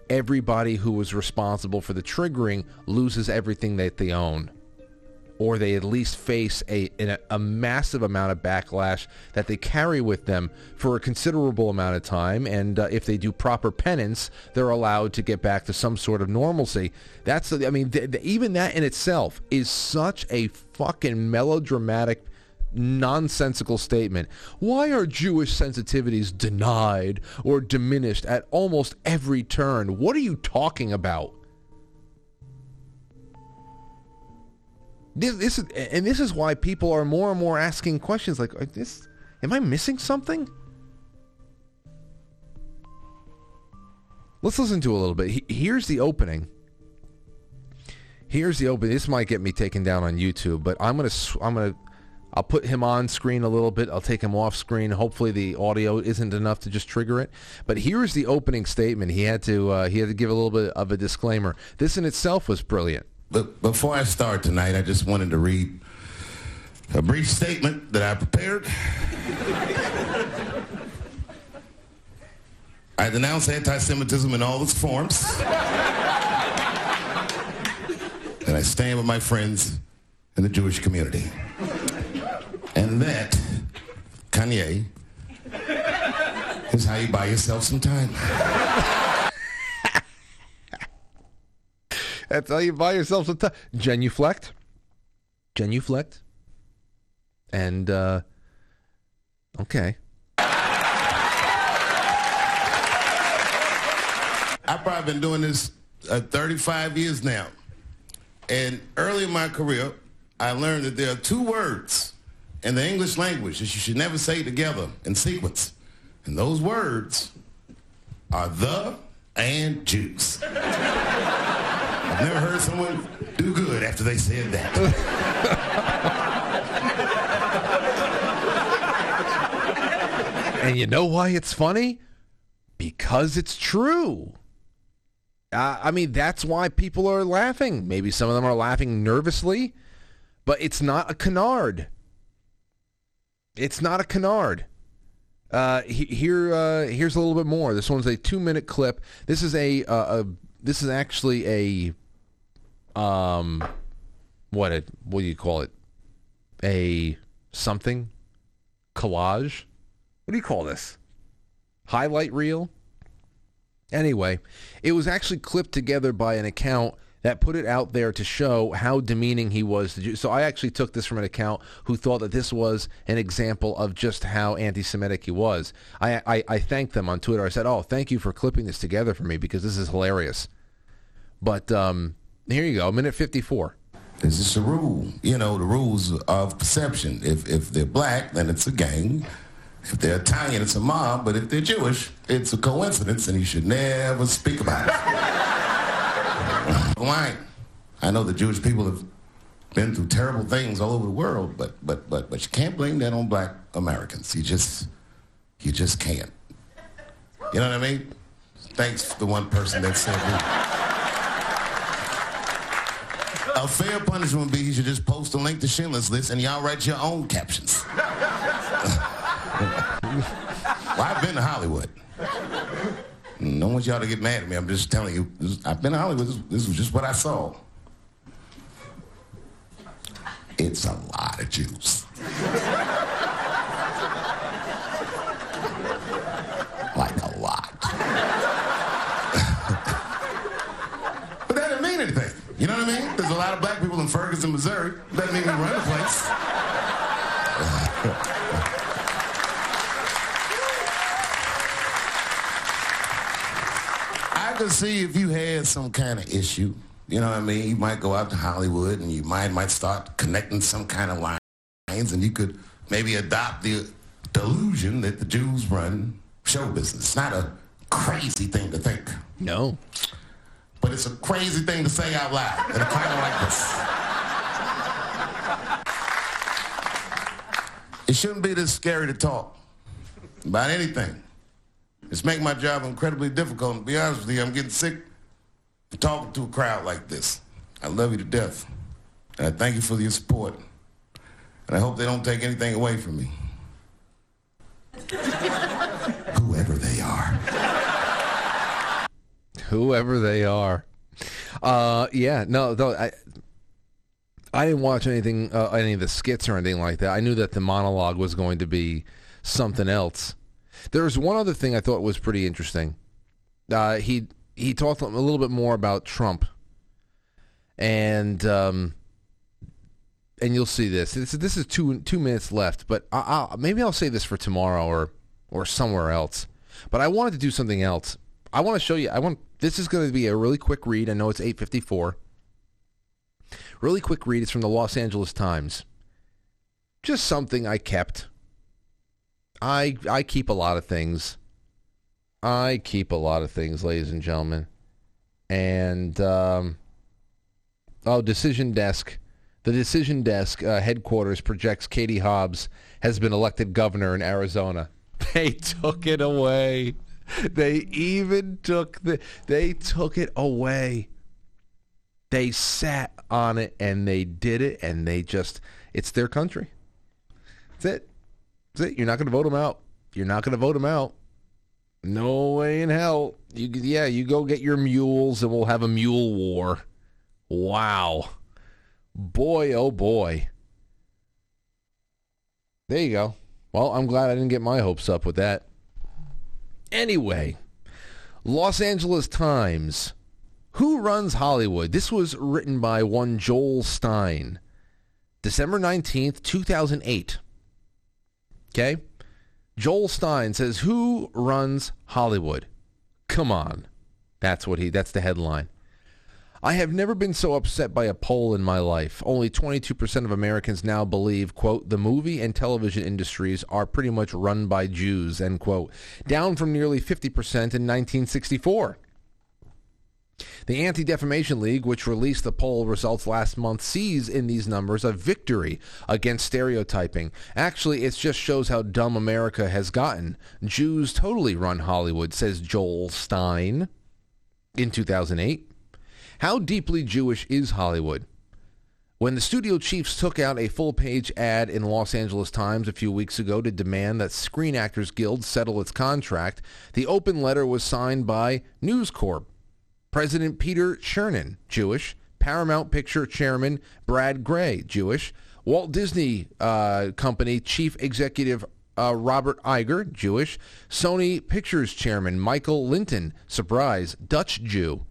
everybody who was responsible for the triggering loses everything that they own or they at least face a, a, a massive amount of backlash that they carry with them for a considerable amount of time. And uh, if they do proper penance, they're allowed to get back to some sort of normalcy. That's, I mean, th- th- even that in itself is such a fucking melodramatic nonsensical statement. Why are Jewish sensitivities denied or diminished at almost every turn? What are you talking about? This, this is, and this is why people are more and more asking questions like, "This, am I missing something?" Let's listen to a little bit. Here's the opening. Here's the opening. This might get me taken down on YouTube, but I'm gonna, I'm gonna, I'll put him on screen a little bit. I'll take him off screen. Hopefully, the audio isn't enough to just trigger it. But here's the opening statement. He had to, uh, he had to give a little bit of a disclaimer. This in itself was brilliant. But before I start tonight, I just wanted to read a brief statement that I prepared. I denounce anti-Semitism in all its forms. and I stand with my friends in the Jewish community. And that, Kanye, is how you buy yourself some time. That's how you buy yourself some time. Genuflect. Genuflect. And, uh, okay. I've probably been doing this uh, 35 years now. And early in my career, I learned that there are two words in the English language that you should never say together in sequence. And those words are the and juice. Never heard someone do good after they said that. and you know why it's funny? Because it's true. Uh, I mean, that's why people are laughing. Maybe some of them are laughing nervously, but it's not a canard. It's not a canard. Uh, he, here, uh, here's a little bit more. This one's a two-minute clip. This is a, uh, a this is actually a, um, what it, what do you call it? A something collage. What do you call this? Highlight reel. Anyway, it was actually clipped together by an account that put it out there to show how demeaning he was to Jews. So I actually took this from an account who thought that this was an example of just how anti-Semitic he was. I, I, I thanked them on Twitter. I said, "Oh, thank you for clipping this together for me because this is hilarious." But um, here you go, minute fifty-four. It's just a rule. You know, the rules of perception. If if they're black, then it's a gang. If they're Italian, it's a mob. But if they're Jewish, it's a coincidence, and you should never speak about it. Why? I know the Jewish people have been through terrible things all over the world, but but but but you can't blame that on black Americans. You just you just can't. You know what I mean? Thanks to the one person that said that. A fair punishment would be he should just post a link to Schindler's List and y'all write your own captions. well, I've been to Hollywood. Don't want y'all to get mad at me. I'm just telling you. This, I've been to Hollywood. This, this just what I saw. It's a lot of Jews. like a lot. but that doesn't mean anything. You know what I mean? There's a lot of black people in Ferguson, Missouri. Doesn't mean we run the place. I could see if you had some kind of issue. You know what I mean? You might go out to Hollywood and you might might start connecting some kind of lines, and you could maybe adopt the delusion that the Jews run show business. It's not a crazy thing to think. No. But it's a crazy thing to say out loud in a climate like this. It shouldn't be this scary to talk about anything. It's making my job incredibly difficult. And to be honest with you, I'm getting sick of talking to a crowd like this. I love you to death. And I thank you for your support. And I hope they don't take anything away from me. Whoever they are. Whoever they are. Uh, yeah, no, though I, I didn't watch anything, uh, any of the skits or anything like that. I knew that the monologue was going to be something else. There was one other thing I thought was pretty interesting. Uh, he he talked a little bit more about Trump, and um, and you'll see this. This, this is two two minutes left, but I, I'll, maybe I'll say this for tomorrow or or somewhere else. But I wanted to do something else. I want to show you. I want this is going to be a really quick read. I know it's eight fifty four. Really quick read. It's from the Los Angeles Times. Just something I kept. I I keep a lot of things. I keep a lot of things, ladies and gentlemen. And um, oh, Decision Desk. The Decision Desk uh, headquarters projects Katie Hobbs has been elected governor in Arizona. They took it away. They even took the they took it away. They sat on it and they did it and they just it's their country. That's it. That's it. You're not going to vote them out. You're not going to vote them out. No way in hell. You yeah, you go get your mules and we'll have a mule war. Wow. Boy, oh boy. There you go. Well, I'm glad I didn't get my hopes up with that. Anyway, Los Angeles Times. Who runs Hollywood? This was written by one Joel Stein. December 19th, 2008. Okay? Joel Stein says, "Who runs Hollywood?" Come on. That's what he that's the headline. I have never been so upset by a poll in my life. Only 22% of Americans now believe, quote, the movie and television industries are pretty much run by Jews, end quote, down from nearly 50% in 1964. The Anti-Defamation League, which released the poll results last month, sees in these numbers a victory against stereotyping. Actually, it just shows how dumb America has gotten. Jews totally run Hollywood, says Joel Stein in 2008. How deeply Jewish is Hollywood? When the studio chiefs took out a full-page ad in Los Angeles Times a few weeks ago to demand that Screen Actors Guild settle its contract, the open letter was signed by News Corp, President Peter Chernin, Jewish, Paramount Picture Chairman Brad Grey, Jewish, Walt Disney uh, Company Chief Executive uh, Robert Iger, Jewish, Sony Pictures Chairman Michael Lynton, surprise, Dutch Jew,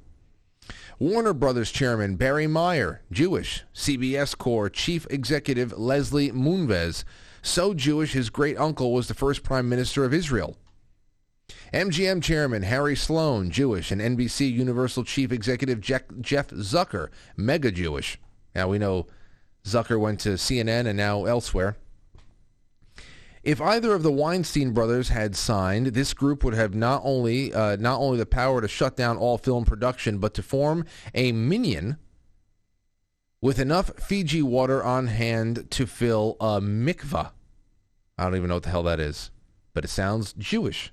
Warner Brothers Chairman Barry Meyer, Jewish, CBS Corp Chief Executive Leslie Moonves, so Jewish his great uncle was the first Prime Minister of Israel. MGM Chairman Harry Sloan, Jewish, and NBC Universal Chief Executive Jeff Zucker, mega Jewish. Now we know Zucker went to CNN and now elsewhere. If either of the Weinstein brothers had signed, this group would have not only uh, not only the power to shut down all film production, but to form a minyan with enough Fiji water on hand to fill a mikvah. I don't even know what the hell that is, but it sounds Jewish.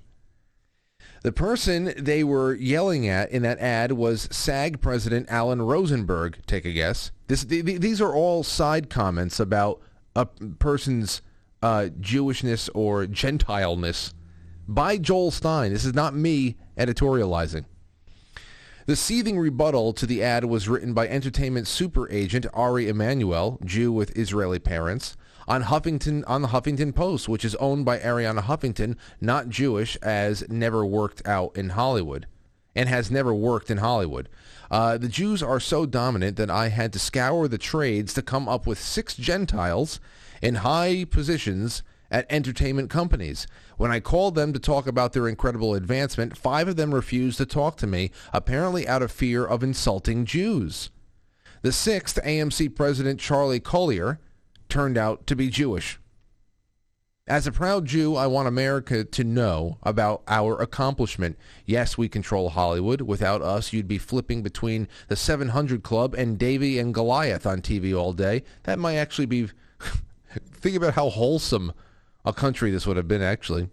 The person they were yelling at in that ad was SAG President Alan Rosenberg. Take a guess. This, these are all side comments about a person's uh, Jewishness or Gentileness by Joel Stein. This is not me editorializing. The seething rebuttal to the ad was written by entertainment super agent Ari Emanuel, Jew with Israeli parents, on Huffington on the Huffington Post, which is owned by Arianna Huffington, not Jewish, as never worked out in Hollywood, and has never worked in Hollywood. Uh, the Jews are so dominant that I had to scour the trades to come up with six Gentiles in high positions at entertainment companies. When I called them to talk about their incredible advancement, five of them refused to talk to me, apparently out of fear of insulting Jews. The sixth, AMC President Charlie Collier, turned out to be Jewish. As a proud Jew, I want America to know about our accomplishment. Yes, we control Hollywood. Without us, you'd be flipping between the 700 Club and Davey and Goliath on TV all day. That might actually be Think about how wholesome a country this would have been, actually.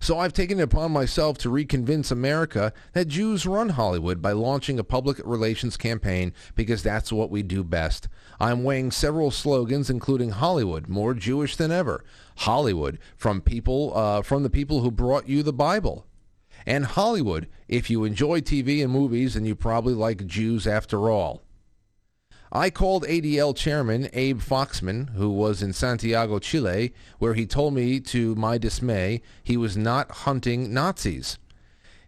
So I've taken it upon myself to reconvince America that Jews run Hollywood by launching a public relations campaign because that's what we do best. I'm weighing several slogans, including Hollywood, more Jewish than ever. Hollywood, from people, uh, from the people who brought you the Bible. And Hollywood, if you enjoy TV and movies, then you probably like Jews after all. I called ADL chairman Abe Foxman, who was in Santiago, Chile, where he told me, to my dismay, he was not hunting Nazis.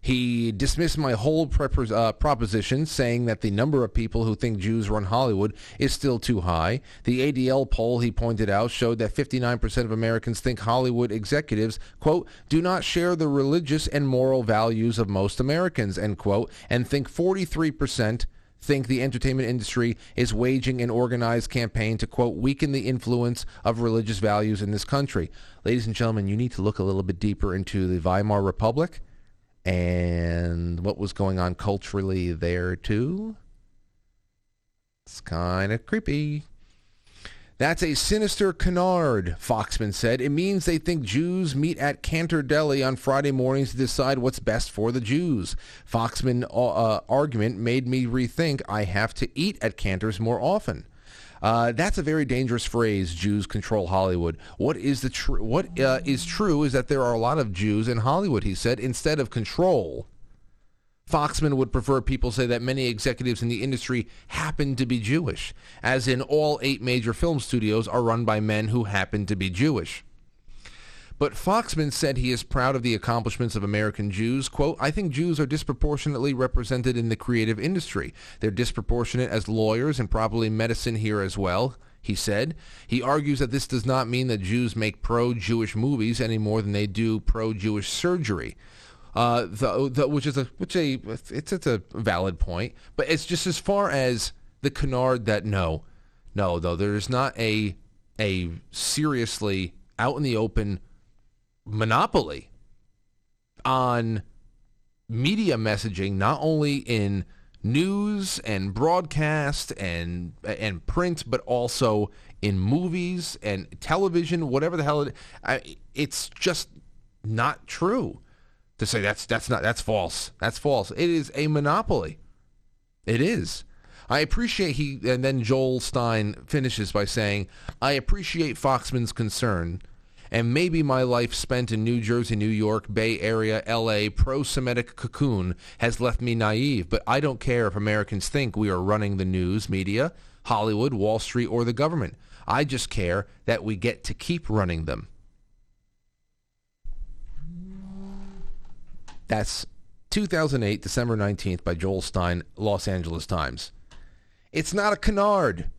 He dismissed my whole prep- uh, proposition, saying that the number of people who think Jews run Hollywood is still too high. The ADL poll, he pointed out, showed that 59% of Americans think Hollywood executives, quote, do not share the religious and moral values of most Americans, end quote, and think 43% think the entertainment industry is waging an organized campaign to, quote, weaken the influence of religious values in this country. Ladies and gentlemen, you need to look a little bit deeper into the Weimar Republic and what was going on culturally there, too. It's kind of creepy. That's a sinister canard, Foxman said. It means they think Jews meet at Canter Deli on Friday mornings to decide what's best for the Jews. Foxman uh, uh, argument made me rethink I have to eat at Canter's more often. Uh, that's a very dangerous phrase. Jews control Hollywood. What is the tr- what uh, is true is that there are a lot of Jews in Hollywood. He said instead of control, Foxman would prefer people say that many executives in the industry happen to be Jewish, as in all eight major film studios are run by men who happen to be Jewish. But Foxman said he is proud of the accomplishments of American Jews. Quote, I think Jews are disproportionately represented in the creative industry. They're disproportionate as lawyers and probably medicine here as well, he said. He argues that this does not mean that Jews make pro-Jewish movies any more than they do pro-Jewish surgery. Uh, the, the, which is a which a it's it's a valid point, but it's just as far as the canard that no, no, though there is not a a seriously out in the open monopoly on media messaging, not only in news and broadcast and and print, but also in movies and television, whatever the hell it, I, it's just not true to say that's that's not that's false. That's false. It is a monopoly. It is. I appreciate he, and then Joel Stein finishes by saying, I appreciate Foxman's concern and maybe my life spent in New Jersey, New York, Bay Area, LA, pro-Semitic cocoon has left me naive, but I don't care if Americans think we are running the news, media, Hollywood, Wall Street, or the government. I just care that we get to keep running them. That's 2008, December 19th by Joel Stein, Los Angeles Times. It's not a canard.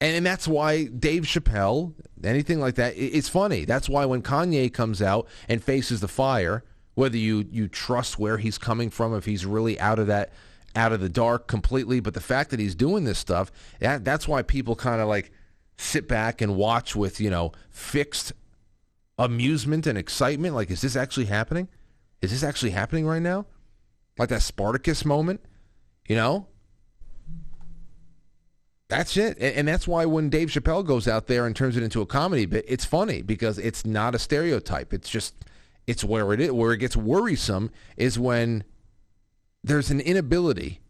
And, that's why Dave Chappelle, anything like that, it's funny. That's why when Kanye comes out and faces the fire, whether you, you trust where he's coming from, if he's really out of that, out of the dark completely, but the fact that he's doing this stuff, that, that's why people kind of like sit back and watch with, you know, fixed amusement and excitement. Like, is this actually happening? Is this actually happening right now? Like that Spartacus moment, you know? That's it. And, that's why when Dave Chappelle goes out there and turns it into a comedy bit, it's funny because it's not a stereotype. It's just, it's where it is. Where it gets worrisome is when there's an inability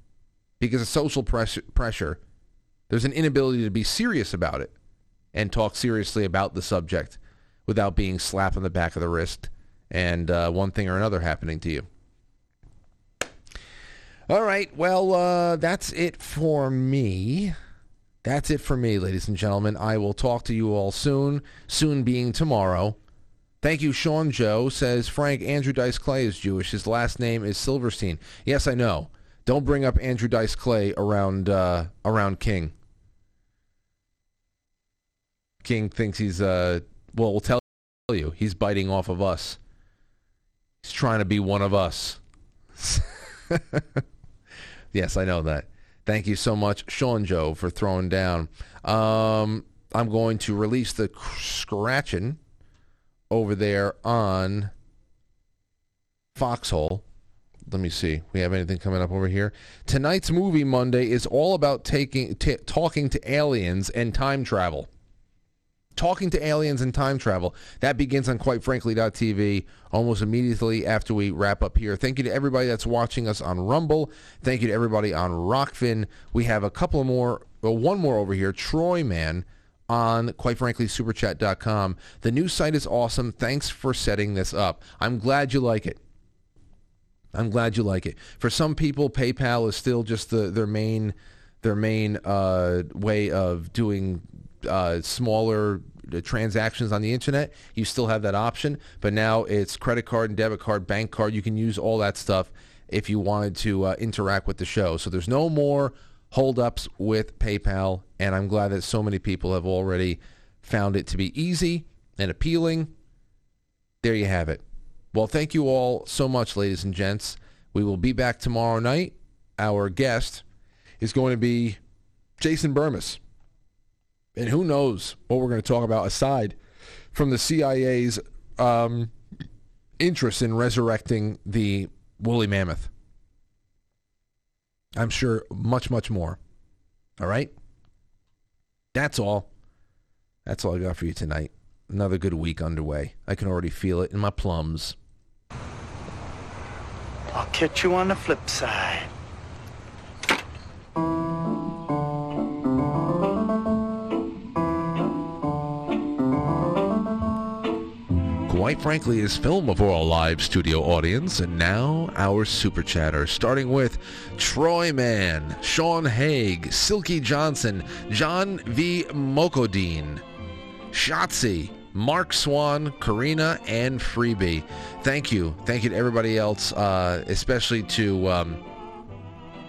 because of social pressure, pressure there's an inability to be serious about it and talk seriously about the subject without being slapped on the back of the wrist and uh, one thing or another happening to you. All right. Well, uh, that's it for me. That's it for me, ladies and gentlemen. I will talk to you all soon, soon being tomorrow. Thank you, Sean Joe. Says Frank, Andrew Dice Clay is Jewish. His last name is Silverstein. Yes, I know. Don't bring up Andrew Dice Clay around uh, around King. King thinks he's uh well, we'll tell you, he's biting off of us. He's trying to be one of us. yes, I know that. Thank you so much, Sean Joe, for throwing down. Um, I'm going to release the scratching over there on Foxhole. Let me see. We have anything coming up over here. Tonight's movie Monday is all about taking t- talking to aliens and time travel talking to aliens and time travel. That begins on quitefrankly.tv almost immediately after we wrap up here. Thank you to everybody that's watching us on Rumble. Thank you to everybody on Rokfin. We have a couple more, well, one more over here, Troy Man on quite frankly superchat.com. The new site is awesome. Thanks for setting this up. I'm glad you like it. I'm glad you like it. For some people, PayPal is still just the, their main their main uh, way of doing uh, smaller uh, transactions on the internet, you still have that option. But now it's credit card and debit card, bank card. You can use all that stuff if you wanted to uh, interact with the show. So there's no more holdups with PayPal, and I'm glad that so many people have already found it to be easy and appealing. There you have it. Well, thank you all so much, ladies and gents. We will be back tomorrow night. Our guest is going to be Jason Bermas. And who knows what we're going to talk about aside from the CIA's um, interest in resurrecting the woolly mammoth. I'm sure much, much more. All right? That's all. That's all I got for you tonight. Another good week underway. I can already feel it in my plums. I'll catch you on the flip side. Quite frankly, is filmed before a live studio audience, and now our super chatter, starting with Troy Mann, Sean Haig, Silky Johnson, John V. Mokodine, Shotzi, Mark Swan, Karina, and Freebie. Thank you. Thank you to everybody else, uh, especially to um,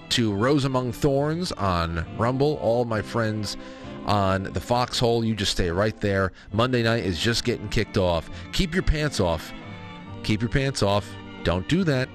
to Rose Among Thorns on Rumble, all my friends on the foxhole. You just stay right there. Monday night is just getting kicked off. Keep your pants off. Keep your pants off. Don't do that.